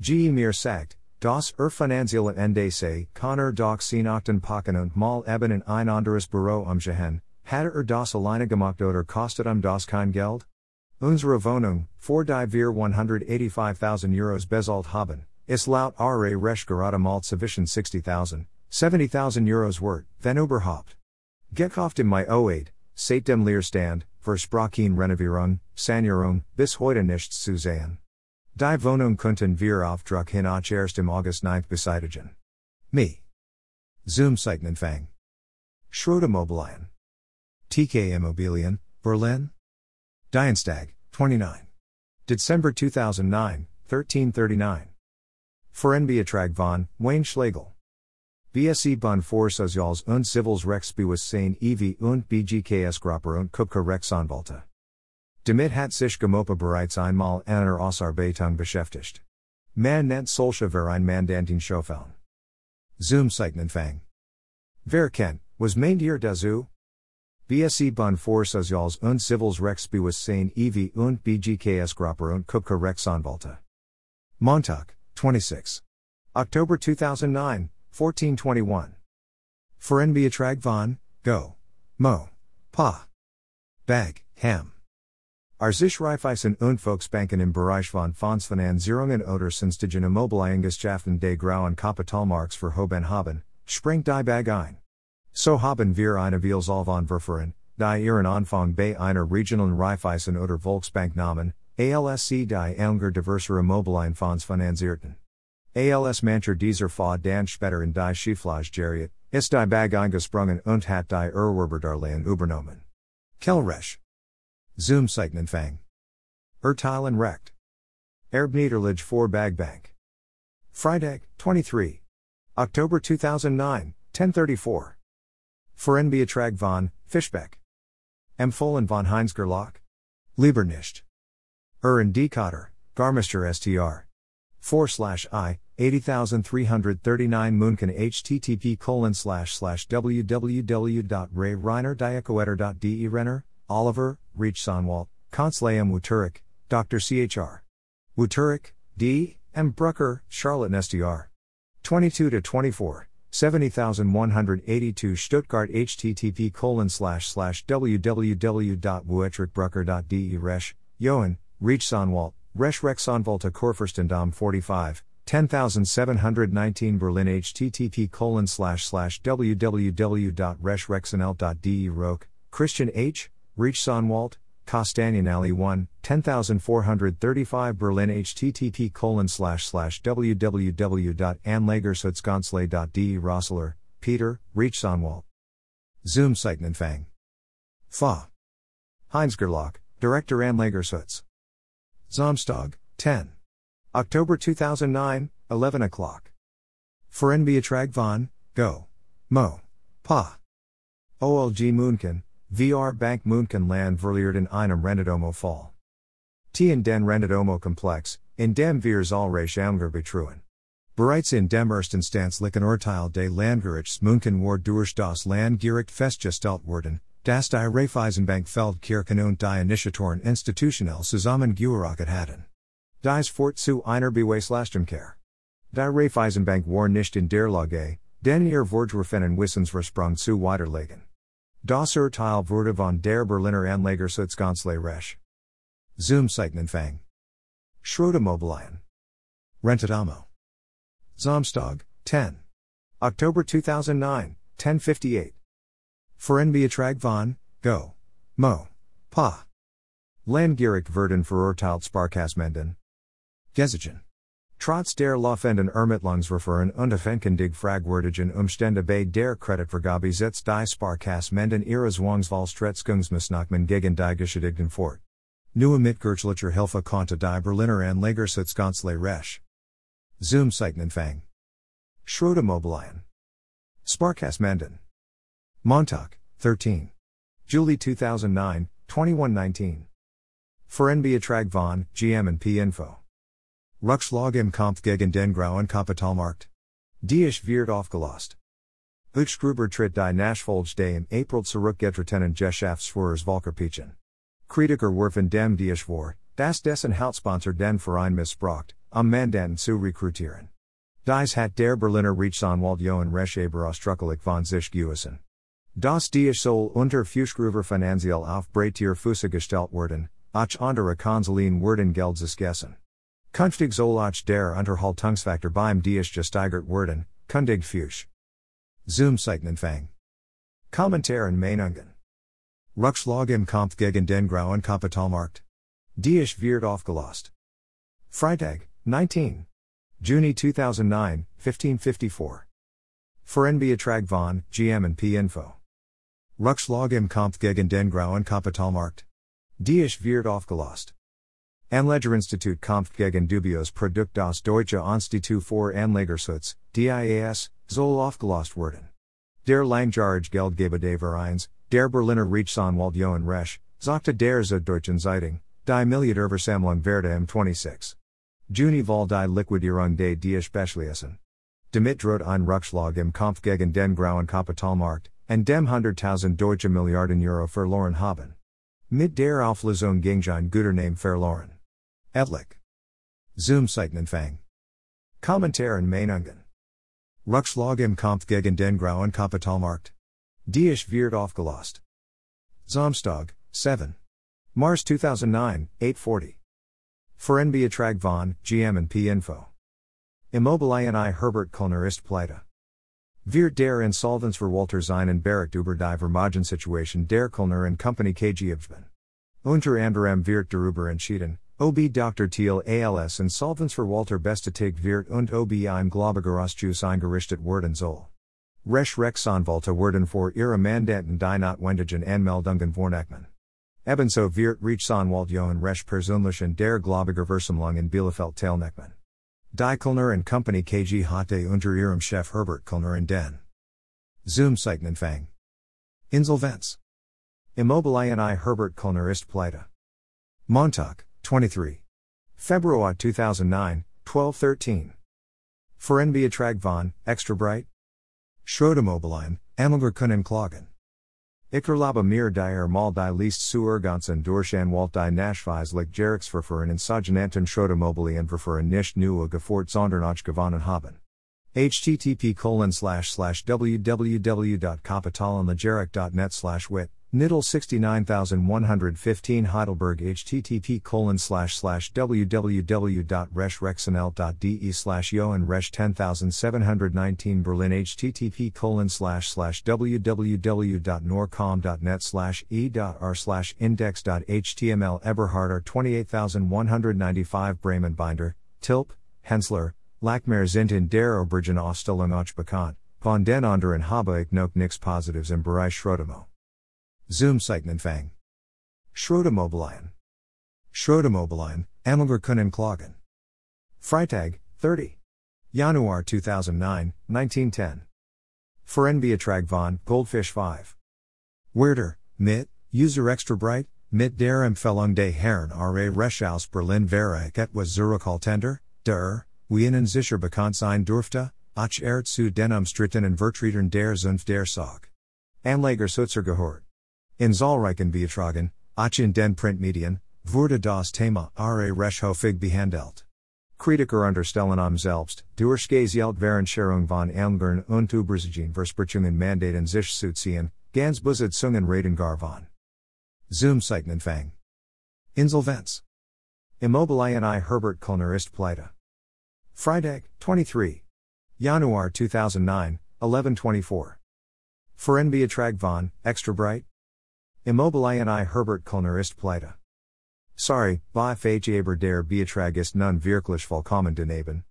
G. mir sagt, das Erfinanzielle Endese, Connor doch seen Ochten Packen und mal eben in ein anderes Büro umgehen, hatte er das alleine gemacht oder kostet um das kein Geld? Unsere Wohnung, vor die wir 185.000 Euros bezahlt haben, ist laut RA Resch gerade mal zwischen 60.000, 70.000 Euros wert, wenn überhaupt. Gekauft im Mai 08, seit dem Leerstand, Versprachen Renovierung, Sanierung, bis heute nichts zu sehen. Die Wohnung könnten wir auf Druck hin auch erst im August 9 beseitigen. Me. Zoom Seitenempfang. Schrottimmobilien. TK Immobilien, Berlin. Dienstag, 29. December 2009, 1339. Verenbeatrag von, Wayne Schlegel. BSE Bun for Sozials und Civils Rechtsbewus sein EV und BGKS Gropper und Kupka Rechtsanwalta. Damit hat sich GoMoPa bereits einmal einer Ausarbeitung beschäftigt. Man nennt solche Verein Mandantin Schofeln. Zoom Seitenempfang. Wer kennt, was meint ihr dazu? BSE Bun for Sozials und Civils Rechtsbewus sein EV und BGKS Gropper und Kupka Rechtsanwalta. Montag, 26. October 2009, 1421. Verenbeatrag von, Go. Mo. Pa. Bag, Ham. Arzisch Raiffeisen und Volksbanken im Bereich von Fondsfinanzierungen oder Sonstigen Immobiliengeschaffen des Grauen Kapitalmarks für Hoben haben, springt die Bag ein. So haben wir eine Vielzahl von Verfahren, die ihren Anfang bei einer regionalen Raiffeisen oder Volksbank nahmen, ALSC die Elnger diverser Immobilienfonds finanzierten. ALS mancher dieser Fa dan später in die Schieflage geriet, ist die Bag eingesprungen und hat die Erwerberdarlehen übernommen. Kellresch. Zoom Seitenempfang. Erteilen Recht. Erbniederlich for Bagbank. Freitag, 23. October 2009, 1034. Verenbeatrag von, Fischbeck. Empfohlen von Heinzgerlach. Lieber nicht. Er und die Cotter, Garmister STR. 4 slash I, 80339 München http colon slash slash www.rayreinerdiacoetter.de Renner, Oliver, Reach Sonwalt, Kanzleam Wuturik, Dr. CHR. Wuturik, D. M. Brucker, Charlotte STR. 22 to 24. 70182 Stuttgart http colon slash slash www.wuetrichbrucker.de Resch, Jochen, Reach Sonwalt, Resch Rexonvolta Kurfürstendamm 45, 10719 Berlin http colon slash slash www.reschrexonelt.de Roque, Christian H., Reach Sonwalt, Kostanian Alley 1, 10435 Berlin http colon slash slash www.anlagershutzgonsley.de Rosseler, Peter, Reach Sonwalt. Zoom Seitenempfang. Fa. Heinz Gerlach, Director Anlagershutz. Samstag, 10. October 2009, 11 o'clock. Verenbeatrag von, Go. Mo. Pa. OLG München, VR Bank München Land Verliert in einem Rendedomo Fall. Tien den Rendedomo Komplex, in dem Zahlreiche Amger betruen. Bereits in dem ersten Stanzlichen Urteil des Landgerichts München war durch das Landgericht festgestellt worden, dass die Raiffeisenbank Feldkirchen und die Initiatoren institutionell zusammengearbeitet hatten. Dies Fort zu einer Beweislastumkehr. Die Raiffeisenbank war nicht in der Lage, den ihr Vorgeworfenen Wissensversprung zu weiterlegen. Das Urteil wurde von der Berliner Anlagerschutzkanzlei Resch. Zoom Seitenempfang. Schrottimmobilien. Rentadamo. Samstag, 10. October 2009, 1058. Verenbeatrag von, Go. Mo. Pa. Landgericht werden verurteilt Sparkassmenden. Gesigen. Trotz der laufenden Ermittlungsverfahren und offenkundig fragwürdigen Umstände bei der Kreditvergabe setzt die Sparkassmenden ihre Zwangsfallstretzungsmaßnahmen gegen die Geschädigten fort. Nur mit kirchlicher Hilfe konnte die Berliner Anlagerschutzkanzlei Resch. Zoom Seitenempfang. Schrottimmobilien. Sparkassmenden. Montag, 13. July 2009, 2119. Verenbeatrag von, GM and P Info. Rückschlag im Kampf gegen den grauen Kapitalmarkt. Die ich wird aufgelost. Utschgruber tritt die Nachfolgste im April zurückgetretenen Geschäftsführers Volker Pichen. Kritiker werfen dem die vor, das dessen Hauptsponsor den Verein missbraucht, am Mandanten zu rekrutieren. Dies hat der Berliner Rechtsanwalt Jochen Rescheber ausdrücklich von sich gewissen. Das die soll unter Fußgruber finanziell auf breitier Füße gestellt werden, auch andere Konsulien werden Gelds gessen. Künftig soll auch der Unterhaltungsfaktor beim Dies gesteigert werden, kundig Fuß. Zoom Seitenanfang. Kommentaren Meinungen. Rückschlag im Kampf gegen den grauen Kapitalmarkt. Dies wird aufgelost. Freitag, 19. Juni 2009, 1554. Verenbeatrag von, GM and P Info. Rückschlag im Kampf gegen den grauen Kapitalmarkt. Dies wird aufgelost. Anlegerinstitut Kampf gegen dubios Produkt das Deutsche Institut für Anlegerschutz, DIAS, soll aufgelost werden. Der Langjarige Geldgeber des Vereins, der Berliner Rechtsanwalt Jochen Resch, sagte der Süddeutschen Zeitung, die Milliarderversammlung werde im 26. Juni Vol die Liquidierung des die Spezialisten. Damit droht ein Rückschlag im Kampf gegen den grauen Kapitalmarkt, and dem 100.000 deutsche Milliarden Euro verloren haben. Mit der Auflösung ging ein guter Name verloren. Etlich. Zoom Seitenanfang. Kommentaren Meinungen. Rückschlag im Kampf gegen den grauen Kapitalmarkt. Dies wird aufgelost. Samstag, 7. Mars 2009, 840. Verenbeatrag von, GM and P Info. Immobilien I Herbert Kölner ist pleite. Wir der Insolvenzverwalter seinen Bericht über die Vermögenssituation der Kölner and Company KGFben. Unter anderem wird darüber entschieden, ob Dr. Thiel als Insolvenz für Walter bestätigt wird und ob im Globegerausschuss eingerichtet werden soll. Resch Rechtsanwälte werden vor ihre Mandanten die notwendigen Anmeldungen vornehmen. Ebenso wird Rechtsanwalt Jochen Resch persönlich in der Globegerversammlung in Bielefeld teilnehmen. Die Kölner and Company KG hatte unter ihrem Chef Herbert Kölner in den Zoom Seitenanfang. Insolvenz. Immobilien I Herbert Kölner ist pleite. Montag, 23. February 2009, 1213. Verenbeatrag von, Extra Bright. Schrottimmobilien, Anlager können klagen. Ikerlaba mir dir mal die Least zu erganzen durch Anwalt die Nachweislich Jerixverfahren in Sogenannten Schrottimmobilien Verfahren nicht nur gefort sondern auch gewonnen haben. http colon slash slash www.kapitalanlegerik.net slash wit Niddle 69115 Heidelberg http colon slash slash www.reschrexnl.de slash Jochen Resch 10719 Berlin http colon slash slash www.norcom.net slash e.r slash index.html Eberhard R 28195 Bremen Binder, Tilp, Hensler, Lackmer sind in der Obergen Ausstellung auch bekannt, von den anderen habe ich noch nix Positives im Bereich Schrodemo. Zoom Seitenanfang. Schrottimmobilien. Schrottimmobilien, Anlager können klagen. Freitag, 30. Januar 2009, 1910. Verenbeatrag von, Goldfish 5. Werder, mit, User Extra Bright, mit der Empfehlung des Herrn R.A. Resch Berlin ich etwas zurückhaltender, der, wie ihnen sicher bekannt sein dürfte, auch er zu den umstrittenen Vertretern der Zunft der Sog. Anleger Sutzer gehört. In zahlreichen Beatragen, auch in den Printmedien, wurde das Thema ra recht behandelt. Kritiker unterstellen am selbst, durch gezielt Währendschärung von Elmgern und Übersiegen Versprechungen Mandaten sich zu ziehen, ganz Besitzungen reden gar von. Zoom Seitenanfang. Insolvenz. Immobilien I Herbert Kölner ist pleite. Freitag, 23. Januar 2009, 1124. Verenbeatrag von, Extra Bright? Immobilien I Herbert Kölner ist pleite. Sorry, bei aber der Beatrag ist nun wirklich vollkommen daneben.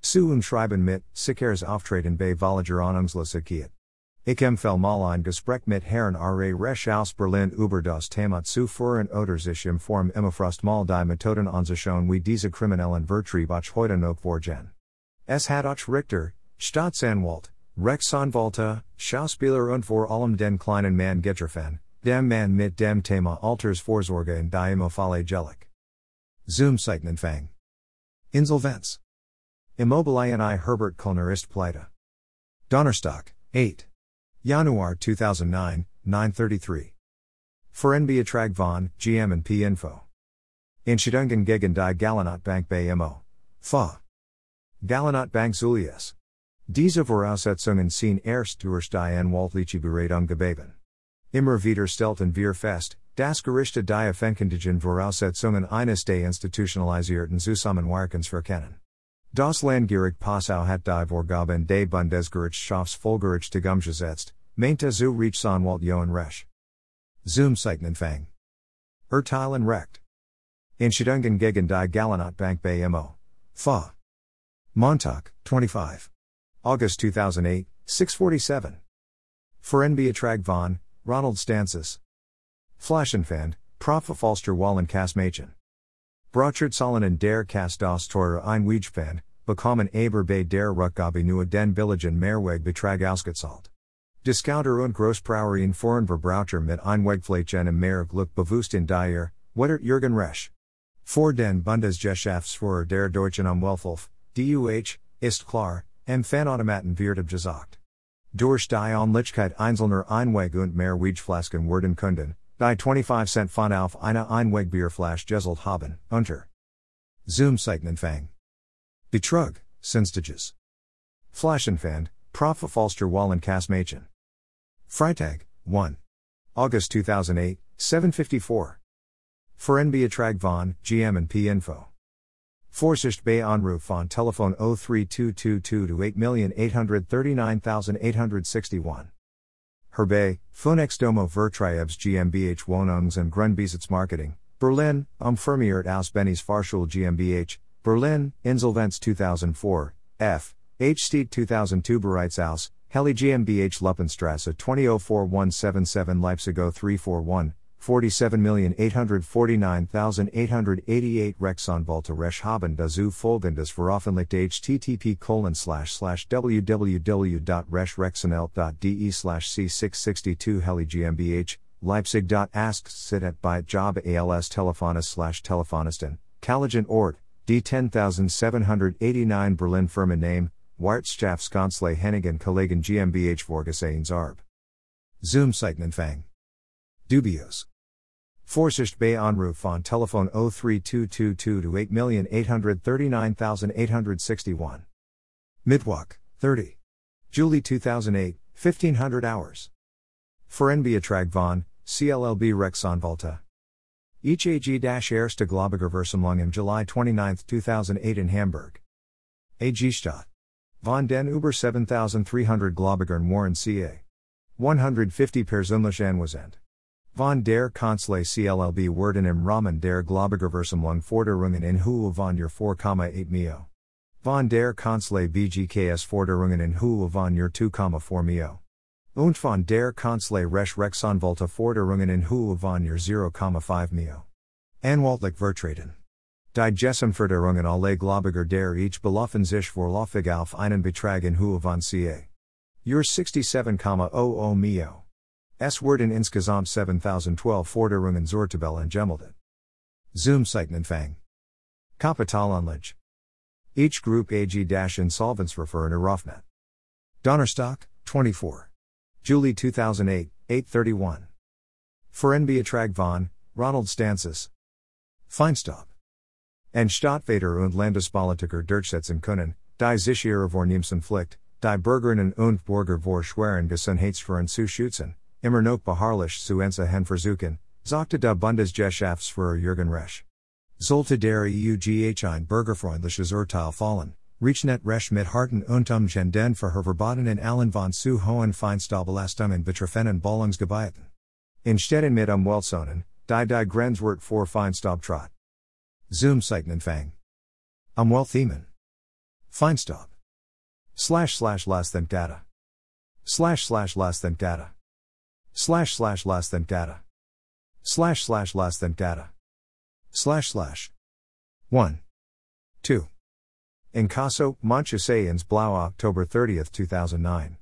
Zu umschreiben mit, Sickers Auftreten bei Vollager Ahnungslosigkeit. Ich empfehle mal ein Gespräch mit Herrn R.A. Resch aus Berlin über das Thema zu führen oder sich im Form Immefrost mal die Methoden anzuschauen wie diese kriminellen Vertrieb auch heute noch vorgehen. Es hat auch Richter, Staatsanwalt, Rechtsanwälte, Schauspieler und vor allem den kleinen Mann getroffen, Dem man mit dem Thema Alters Vorsorge in die Immofale Gelick. Zoom Seitenanfang. Insolvenz. Immobilien I Herbert Kölner ist pleite. Donnerstag, 8. Januar 2009, 933. Verenbeatrag von, GM and P Info. Inschidungen gegen die Galanat Bank bei. Fa. Galanat Bank Zulius. Diese Voraussetzungen sind erst durch die Anwaltliche Beratung gegeben. Immer wieder stellten wir fest, das Gerichte die Offenkundigen Voraussetzungen eines des institutionalisierten Zusammenwirkens verkennen. Das Landgericht Passau hat die Vorgaben des Bundesgerichtsschaftsfolgericht umgesetzt, meinte zu Rechtsanwalt Jochen Resch. Zoom Zeichnenfang. Urteilen Recht. Entscheidungen gegen die Galanat-Bank bei Mo. Fa. Montauk, 25. August 2008, 647. Verenbeatrag von, Ronald Stancis. Flaschenfand, Prof. Falster Wallen Kasmachen. Brochard Sollen der Kast das Teurer ein Wijfand, bekommen aber bei der Rückgabe nur den billigen Mehrweg Betrag ausgezahlt. Discounter und Grossbrauerien foreign Verbraucher mit Einwegflächen im Mehr Glück bewusst in Dyer, Wettert Jürgen Resch. Vor den Bundesgeschäftsführer der Deutschen Umwelthilfe, DUH, ist klar, Empfanautomaten wird abgesagt. Durch die Onlichkeit einzelner Einweg und Mehrwegflasken werden Kunden, die 25 Cent von auf eine Einwegbierflasch geselt haben, unter. Zoom Zeichnenfang. Betrug, Sinstages. Flaschenfand, Prof. Falster Wallen Kasmachen. Freitag, 1. August 2008, 754. Verenbeatrag von, GM and P Info. Vorsicht bei Anruf von Telefon 03222 to 8,839,861. Herbei, Phonex Domo Vertriebs GmbH Wohnungs und Grundbesitz Marketing, Berlin, Umfirmiert aus Benny's Fahrschule GmbH, Berlin, Insolvenz 2004, F. H. Steed 2002 Bereitsaus, Heli GmbH Luppenstrasse 2004177 Leipzig 0341, 47849888 Rexonvolta Resch haben dazu folgendes veröffentlicht http colon slash slash www.reschrexonelt.de slash c662 Heli GmbH, Leipzig.asks sit at by job als telefonist slash telefonisten, Callagent Ort, D10789 Berlin Firma name, Wirtschaftskanzlei Hennigan Kollegen GmbH Vorgesehen's Arb. Zoom Zeichnenfang. Dubios. Vorsicht bei Anruf von Telefon 03222 to 8,839,861. Mittwoch, 30. July 2008, 1500 hours. Verenbeatrag von, CLLB Rexonvolta. Each AG Erste Globiger Versumlung im July 29, 2008 in Hamburg. AG Stadt. Von den über 7300 Globigern Warren CA. 150 persönlich anwesend. Von der Kanzlei CLLB werden im Rahmen der Globigerversumlung Forderungen in Höhe von Jahr 4,8 Mio. Von der Kanzlei BGKS Forderungen in Höhe von Jahr 2,4 Mio. Und von der Kanzlei Resch Rexanvolta Forderungen in Höhe von Jahr 0,5 Mio. Anwaltlich Vertreten. Die Gesumforderungen alle Globiger der ich belaufen sich vorläufig auf einen Betrag in Höhe von ca. Jahr 67,00 Mio. Es werden insgesamt 7012 Forderungen zur Tabelle angemeldet. Zoom Zeichnenfang. Kapitalanlage. Each Group AG Insolvenzverfahren eröffnet. Donnerstock, 24. July 2008, 831. Verenbeatrag von, Ronald Stancis. Feinstaub. En Stadtvater und Landespolitiker durchsetzen können, die Sicherere vornehmsen Pflicht, die Bürgerinnen und Bürger vor schweren Gesundheitsgefahren zu schützen, immer noch beharrlich zu entziehen versuchen, sagte der Bundesgeschäftsführer Jürgen Resch. Sollte der EUGH ein bürgerfreundliches Urteil fallen, Rechnet Resch mit harten und umgenden für verbotenen allen von zu hohen Feinstaubelastungen betreffenden Ballungsgebieten. In Städten mit Umweltzonen, die die Grenzwert vor Feinstaub trot. Zoom Zeichnenfang. Umweltthemen. Feinstaub. Slash slash less than data. Slash slash less than data. Slash slash less than data. Slash slash less than data. Slash slash. 1. 2. Inkasso, Manchusayans Blau October 30, 2009.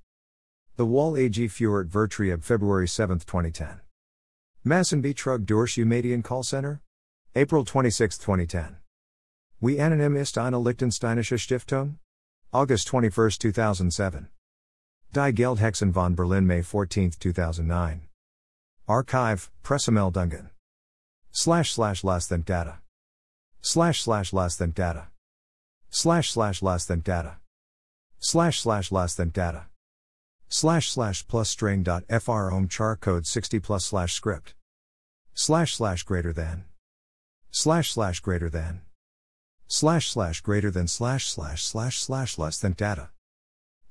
The Wall AG Fuhrt Vertrieb February 7, 2010. Massenbetrug durch Umedian Call Center? April 26, 2010. Wie anonym ist eine Liechtensteinische Stiftung? August 21, 2007. Die Geldhexen von Berlin, May 14, 2009. Archive, Pressemel Dungan. Slash slash less than data. Slash slash less than data. Slash slash less than data. Slash slash less than data. Slash slash plus string dot fr home char code 60 plus slash script. Slash slash greater than. Slash slash greater than. Slash slash greater than slash slash slash slash less than data.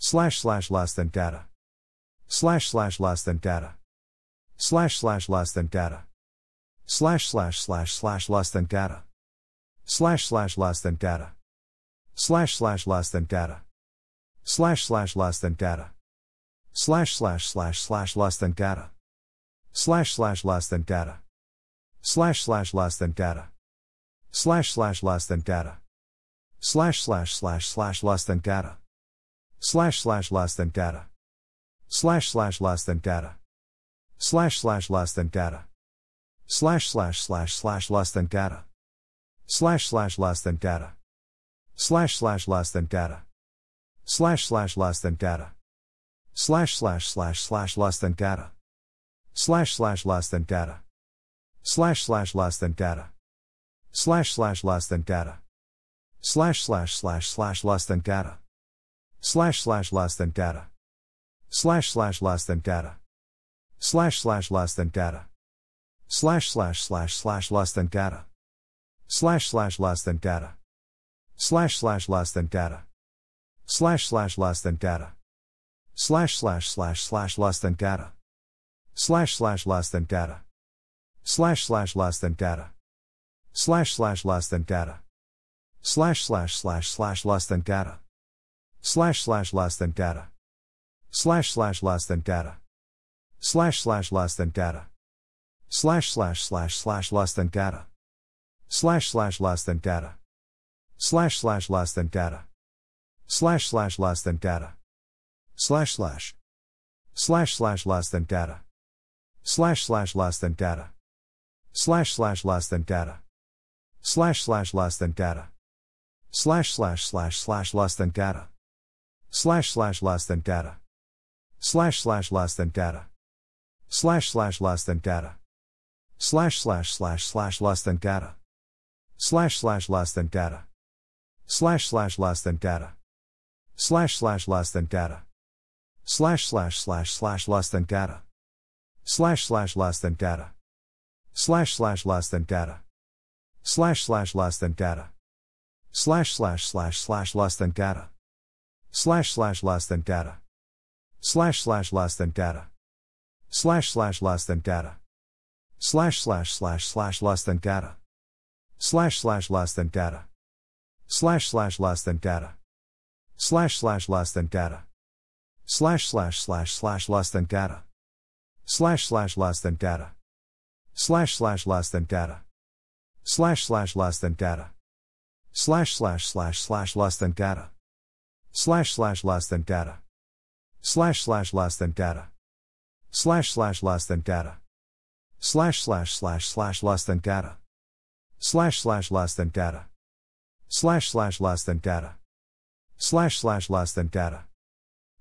Slash slash less than data. Slash slash less than data. Slash slash less than data. Slash slash slash slash less than data. Slash slash less than data. Slash slash less than data. Slash slash less than data. Slash slash slash slash less than data. Slash slash less than data. Slash slash less than data. Slash slash less than data. Slash slash slash slash less than data. Slash slash less than data. Slash slash less than data. Slash slash less than data. Slash slash slash slash less than data. Slash slash less than data. Slash slash less than data. Slash slash less than data. Slash slash slash slash less than data. Slash slash less than data. Slash slash less than data. Slash slash less than data. Slash slash slash slash less than data. Slash slash less than data. Slash slash less than data. Slash slash less than data. Slash slash slash slash less than data. Slash slash less than data. Slash slash less than data. Slash slash less than data. Slash slash slash slash less than data. Slash slash less than data. Slash slash less than data. Slash slash less than data. Slash slash slash slash less than data. Slash slash less than data. Slash slash less than data. Slash slash less than data. Slash slash slash slash less than data. Slash slash less than data. Slash slash less than data. Slash slash less than data. Slash slash. Slash slash less than data. Slash slash less than data. Slash slash less than data. Slash slash less than data. Slash slash slash slash less than data. Slash slash less than data. Slash slash less than data. Slash slash less than data. Slash slash slash slash less than data. Slash slash less than data. Slash slash less than data. Slash slash less than data. Slash slash slash slash less than data. Slash slash less than data. Slash slash less than data. Slash slash less than data. Slash slash slash slash less than data. Slash slash less than data. Slash slash less than data. Slash slash less than data. Slash slash slash slash less than data. Slash slash less than data. Slash slash less than data. Slash slash less than data. Slash slash slash slash less than data. Slash slash less than data. Slash slash less than data. Slash slash less than data. Slash slash slash slash less than data. Slash slash less than data. Slash slash less than data. Slash slash less than data. Slash slash slash slash less than data. Slash slash less than data. Slash slash less than data. Slash slash less than data.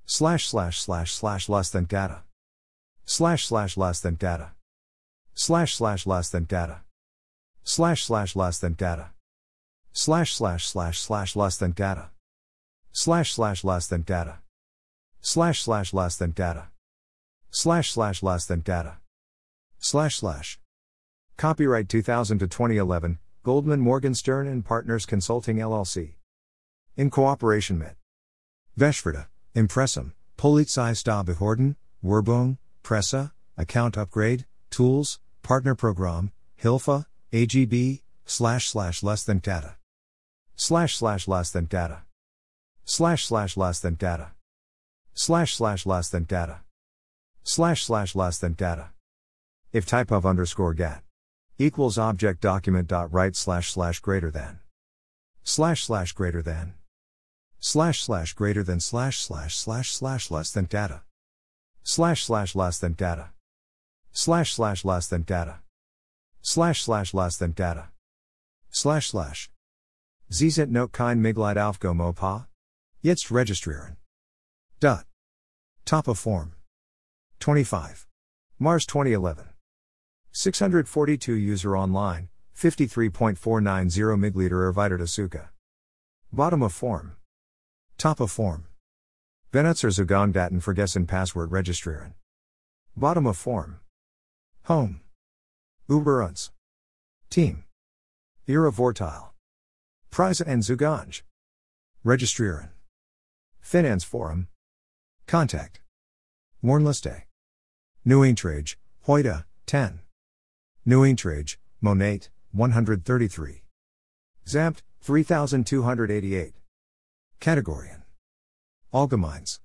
Slash slash slash slash less than data. Slash slash less than data. Slash slash less than data. Slash slash less than data. Slash slash slash slash less than data. Slash slash less than data. Slash slash less than data. Slash slash less than data. Slash slash. Copyright 2000 to 2011, Goldman Morgenstern and Partners Consulting LLC. In cooperation mit Veshverda, Impressum, Polizeistabehörden, Werbung, Presse, Account Upgrade, Tools, Partner Program, Hilfa, AGB, slash slash less than data. Slash slash less than data. Slash slash less than data. Slash slash less than data. slash slash less than data. If type of underscore get equals object document dot write slash slash greater than slash slash greater than slash slash greater than slash slash slash slash less than data slash slash less than data slash slash less than data slash slash less than data slash slash zz note kein Mitglied aufgenommen pa jetzt registrieren dot top of form 25 Mars 2011 642 user online 53.490 migliter erweiterte Suka bottom of form top of form Benutzer Zugang Daten vergessen Passwort registrieren. Bottom of form. Home. Uber uns. Team. Ihre Vorteil. Preise and Zugang. Registrieren. Finance Forum. Contact. Warnliste. New Eintrage, heute, 10. New Eintrage, Monate, 133. Zamt, 3288. Categorien. Allgemeins.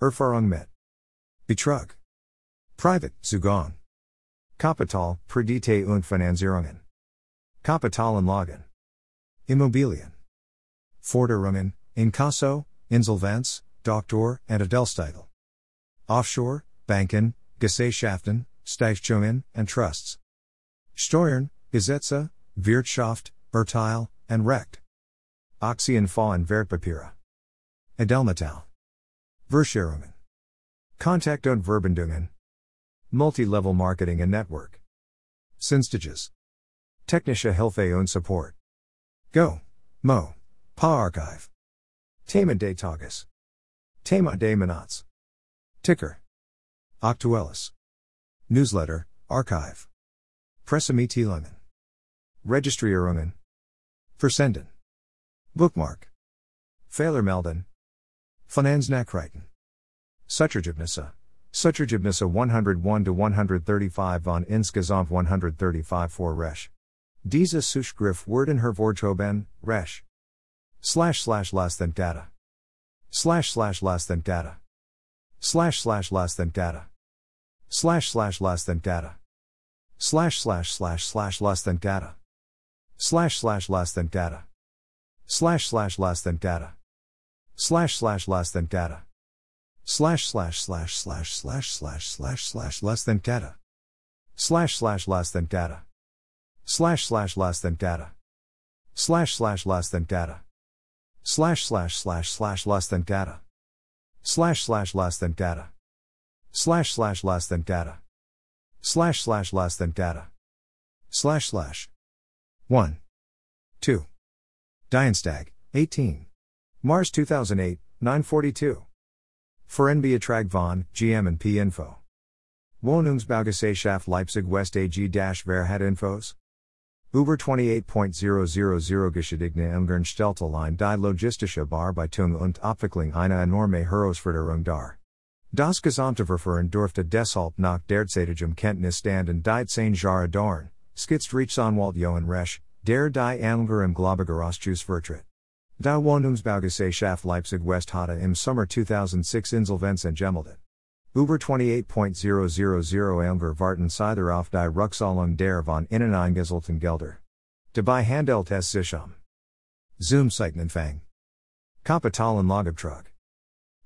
Erfahrung mit. Betrug. Private, Zugang. Kapital, Kredite und Finanzierungen. Kapitalanlagen. Immobilien. Forderungen, Inkasso, Insolvenz, Doktor, and Adelstitel. Offshore, Banken, Gesellschaften, Stiftungen, and Trusts. Steuern, Gesetze, Wirtschaft, Urteil, and Recht. Aktienfonds and Wertpapiere. Edelmetall. Verscherungen. Contact und Verbindungen. Multi-level marketing and network. Synstages. Technische Hilfe und Support. Go. Mo. Pa Archive. Thema des Tages. Thema des Monats. Ticker. Actuelis. Newsletter, Archive. Pressemitteilungen. Registrierungen. Versenden. Bookmark. Fehlermelden. Finanznachrichten. Suchergebnisse. Suchergebnisse 101 to 135 von insgesamt 135 for Resch. Diese Suchgriff werden hervorgehoben, Resch. Slash slash less than data. Slash slash less than data. Slash slash less than data. Slash slash less than data. Slash slash slash slash less than data. Slash slash less than data. Slash slash less than data. Slash slash less than data. Slash slash slash slash slash slash slash slash less than data. Slash slash less than data. Slash slash less than data. Slash slash less than data. Slash slash slash slash less than data. Slash slash less than data. Slash slash less than data. Slash slash less than data. Slash slash. 1. 2. Dienstag, 18. Mars 2008, 942. Verenbeatrag von, GM and P Info. Wohnungsbaugesellschaft Leipzig West AG Verhat Infos. Uber 28.000 Geschädigene Umgern stellte Line die logistische Bearbeitung und Abwicklung einer enorme Herausforderung dar. Das gesamte Verfahren durfte deshalb nach derzeitigem Kenntnisstand und die 10 Jahre dauern, skizzt Rechtsanwalt Jochen Resch, der die Anlager im Gläubigerausschuss vertritt. Die Wohnungsbaugesellschaft Leipzig West hatte im Sommer 2006 Insolvenz angemeldet. Über 28.000 Elnger warten Seither auf die Rückzahlung der von innen eingezahlten Gelder. Dabei handelt es sich um Zoom Seitenempfang. Kapitalanlagebetrug.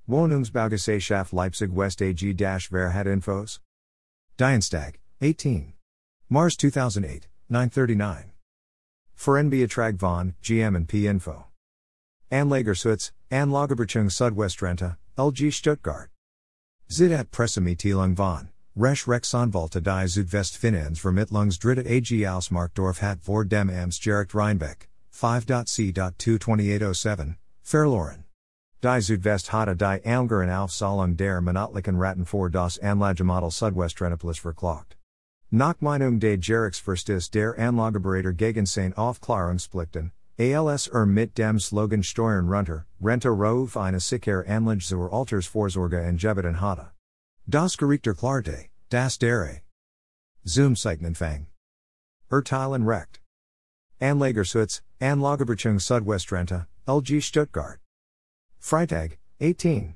Wohnungsbaugesellschaft Leipzig West AG Wer hat Infos? Dienstag, 18. Mars 2008, 939. Verenbeatrag von, GM and P Info. Anlagerschutz, Anlagebetrug Südwestrente, LG Stuttgart. Zidat Pressemitteilung von, Resch Rechtsanwälte die Südwestfinanzvermittlungsdritte AG Ausmarkdorf hat vor dem Amtsgericht Rheinbeck, 5.c.22807, verloren. Die Südwest hatte die Angeren Aufzahlung der monatlichen Raten vor das Anlagemodell Südwestrennepolis verklagt. Nach Meinung des Gerichtsverstes der Anlageberater gegen seine Aufklärungspflichten, ALS er mit dem Slogan Steuern runter, Rente rauf eine sichere Anlage zur Altersvorsorge Gebeten hatte. Das Gericht erklärte, das dere. Zoom Seitenempfang. Urteilen Recht. Anlagerschutz, Anlagebetrug Südwestrente, LG Stuttgart. Freitag, 18.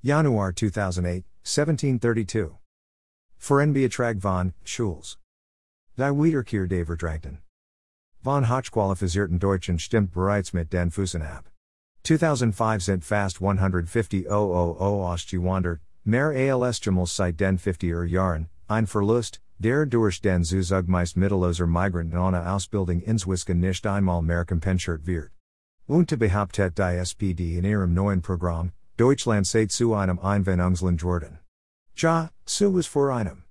Januar 2008, 1732. Verenbeatrag von Schulz. Die Wiederkehr der Verdragten. Von Hochqualifizierten Deutschen stimmt bereits mit den Füßen ab. 2005 sind fast 150 000 ausgewandert, mehr als Gemels seit den 50er Jahren, ein Verlust, der durch den Zuzug meist mittelloser Migranten ohne Ausbildung inzwischen nicht einmal mehr kompensiert wird. Und behauptet die SPD in ihrem neuen Programm, Deutschland sei zu einem Einwanderungsland Jordan. Ja, so was vor einem.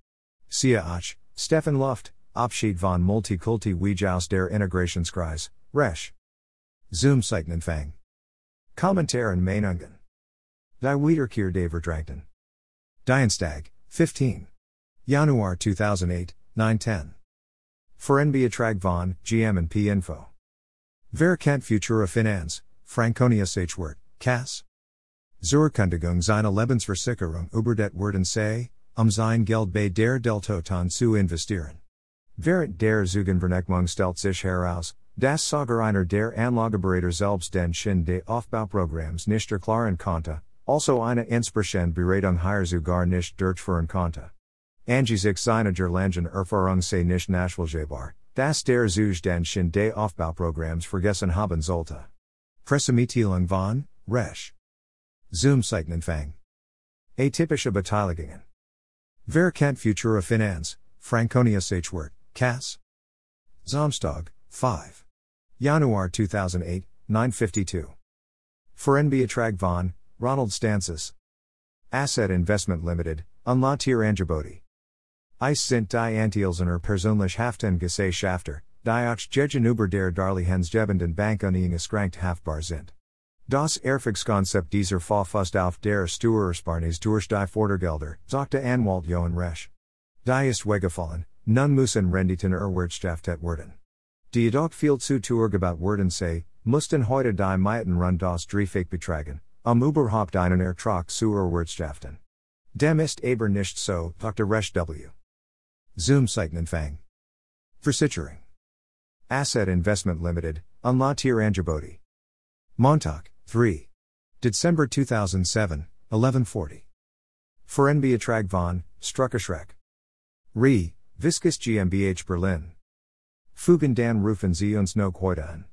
Siehe auch, Stefan Luft, Abschied von Multikulti wie aus der Integrationskrise, Resch. Zoom Seitenanfang. Kommentaren Meinungen. Die Wiederkehr der Verdragten. Dienstag, 15. Januar 2008, 910. Verenbeatrag von, GM and P Info. Wer kennt Futura Finanz, Franconia Sachwort, Cass? Zurkundigung seiner Lebensversicherung über det Werden sei, um sein Geld bei der Deltoton zu investieren. Während der Zugenvernehmung stellt sich heraus, das Sager einer der Anlageberater selbst den Shin de Aufbauprogramms nicht erklären konnte, also eine entsprechende Beratung hier sogar nicht durchführen konnte. Angesichts seiner Gerlangen Erfahrung sei nicht nachvollziehbar, dass der Zug den Shin de Aufbauprogramms vergessen haben sollte. Pressemitteilung von, Resch. Zoom Seitenanfang. Atypische Beteiligungen. Wer kennt Futura Finanz, Franconia Sachwort, Cass? Samstag, 5. Januar 2008, 952. Verenbeatrag von, Ronald Stancis. Asset Investment Limited, Unlatier Angebote. Eis sind die Antielsener persönlich haften Gesellschafter, die auch gegen über der Darlehensgebenden Bank uneingeschränkt haftbar sind. Das Erfolgskonzept dieser Verfasst auf der Steuersparnis durch die Fordergelder, sagte Anwalt Jochen Resch. Die ist weggefallen, nun müssen Renditen erwirtschaftet werden. Die jedoch viel zu gebaut werden sei, mussten heute die Mieten run das Dreifach betragen, um überhaupt einen Ertrag zu erwirtschaften. Dem ist aber nicht so, Dr. Resch W. Zoom Seitenanfang. Versicherung. Asset Investment Limited, Unlatier Angebote. Montag. 3. December 2007, 1140. Verenbeatrag von, Struckerschreck. Re, Viscus GmbH Berlin. Fugen dan Rufen Sie uns no heute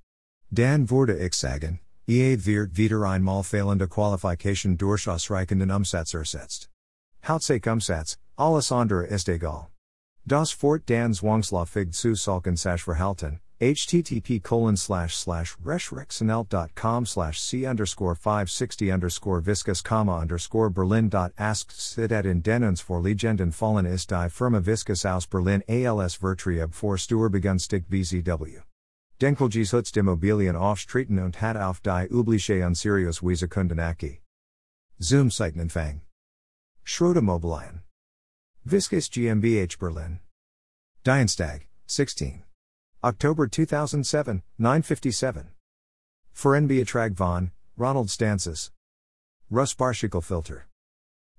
Dan wurde ich sagen, EA wird wieder einmal fehlende Qualifikation durch ausreichenden Umsatz ersetzt. Hauptsache Umsatz, alles andere ist egal. Das Fort dan Zwangslaufig zu Salken sash Verhalten, http colon slash slash reschrexanelt.com slash c underscore 560 underscore viscus comma underscore berlin dot asks sit in den for legenden fallen ist die firma viscus aus berlin als vertrieb for Steuerbegünstigt bzw. Denkelges Hutz Immobilien aufstreiten und hat auf die übliche unseriös Weise Kundenaki. Zoom Seitenanfang. Schrottimmobilien. Viscus GmbH Berlin. Dienstag, 16. October 2007, 957. Verenbeatrag von, Ronald Stancis. Russ Filter.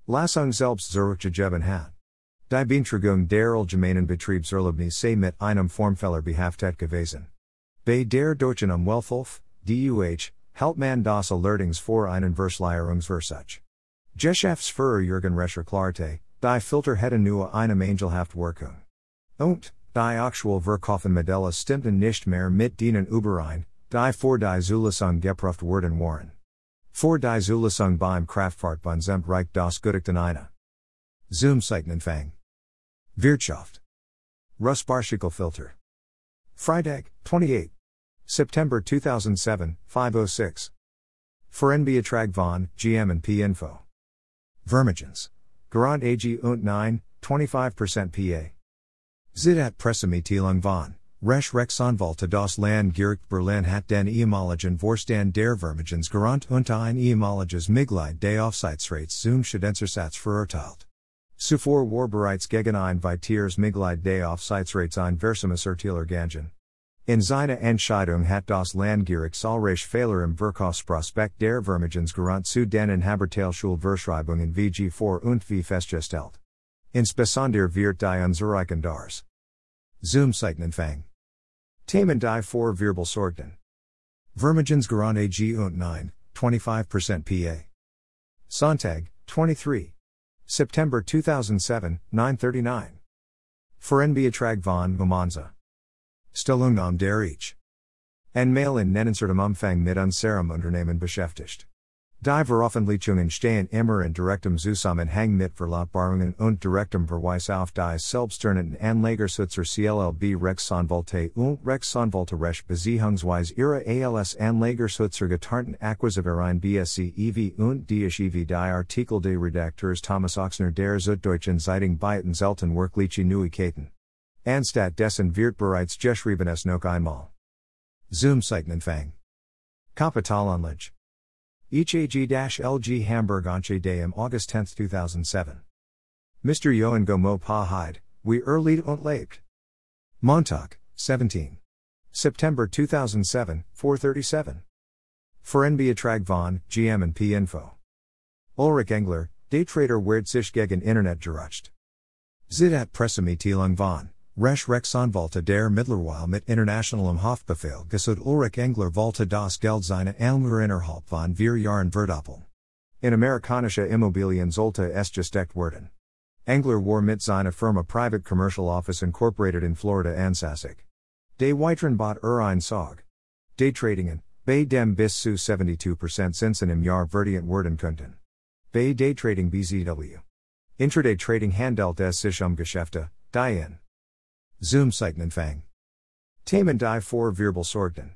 Lassung selbst zurückgegeben hat. Die Beantragung der allgemeinen Betriebserlaubnis sei mit einem Formfehler behaftet gewesen. Bei der Deutschen Umwelthilfe, DUH, hält man das allerdings vor einen Versleierungsversuch. Geschäftsführer Jürgen Rescher klarte, die Filter hätten nur eine Angelhaft Wirkung. Und, Die aktuell Verkaufen Modelle stimmten nicht mehr mit denen überein, die vor die Zulassung geprüft worden waren. Vor die Zulassung beim Kraftfahrtbundesamt reicht das Gutachten eine. Zoom Seitenanfang. Wirtschaft. Filter. Freitag, 28. September 2007, 506. Verenbeatrag von, GM and P Info. Vermigens. Garant AG und 9, 25% PA. Zidat Pressemitteilung von Resch Rechtsanwalt das Landgericht Berlin hat den ehemaligen Vorstand der Vermögensgarant und ein ehemaliges Mitglied des Aufsichtsrats zum Schadensersatz verurteilt. Zuvor war bereits gegen ein weiteres Mitglied des Aufsichtsrats ein versames Urteil ergangen. In seiner Entscheidung hat das Landgericht zahlreiche Fehler im Verkaufsprospekt der Vermögensgarant zu den Inhaberteilschuldverschreibungen VG4 und V festgestellt. Insbesondere wird die Unzureichend dars. Zoom Seitenanfang. Themen die vor Wirbel sorgten. Vermigens Garant AG und 9, 25% PA. Sonntag, 23. September 2007, 939. Verenbeatrag von Mamanza. Stellungnam der ich. En mail in nennensert am Umfang mit Unserem beschäftigt. Die Veröffentlichungen stehen immer in direktem Zusammenhang mit Verlautbarungen und direktem Verweis auf die selbsternannten Anlagersutzer CLLB Rechtsanwälte und Rechtsanwälte Recht Beziehungsweise ihre ALS Anlagersutzer getarnten Acquisiverein BSC EV und die EV die Artikel des Redakteurs Thomas Öchsner der Süddeutschen Zeitung Bayeten selten wirkliche Neuigkeiten. Anstatt dessen wird bereits geschrieben es noch einmal. Zoom Seitenanfang. Kapitalanlage. ECG-LG Hamburg Anche Day im August 10, 2007. Mr. Johan Gomo Pa Hyde, we erlied und lebt. Montag, 17. September 2007, 437. Verenbeatrag von, GM and P Info. Ulrich Engler, Daytrader werd sich gegen Internet gerutscht. Zidat Pressemitteilung von. Resch Rechtsanwälte der Mittlerweile mit internationalem Hofbefehl gesud Ulrich Engler Volta das Geld seine Elmer innerhalb von vier Jahren verdoppeln. In amerikanische Immobilien sollte es gesteckt werden. Engler war mit seiner Firma Private Commercial Office Incorporated in Florida ansässig. De Weiteren bot er ein Sog. Day Tradingen, bei dem bis zu 72% Zinsen im Jahr verdient werden könnten. Bei Day Trading BZW. Intraday Trading handelt es sich um Geschäfte, die in Zoom Seitenanfang. Themen die vor Wirbel sorgten.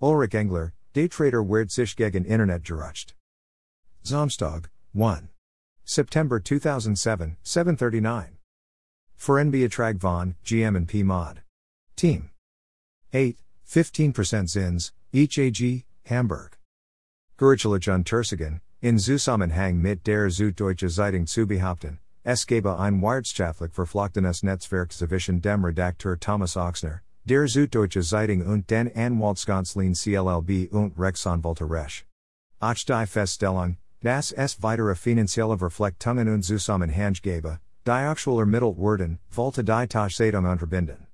Ulrich Engler, Daytrader werd sich gegen Internet gerutscht. Samstag, 1. September 2007, 739. Verenbeatrag von, GM and P Mod. Team. 8, 15% Zins, each AG, Hamburg. Gerichelage Untersigen, in Zusammenhang mit der Süddeutsche Zeitung zu behaupten, Es gebe ein Wirtschaftlich verflochtenes Netzwerk zwischen dem Redakteur Thomas Öchsner, der Süddeutsche Zeitung und den Anwaltskanzleien CLLB und Rechtsanwälte Resch. Auch die Feststellung, dass es weitere finanzielle Verflechtungen und Zusammenhang gebe, die aktuell ermittelt werden, wollte die Tachzeitung unterbinden.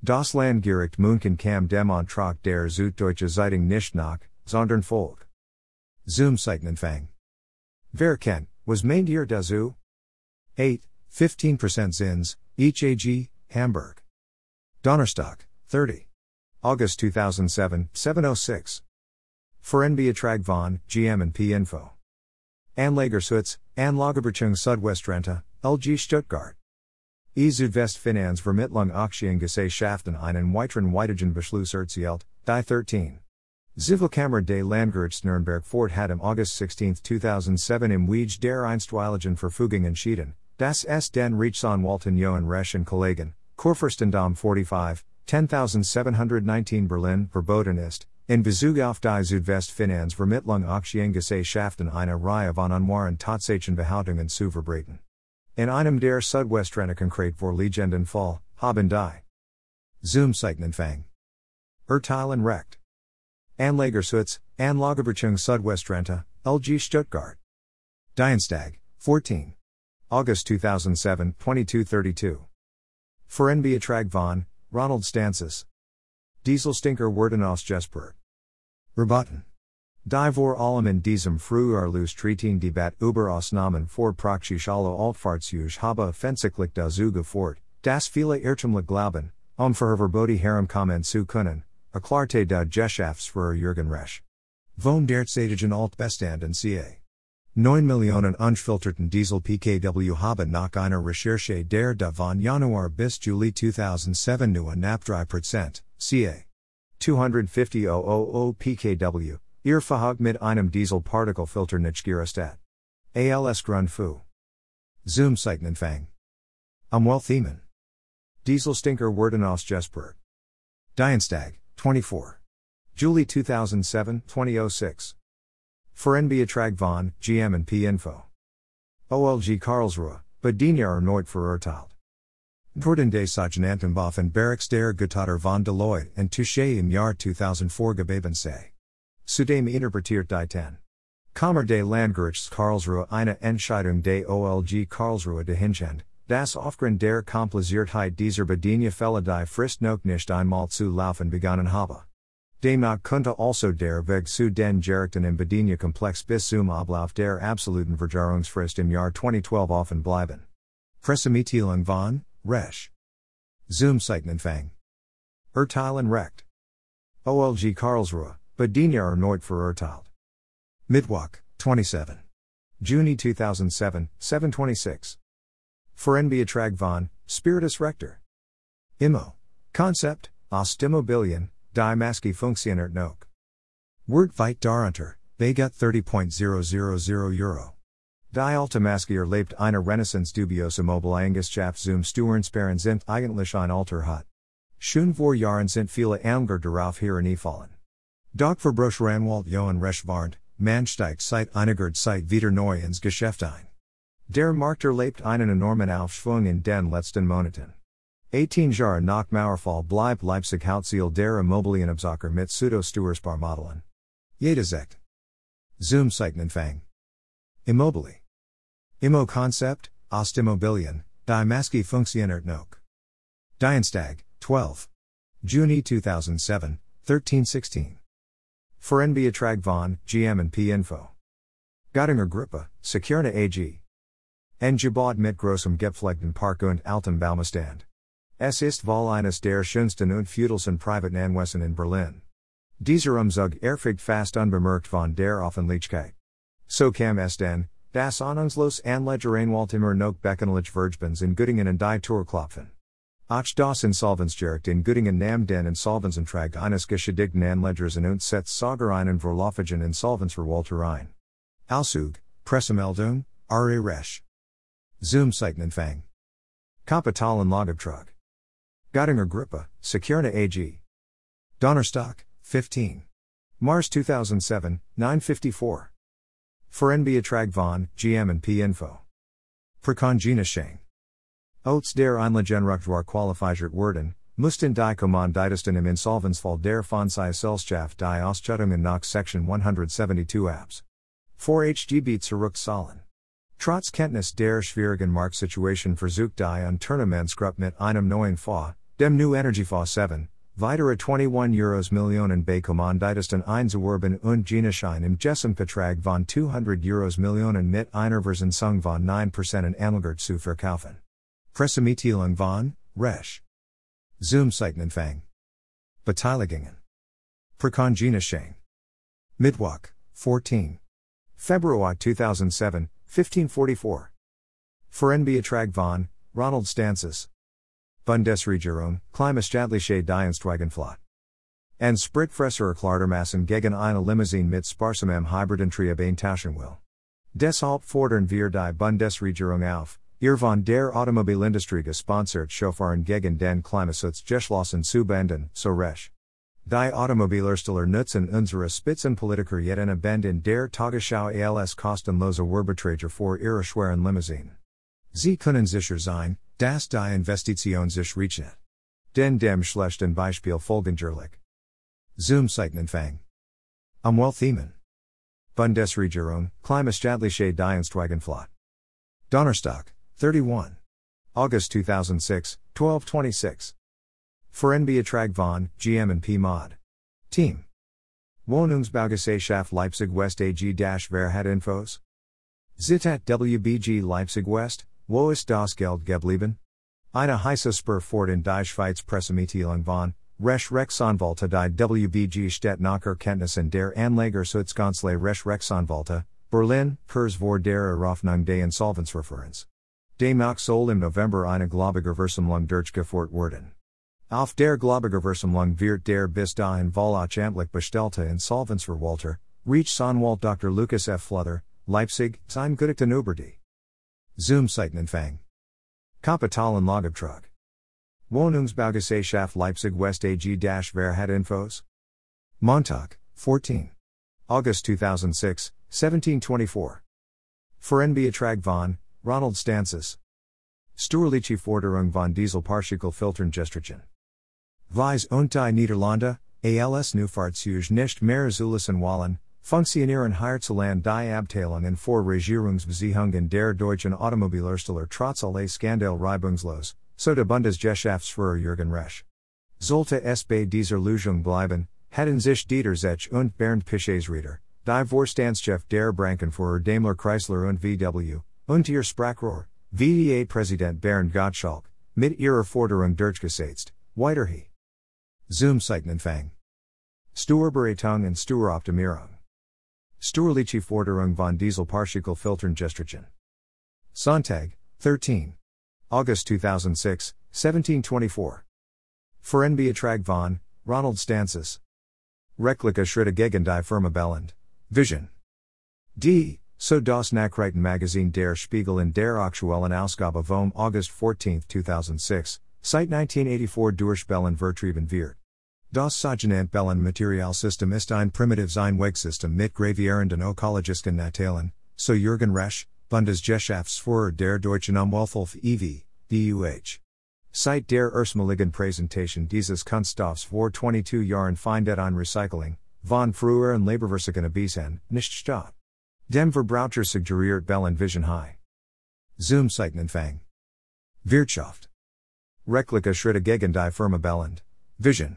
Das Landgericht München kam dem Antrag der Süddeutsche Zeitung nicht nach, sondern Volk. Zoom Seitenanfang. Wer kennt, was meint ihr dazu? 8, 15% Zins, each AG, Hamburg. Donnerstock, 30. August 2007, 706. Verenbeatrag von, GM and P Info. Anlagersutz, Anlagerbechung Südwestrente, LG Stuttgart. E Südwestfinanz Vermittlung Aktiengesellschaften einen weiteren weitigen Beschluss erzielt, die 13. Zivilkammer des Landgerichts Nürnberg Fort hat im August 16, 2007 im Wege der Einstweiligen Verfügung entschieden, Das S. den Rechtsanwalten Jochen Resch und Kollegen, Kurfürstendamm 45, 10719 Berlin, verboten ist, in Bezug auf die Südwestfinanz Vermittlung Aktiengesellschaften eine Reihe von unwahren Tatsachen Behauptungen zu verbreiten. In einem der Südwestrente konkret vorliegenden Fall, haben die Zoom Seitenanfang. Urteilen Recht. Anlagersutz, Anlagerbechung Südwestrente, LG Stuttgart. Dienstag, 14. August 2007, 2232. For Verenbeatrag von, Ronald Stancis. Dieselstinker werden aus Jesper. Rebatten. Die vor allem in diesem Frühjahr Treating Debat über Ausnahmen vor Praxis alle Altfahrtzeug habe offensichtlich dazu gefort, das viele Irrtümlich glauben, um Ververboti herem kommen zu können, erklärte der Geschäftsführer Jürgen Resch. Von derzeitigen Altbestanden ca. 9 Millionen unfilterten Diesel PKW haben nach einer Recherche der da von Januar bis Juli 2007 nur knapp 3%, ca. 250.000 PKW, ihr Verhag mit einem Diesel-Partikelfilter nicht gerüstet. ALS Grund fu. Zoom Seitenanfang. Umwelt Themen. Dieselstinker werden aus Jesper. Dienstag, 24. July 2007, 2006. Verenbeatrag von, GM and P Info. OLG Karlsruhe, Badenia er erneut verurteilt. Worden des Sagenantenboff and Barracks der Gutachter von Deloitte and Touche im Jahr 2004 gebeben sei. Zudem interpretiert die 10. Kammer des Landgerichts Karlsruhe eine Entscheidung des OLG Karlsruhe dahinschend, das aufgrund der Kompliziertheit dieser Bedienerfälle die Frist noch nicht einmal zu laufen begonnen habe. Demnach könnte also der Weg zu den Gerichten im Badenia Komplex bis zum Ablauf der absoluten Verjährungsfrist im Jahr 2012 offen bleiben. Pressemitteilung von, Resch. Zum Zeitenanfang. Urteilen Recht. OLG Karlsruhe, Badenia erneut verurteilt. Mittwoch, 27. Juni 2007, 726. Verenbeatrag von, Spiritus Rector. Immo. Concept, Ostimmobilien, Die Maske funktioniert noch. Word weit darunter, Begut 30.000 Euro. Die alte Maske erlebt eine Renaissance dubiose Mobileingenschaft zum Stuernsperren sind eigentlich ein Alter hat. Schon vor Jahren sind viele Angler darauf herangefallen. Doch Verbrocheranwalt Jochen Resch warnt, man steigt seit einiger Zeit wieder neu ins Geschäft ein. Der Markt erlebt einen enormen Aufschwung in den letzten Monaten. 18 Jahre nach Mauerfall bleibt Leipzig Hauptziel der Immobilienabsacker mit Pseudo-Steuersparmodellen. Jeder sagt. Zoom Seitenanfang. Immobili. Immo Konzept, Ostimmobilien, Die Maske funktioniert noch. Dienstag, 12. Juni 2007, 1316. Verenbeatrag von, GM and P Info. Göttinger Gruppe, Securenta AG. Engebot mit großem gepflegten Park und altem Baumestand. Es ist wohl eines der schönsten und feudalsten privaten Anwesen in Berlin. Dieser Umzug erfigt fast unbemerkt von der Offenlichkeit. So kam es denn, das Ahnungslos Anlegeranwalt immer noch Beckenlich Vergbens in Göttingen und die Torklopfen. Auch das Insolvenzgericht in Göttingen nahm den Insolvenzantrag eines geschädigten Anlegers und setzt sogar einen vorläufigen Insolvenzverwalter ein. Auszug, Pressemeldung, Are Resch. Zoom Seitenanfang. Kapitalanlagebetrag. Göttinger Gruppe, Securenta AG. Donnerstock, 15. Mars 2007, 954. Verenbeatrag von, GM and P Info. Prekongena Shang. Oats der Einlagenruchtuar qualifiziert werden, mussten die Kommanditesten im Insolvenzfall der Fondsgesellschaft die Ausschüttungen nach Section 172 Abs. 4 HGB zurückzahlen. Trotz Kenntnis der schwierigen Marktsituation versucht die Unternehmensgruppe mit einem neuen Fonds, dem New Energy Fonds 7, weitere 21 Euros Millionen bei Kommanditesten einzuwerben und Genaschein im Gesamtbetrag von 200 Euros Millionen mit einer Versensung von 9% in Anlagert zu verkaufen. Pressemitteilung von, Resch. Zoom Seitenanfang. Beteiligungen. Prekongena Mittwoch, 14. February 2007, 1544. Verenbeatrag von, Ronald Stances. Bundesregierung, Klimastadliche Dienstwagenflot. En Spritfresser Klardermassen gegen eine Limousine mit sparsamem Hybridentrieb ein Taschenwill. Deshalb fordern wir die Bundesregierung auf, ihr von der Automobilindustrie gesponsert Chauffeuren gegen den Klimaschutz geschlossen zu banden, so resch. Die Automobilersteller nutzen unsere Spitzenpolitiker jet eine Band in der Tagesschau als kostenlose Werbeträger für ihre schweren Limousine. Sie können sicher sein, dass die Investition sich rechnet. Den dem schlechten Beispiel folgenderlich. Zoom Am Umweltthemen. Bundesregierung, Klimastadliche Dienstwagenflot. Donnerstag, 31. August 2006, 1226. Verenbeatrag von, GM and P Mod. Team. Wohnungsbaugesellschaft Leipzig West AG-Verhat Infos. Zitat WBG Leipzig West, wo ist das Geld geblieben? Eine heiße Spur fort in die Schweiz Pressemitteilung von, Resch Rechtsanwälte die WBG steht nach Erkenntnissen der Anlegerschutzkanzlei Resch Rechtsanwälte, Berlin, Kurs vor der Eröffnung des Insolvenzreferens. Demnach soll im November eine globige Versammlung durchgeführt werden. Auf der Gläubigerversammlung wird der bis dahin Volach amtlich bestellte Insolvenzverwalter, Rechtsanwalt Dr. Lucas F. Flöther, Leipzig, sein Gedichten über die Zoom Seitenanfang. Kapitalanlagebetrag. Wohnungsbaugesellschaft Leipzig West AG-Verhat Infos. Montag, 14. August 2006, 1724. Verenbeatrag von, Ronald Stances. Steuerliche Forderung von Dieselpartikelfiltern gestrichen. Weis und die Niederlande, als Neufahrzeug nicht mehr zulassen wollen, funktionieren hierzulande die Abteilungen vor Regierungsbesiehungen der deutschen Automobilhersteller trotz aller Skandal reibungslos, so der Bundesgeschäftsführer Jürgen Resch. Sollte es bei dieser Lösung bleiben, Hatten sich Dieter Zetsche und Bernd Pischetsrieder, die Vorstandschef der Brankenfuhrer Daimler Chrysler und VW, und ihr Sprachrohr, VDA-Präsident Bernd Gottschalk, mit ihrer Forderung durchgesetzt, weiterhe. Zoom Zeichnenfang. Sturberatung und Sturoptimierung. Sturliche Forderung von Dieselpartikelfiltern gestrichen. Sonntag, 13. August 2006, 1724. Verenbeatrag von, Ronald Stancis. Rechtliche Schritte gegen die Firma Belland. Vision. D. So das Nachrichten Magazin Der Spiegel in der aktuellen Ausgabe vom August 14, 2006, site 1984 durch Belland vertrieben wird. Das Belland Materialsystem ist ein primitives Einwegsystem mit gravierenden ökologischen Natalen, so Jürgen Resch, Bundesgeschäftsführer der Deutschen Umwelthilfe e.V., DUH. Seit der erstmaligen Präsentation dieses Kunststoffs vor 22 Jahren findet ein Recycling, von früheren Laborversiken Abisen, nicht statt. Dem Verbraucher suggeriert Belland Vision High. Zoom Zeichnenfang. Wirtschaft. Rechtliche Schritte gegen die Firma Belland. Vision.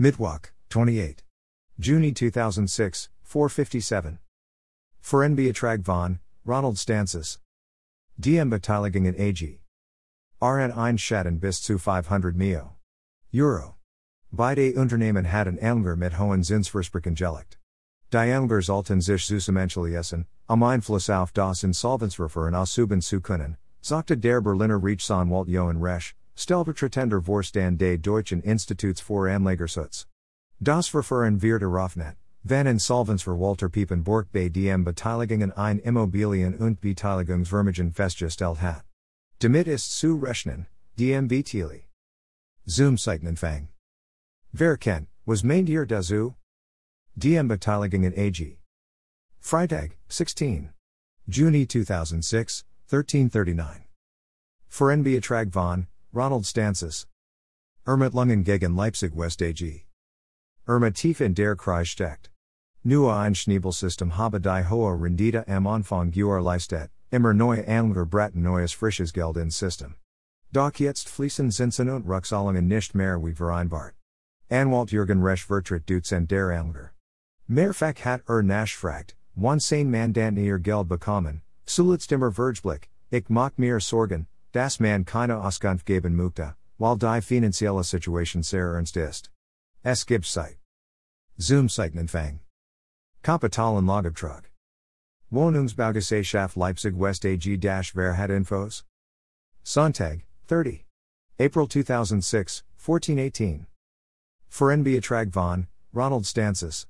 Mittwoch, 28. Juni 2006, 457. Verenbeatrag von, Ronald Stancis. DM Beteiligungen AG. RN Einschatten bis zu 500 Mio. Euro. Beide Unternehmen hatten Ähnlicher mit hohen Zinsversprechen gelegt. Die Ähnlicher sollten sich zusammenschließen, um am Einfluss auf das Insolvenzverfahren ausüben zu können, sagte der Berliner Rechtsanwalt Jochen Resch, Stellvertretender Vorstand des Deutschen Instituts für Anlegerschutz. Das Verfahren wird eröffnet, wenn Insolvenzverwalter Piepenburg bei DM Beteiligungen ein Immobilien und Beteiligungsvermögen festgestellt hat. Damit ist zu rechnen, DM Thiele. Zoom Zeichnenfang. Wer kennt, was meint ihr dazu? DM Beteiligungen AG. Freitag, 16. Juni 2006, 1339. Verenbeatrag von, Ronald Stancis. Ermittlungen gegen Leipzig West AG. Irma tief in der Kreis steckt. Nur ein habe die hohe Rendite am Anfang leistet, immer neue Anleger braten neues frisches Geld ins System. Doch jetzt fließen Zinsen und Rückzahlungen nicht mehr wie vereinbart. Anwalt Jürgen Resch vertritt Dutzend der Anleger. Mehrfach hat er nachfragt, wann sein Mandant ihr Geld bekommen, zuletzt immer Vergeblick, ich mach mir Sorgen, das man keine Auskunft geben möchte, weil die finanzielle Situation sehr ernst ist. Es gibt Zeit. Zoom Zeichnenfang. Kapitalanlagetrag. Wohnungsbaugesellschaft Leipzig West AG Wer hat Infos? Sonntag, 30. April 2006, 1418. Verenbeatrag von, Ronald Stancis.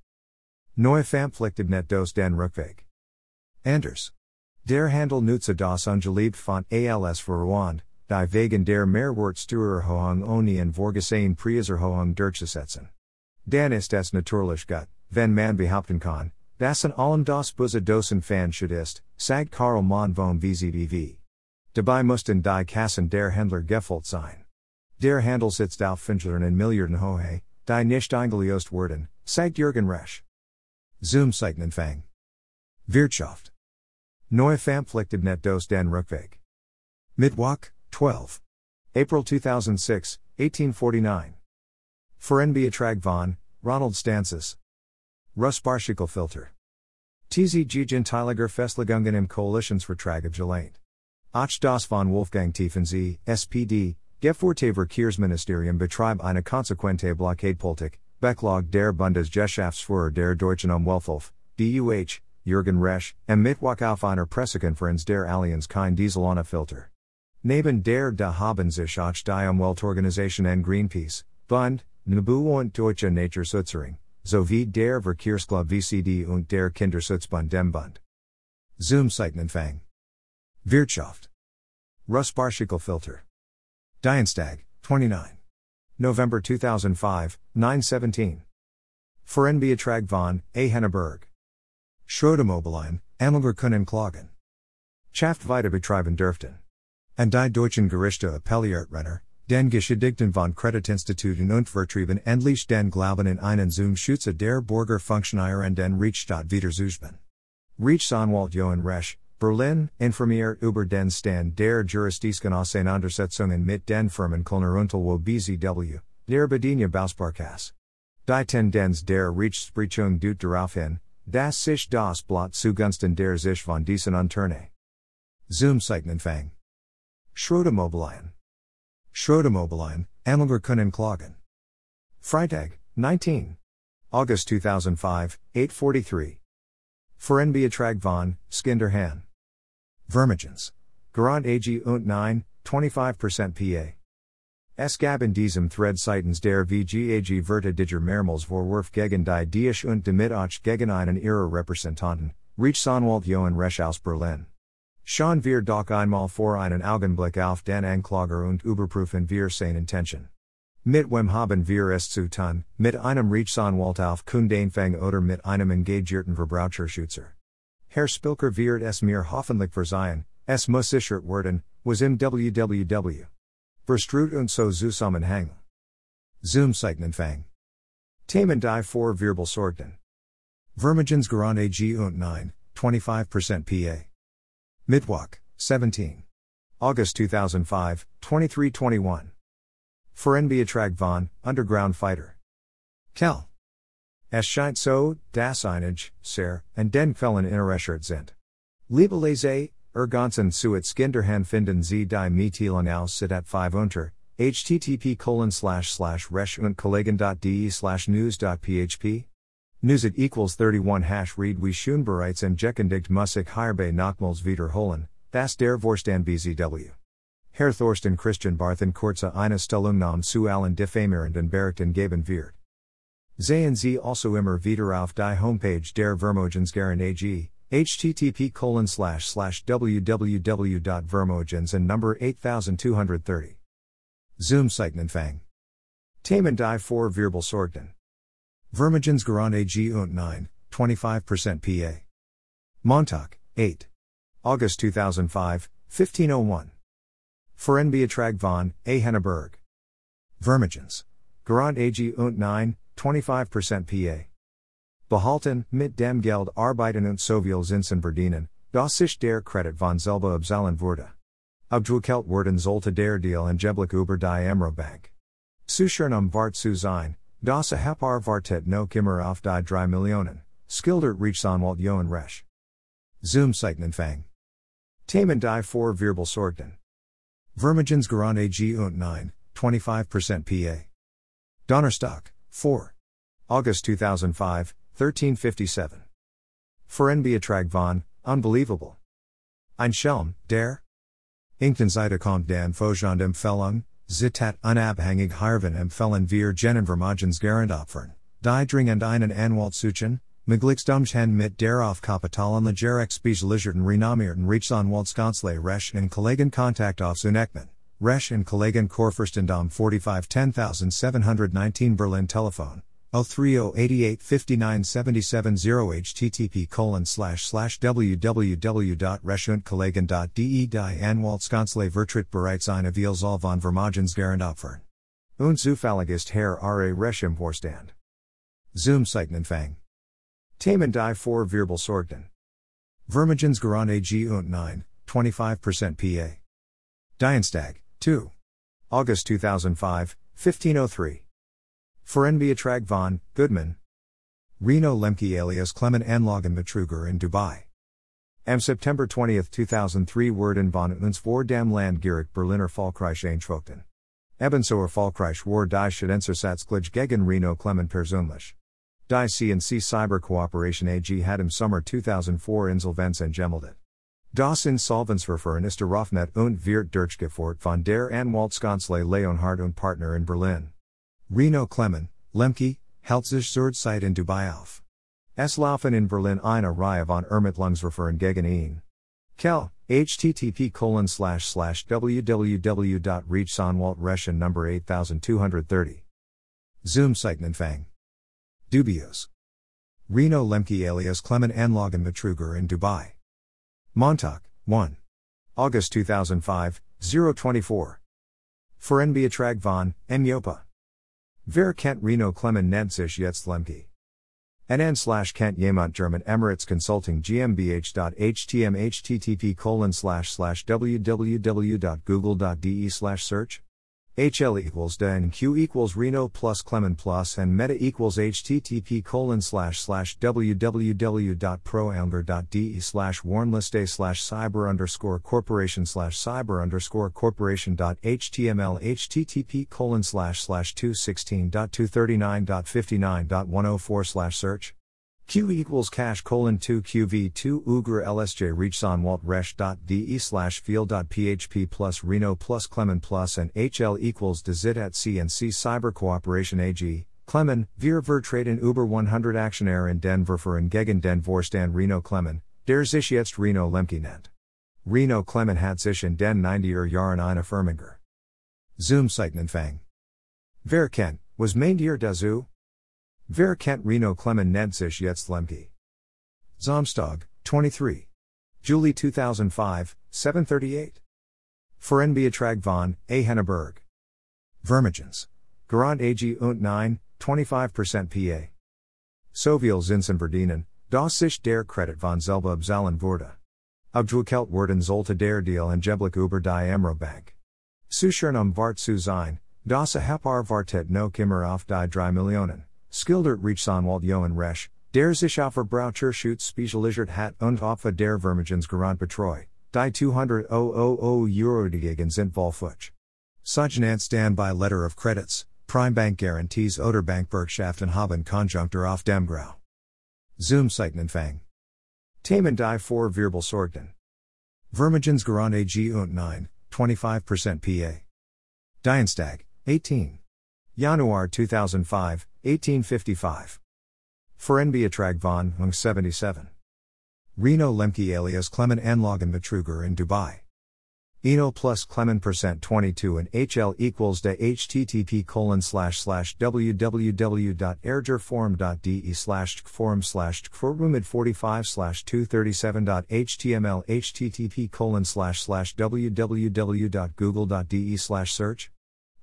Neue Verpflichtet dos den Rückweg. Anders. Der Handel nutze das ungeliebte von als verwand, die wegen der Mehrwertsteuererhöhung ohne en vorgesehen Preiserhöhung durchzusetzen. Dan ist es natürlich gut, wenn man behaupten kann, dass an allem das Busse dosen fan ist, sagt Karl Mann vom VZBV. Dabei mussten die Kassen der Händler gefüllt sein. Der Handel sitzt auf Finchern in Milliarden Hohe, die nicht eingelöst werden, sagt Jürgen Resch. Zoom Zeichnenfang. Wirtschaft. Neue net dos den Rückweg. Mittwoch, 12. April 2006, 1849. Verenbeatrag von, Ronald Stancis. Russpartikelfilter. TZ Gegentiliger Festlegungen im Koalitionsvertrag geleint. Ach das von Wolfgang Tiefensee, SPD, Gefurteverkehrsministerium betreibt eine konsequente Blockadepolitik, Backlog der Bundesgeschäftsführer der Deutschen Umwelthilfe, DUH, Jürgen Resch, am Mittwoch auf einer Pressekonferenz der Allianz kein Diesel ohne Filter. Neben der da haben sich auch die Umweltorganisation en Greenpeace, Bund, NABU und Deutsche Naturschutzring, sowie der Verkehrsclub VCD und der Kinderschutzbund dem Bund. Zoom Zeichnenfang. Wirtschaft. Russpartikelfilter. Dienstag, 29. November 2005, 917. Verenbeatrag von, A. Henneberg. Schrottimmobilien, Amelger können klagen. Schaft weiter betreiben dürften. And die deutschen Gerichte Appelliert den Geschädigten von Kreditinstituten und vertrieben endlich den Glauben in einen Zoom Schutze der Bürger Funktionäre den Rechtsstaat wieder zuschben. Rechtsanwalt Jochen Resch, Berlin, informiert über den Stand der Juristischen Auseinandersetzungen mit den Firmen Kölner Unterwo BZW, der Badenia Bausparkasse. Die ten dens der reach Sprichung dut daraufhin, das sich das Blatt zugunsten der sich von diesen Unterne. Zoom Fang. Schrottimmobilien. Schrottimmobilien, Amelger können klagen. Freitag, 19. August 2005, 843. Verenbeatrag von, Skinderhan. Vermigens. Garant AG und 9, 25% PA. Es gaben diesem Thread seitens der VGAG Verta Diger mehrmals Vorwurf gegen die Diech und damit auch gegen einen ihrer Repräsentanten, Rechtsanwalt Jochen Resch aus Berlin. Schon wir doch einmal vor einen Augenblick auf den Anklager und überprüfen wir seine Intention. Mit wem haben wir es zu tun, mit einem Rechtsanwalt auf Kundenfang oder mit einem engagierten Verbraucherschützer. Herr Spilker wird es mir hoffentlich verzeihen, es muss sichert werden, was im www. Verstrut und so zusammenhang. Zoom Fang. Themen die vor Wirbel sorgten. Vermigens Garant AG und 9, 25% PA. Mittwoch, 17. August 2005, 2321. Verenbeatrag von, Underground Fighter. Kel. Es scheint so, das einige, ser, and den Quellen interesselt sind. Liebelese, Ergonsen suet skinderhan finden sie die Mitteilung aus sit at 5 unter, http colon slash slash resh und kollegen.de slash news.php? Newsit equals 31 hash read we schon bereits entgegendigt Musik hierbei nochmals wiederholen, das der Vorstand BZW. Herr Thorsten Christian Barthen kurze eine Stellungnahme zu allen diffamierenden Berichten geben wird. Sehen Sie also immer wieder auf die Homepage der Vermogensgaren AG, http colon slash slash www.vermogens and number 8230. Zoom Fang. Themen die vor Wirbel sorgten. Vermogens Garant AG und 9, 25% PA. Montag, 8. August 2005, 1501. Verenbeatrag von, A. Henneberg. Vermogens. Garant AG und 9, 25% PA. Behalten, mit dem Geld arbeiten und soviel Zinsen verdienen, das sich der Kredit von selber abzahlen wurde. Abdruckelt werden sollte der Deal angeblich über die Amro Bank. Suschernum vart zu sein, das Hapar vartet no kimmer auf die 3 Millionen, skildert Rechtsanwalt Johan Resch. Zoom Fang. Themen die vor Wirbel sorgten. Vermigens Garant AG und 9, 25% PA. Donnerstock, 4. August 2005, 1357. Verenbeatrag von, unbelievable. Ein Schelm, der? Inkten kommt dan Fojand Empfehlung, Zitat unabhängig Harven Empfehlen wir Gennen Vermogens Garantopfern, die dringend einen Anwalt suchen, Miglickstumchen mit der auf Kapitalen Legerex Spezialisierten Renomierten Rechtsanwaltskanzlei Resch in Kollegen Kontakt auf Zunekman, Resch in Kollegen Kurfürstendamm 45 10719 Berlin Telefon, 030885977 http colon slash slash www.rechuntkollegen.de die Anwaltskanzlei vertritt bereits eine Vielzahl von Vermogensgarantopfern. Und zuverlägigst Herr R.A. Vorstand. Zoom Fang. Themen die vor Wirbel sorgten. Vermogens Garant AG und 9, 25% PA. Dienstag, 2. August 2005, 1503. Verenbeatrag von, Goodman. Reno Lemke alias Clement Anlagen Matruger in Dubai. Am September 20, 2003 Werden von uns vor dem Land Berliner Volkreich Einschwogten. Ebensoer Volkreich war die Schadensersatzklage gegen Reno Clement persönlich. Die CNC Cyber Corporation AG hat im Sommer 2004 Insolvenz angemeldet. Das Insolvenzverfahren ist eröffnet und wird durchgeführt von der Anwaltskanzlei Leonhard und Partner in Berlin. Reno Clement, Lemke, hält sich zurzeit in Dubai auf. Es laufen in Berlin eine Reihe von Ermittlungsverfahren gegen ihn. Kel, http colon slash slash www.reachsanwaltrechen number 8230. Zoom Fang. Dubios. Reno Lemke alias Clement Anlagen Matruger in Dubai. Montauk, 1. August 2005, 024. Verenbeatrag von, Yopa. Ver Kent Reno Clement Nedzich jetzt Lemke. NN slash Kent Jemont German Emirates Consulting GmbH. GmbH.htm http colon slash slash www.google.de slash search HL equals da Q equals Reno plus Clemen plus and meta equals http colon slash slash www.proamber.de slash warnlista slash cyber underscore corporation slash cyber underscore corporation dot html http colon slash slash 216.239.59.104 slash search Q equals cash colon 2 QV2 Ugra LSJ reach Walt resh dot de slash field dot php plus Reno plus Clemen plus and HL equals dezit at CNC Cyber Corporation AG, Clemen, Wir Vertreten Uber 100 Actionaire in Denver for in Gegen den Vorstand Reno Clemen, der sich jetzt Reno Lemke nennt. Reno Clemen hat sich in den 90er Jahren eine Firminger. Zoom Seitenanfang. Wer kennt, was meint ihr dazu? Ver Kent Reno Clemen Nedsish Yetzlemke. Zomstog, 23. Julie 2005, 738. Foren Beatrag von, A. Henneberg. Vermigens. Garant AG und 9, 25% PA. Soviel Zinsen Verdienen, das sich der Credit von Zelba Abzalen wurde. Abdruckelt worden Zolta der Deal and Jeblik über die Amro Bank. Suschernum Vart zu sein, das Hapar Vartet no Kimmer auf die 3 Millionen. Skildert reach Walt Johan Resch, der sich auf Braucher Schutz spezialisiert hat und Opfa der Vermigens Garant Betreu, die 200 Euro gegen sind Volfuch. Suchnant standby letter of credits, Prime Bank guarantees oder Bankbürgschaften haben Konjunktur auf dem Grau. Zoom Seitenanfang. Tamen die vor Wirbel Sorgten. Vermigens Garant AG und 9, 25% PA. Dienstag, 18. Januar 2005, 1855. Beatrag von Hung 77. Reno Lemke alias Clement Anlogan Betruger in Dubai. Eno plus Clement percent 22 and HL equals de http colon slash slash www.airgerforum.de slash forum slash rumid 45 slash 237.html http colon slash slash www.google.de slash search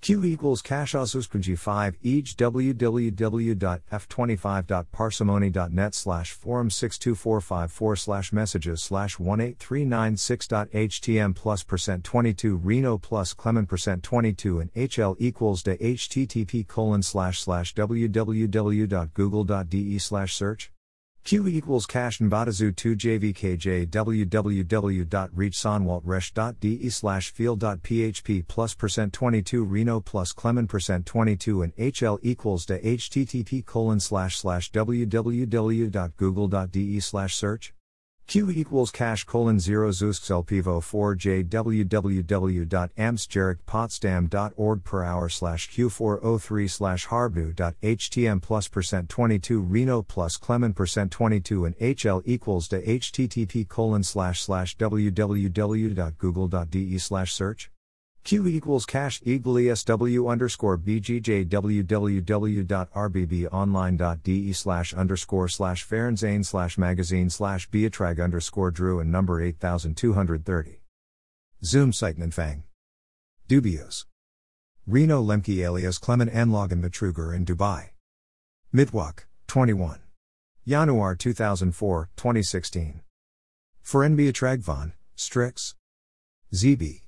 Q equals cacheaususkunji 5 each www.f25.parsimony.net slash forum 62454 slash messages slash 18396.htm plus percent 22 Reno plus Clement percent 22 and HL equals to http colon slash slash www.google.de slash search Q equals cash and Batazu 2 JVKJ www.reachsonwaltresh.de slash field.php plus percent 22 Reno plus Clemen percent 22 and HL equals to http colon slash slash www.google.de slash search Q equals cash colon 0 Zuskzel Pivo 4 J www.amsjerikpotsdam.org per hour slash Q403 slash harbnu.htm plus percent 22 Reno plus Clemen percent 22 and HL equals to http colon slash slash www.google.de slash search Q equals cash eagle ESW underscore BGJ www.rbbonline.de slash underscore slash Ferenzane slash magazine slash Beatrag underscore Drew and number 8230. Zoom Seitenanfang. Dubios. Reno Lemke alias Clement Anlogan Matruger in Dubai. Midwalk, 21. Januar 2004, 2016. Foren Beatrag von, Strix. ZB.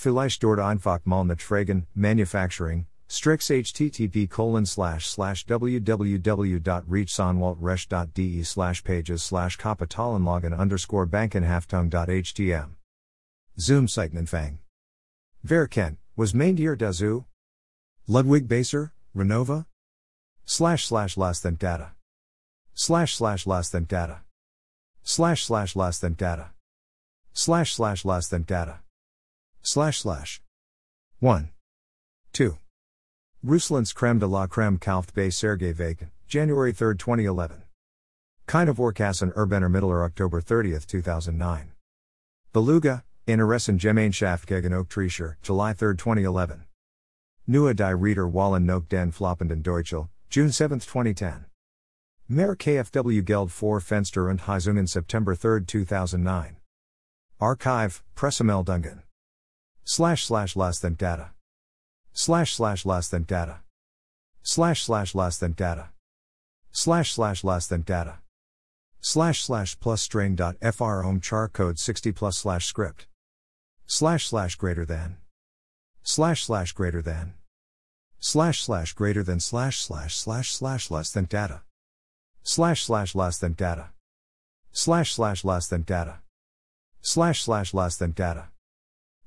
Vielleicht dort einfach mal mitfragen, Manufacturing, Strix http colon slash slash www.reachsonwaltresh.de slash pages slash kapitalanlagen underscore bankenhaftung.htm. Zoom Seitenanfang. Wer kennt, was meint ihr dazu? Ludwig Baser, Renova? Slash slash less than data. Slash slash less than data. Slash slash less than data. Slash slash less than data. Slash slash. 1. 2. Ruslands Creme de la Creme Kauft bei Sergei Vakin, January 3, 2011. Kind of Orkassen Urbaner Mittler October 30, 2009. Beluga, Interessen Gemeinschaft gegen Oak July 3, 2011. Neue die Reader Wallen Nok den Floppenden Deutschel, June 7, 2010. Mehr KfW Geld for Fenster und Heizungen September 3, 2009. Archive, Pressemeldungen slash slash less than data slash slash less than data slash slash less than data slash slash less than data slash slash plus string dot fr home char code 60 plus slash script slash slash greater than slash slash greater than slash slash greater than slash slash slash slash less than data slash slash less than data slash slash less than data slash slash less than data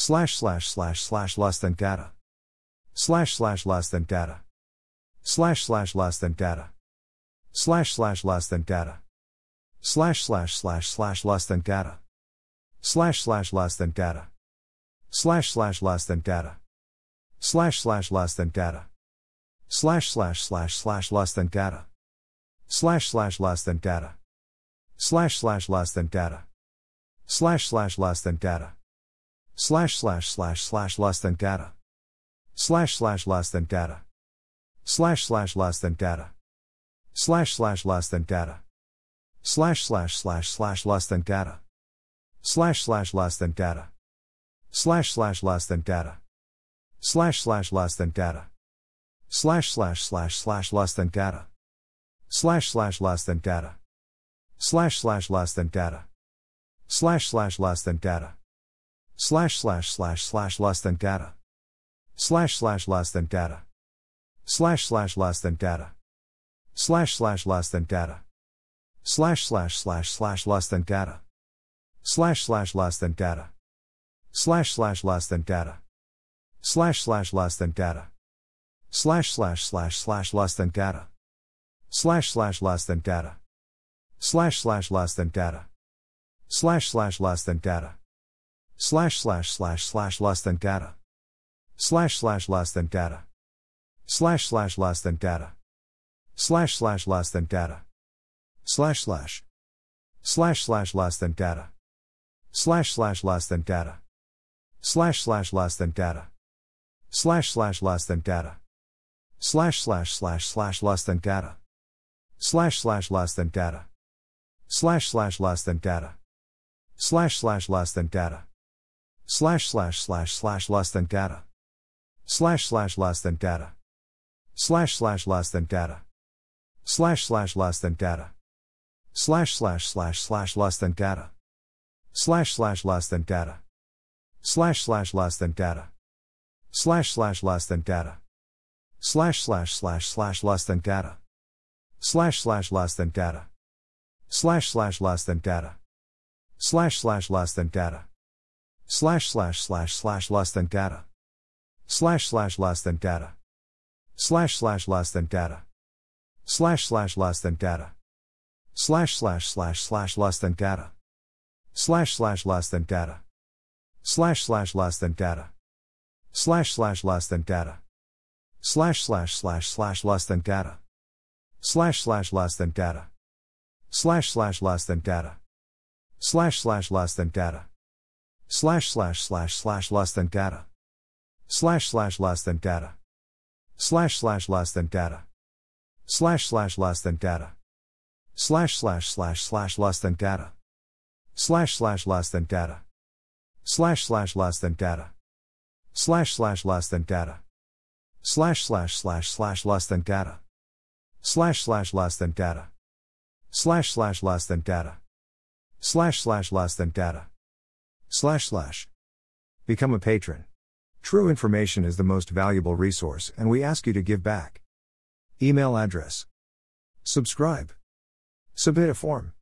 slash slash slash slash less than data slash slash less than data slash slash less than data slash slash less than data slash slash slash slash less than data slash slash less than data slash slash less than data slash slash less than data slash slash slash slash less than data slash slash less than data slash slash less than data slash slash less than data slash slash slash slash less than data slash slash less than data slash slash less than data slash slash less than data slash slash slash slash less than data slash slash less than data slash slash less than data slash slash less than data slash slash slash slash less than data slash slash less than data slash slash less than data slash slash less than data slash slash slash slash less than data slash slash less than data slash slash less than data slash slash less than data slash slash slash slash less than data slash slash less than data slash slash less than data slash slash less than data slash slash slash slash less than data slash slash less than data slash slash less than data slash slash less than data slash slash slash slash less than data slash slash less than data slash slash less than data slash slash less than data slash slash slash slash less than data slash slash less than data slash slash less than data slash slash less than data slash slash slash slash less than data slash slash less than data slash slash less than data slash slash less than data slash slash slash slash less than data slash slash less than data slash slash less than data slash slash less than data slash slash slash slash less than data slash slash less than data slash slash less than data slash slash less than data slash slash slash slash less than data slash slash less than data slash slash less than data slash slash less than data slash slash slash slash less than data slash slash less than data slash slash less than data slash slash less than data slash slash slash slash less than data slash slash less than data slash slash less than data slash slash less than data slash slash slash slash less than data slash slash less than data slash slash less than data slash slash less than data slash slash slash slash less than data slash slash less than data slash slash less than data slash slash less than data slash slash slash slash less than data slash slash less than data slash slash less than data slash slash less than data slash slash slash slash less than data slash slash less than data slash slash less than data slash slash less than data slash slash. Become a patron. True information is the most valuable resource and we ask you to give back. Email address. Subscribe. Submit a form.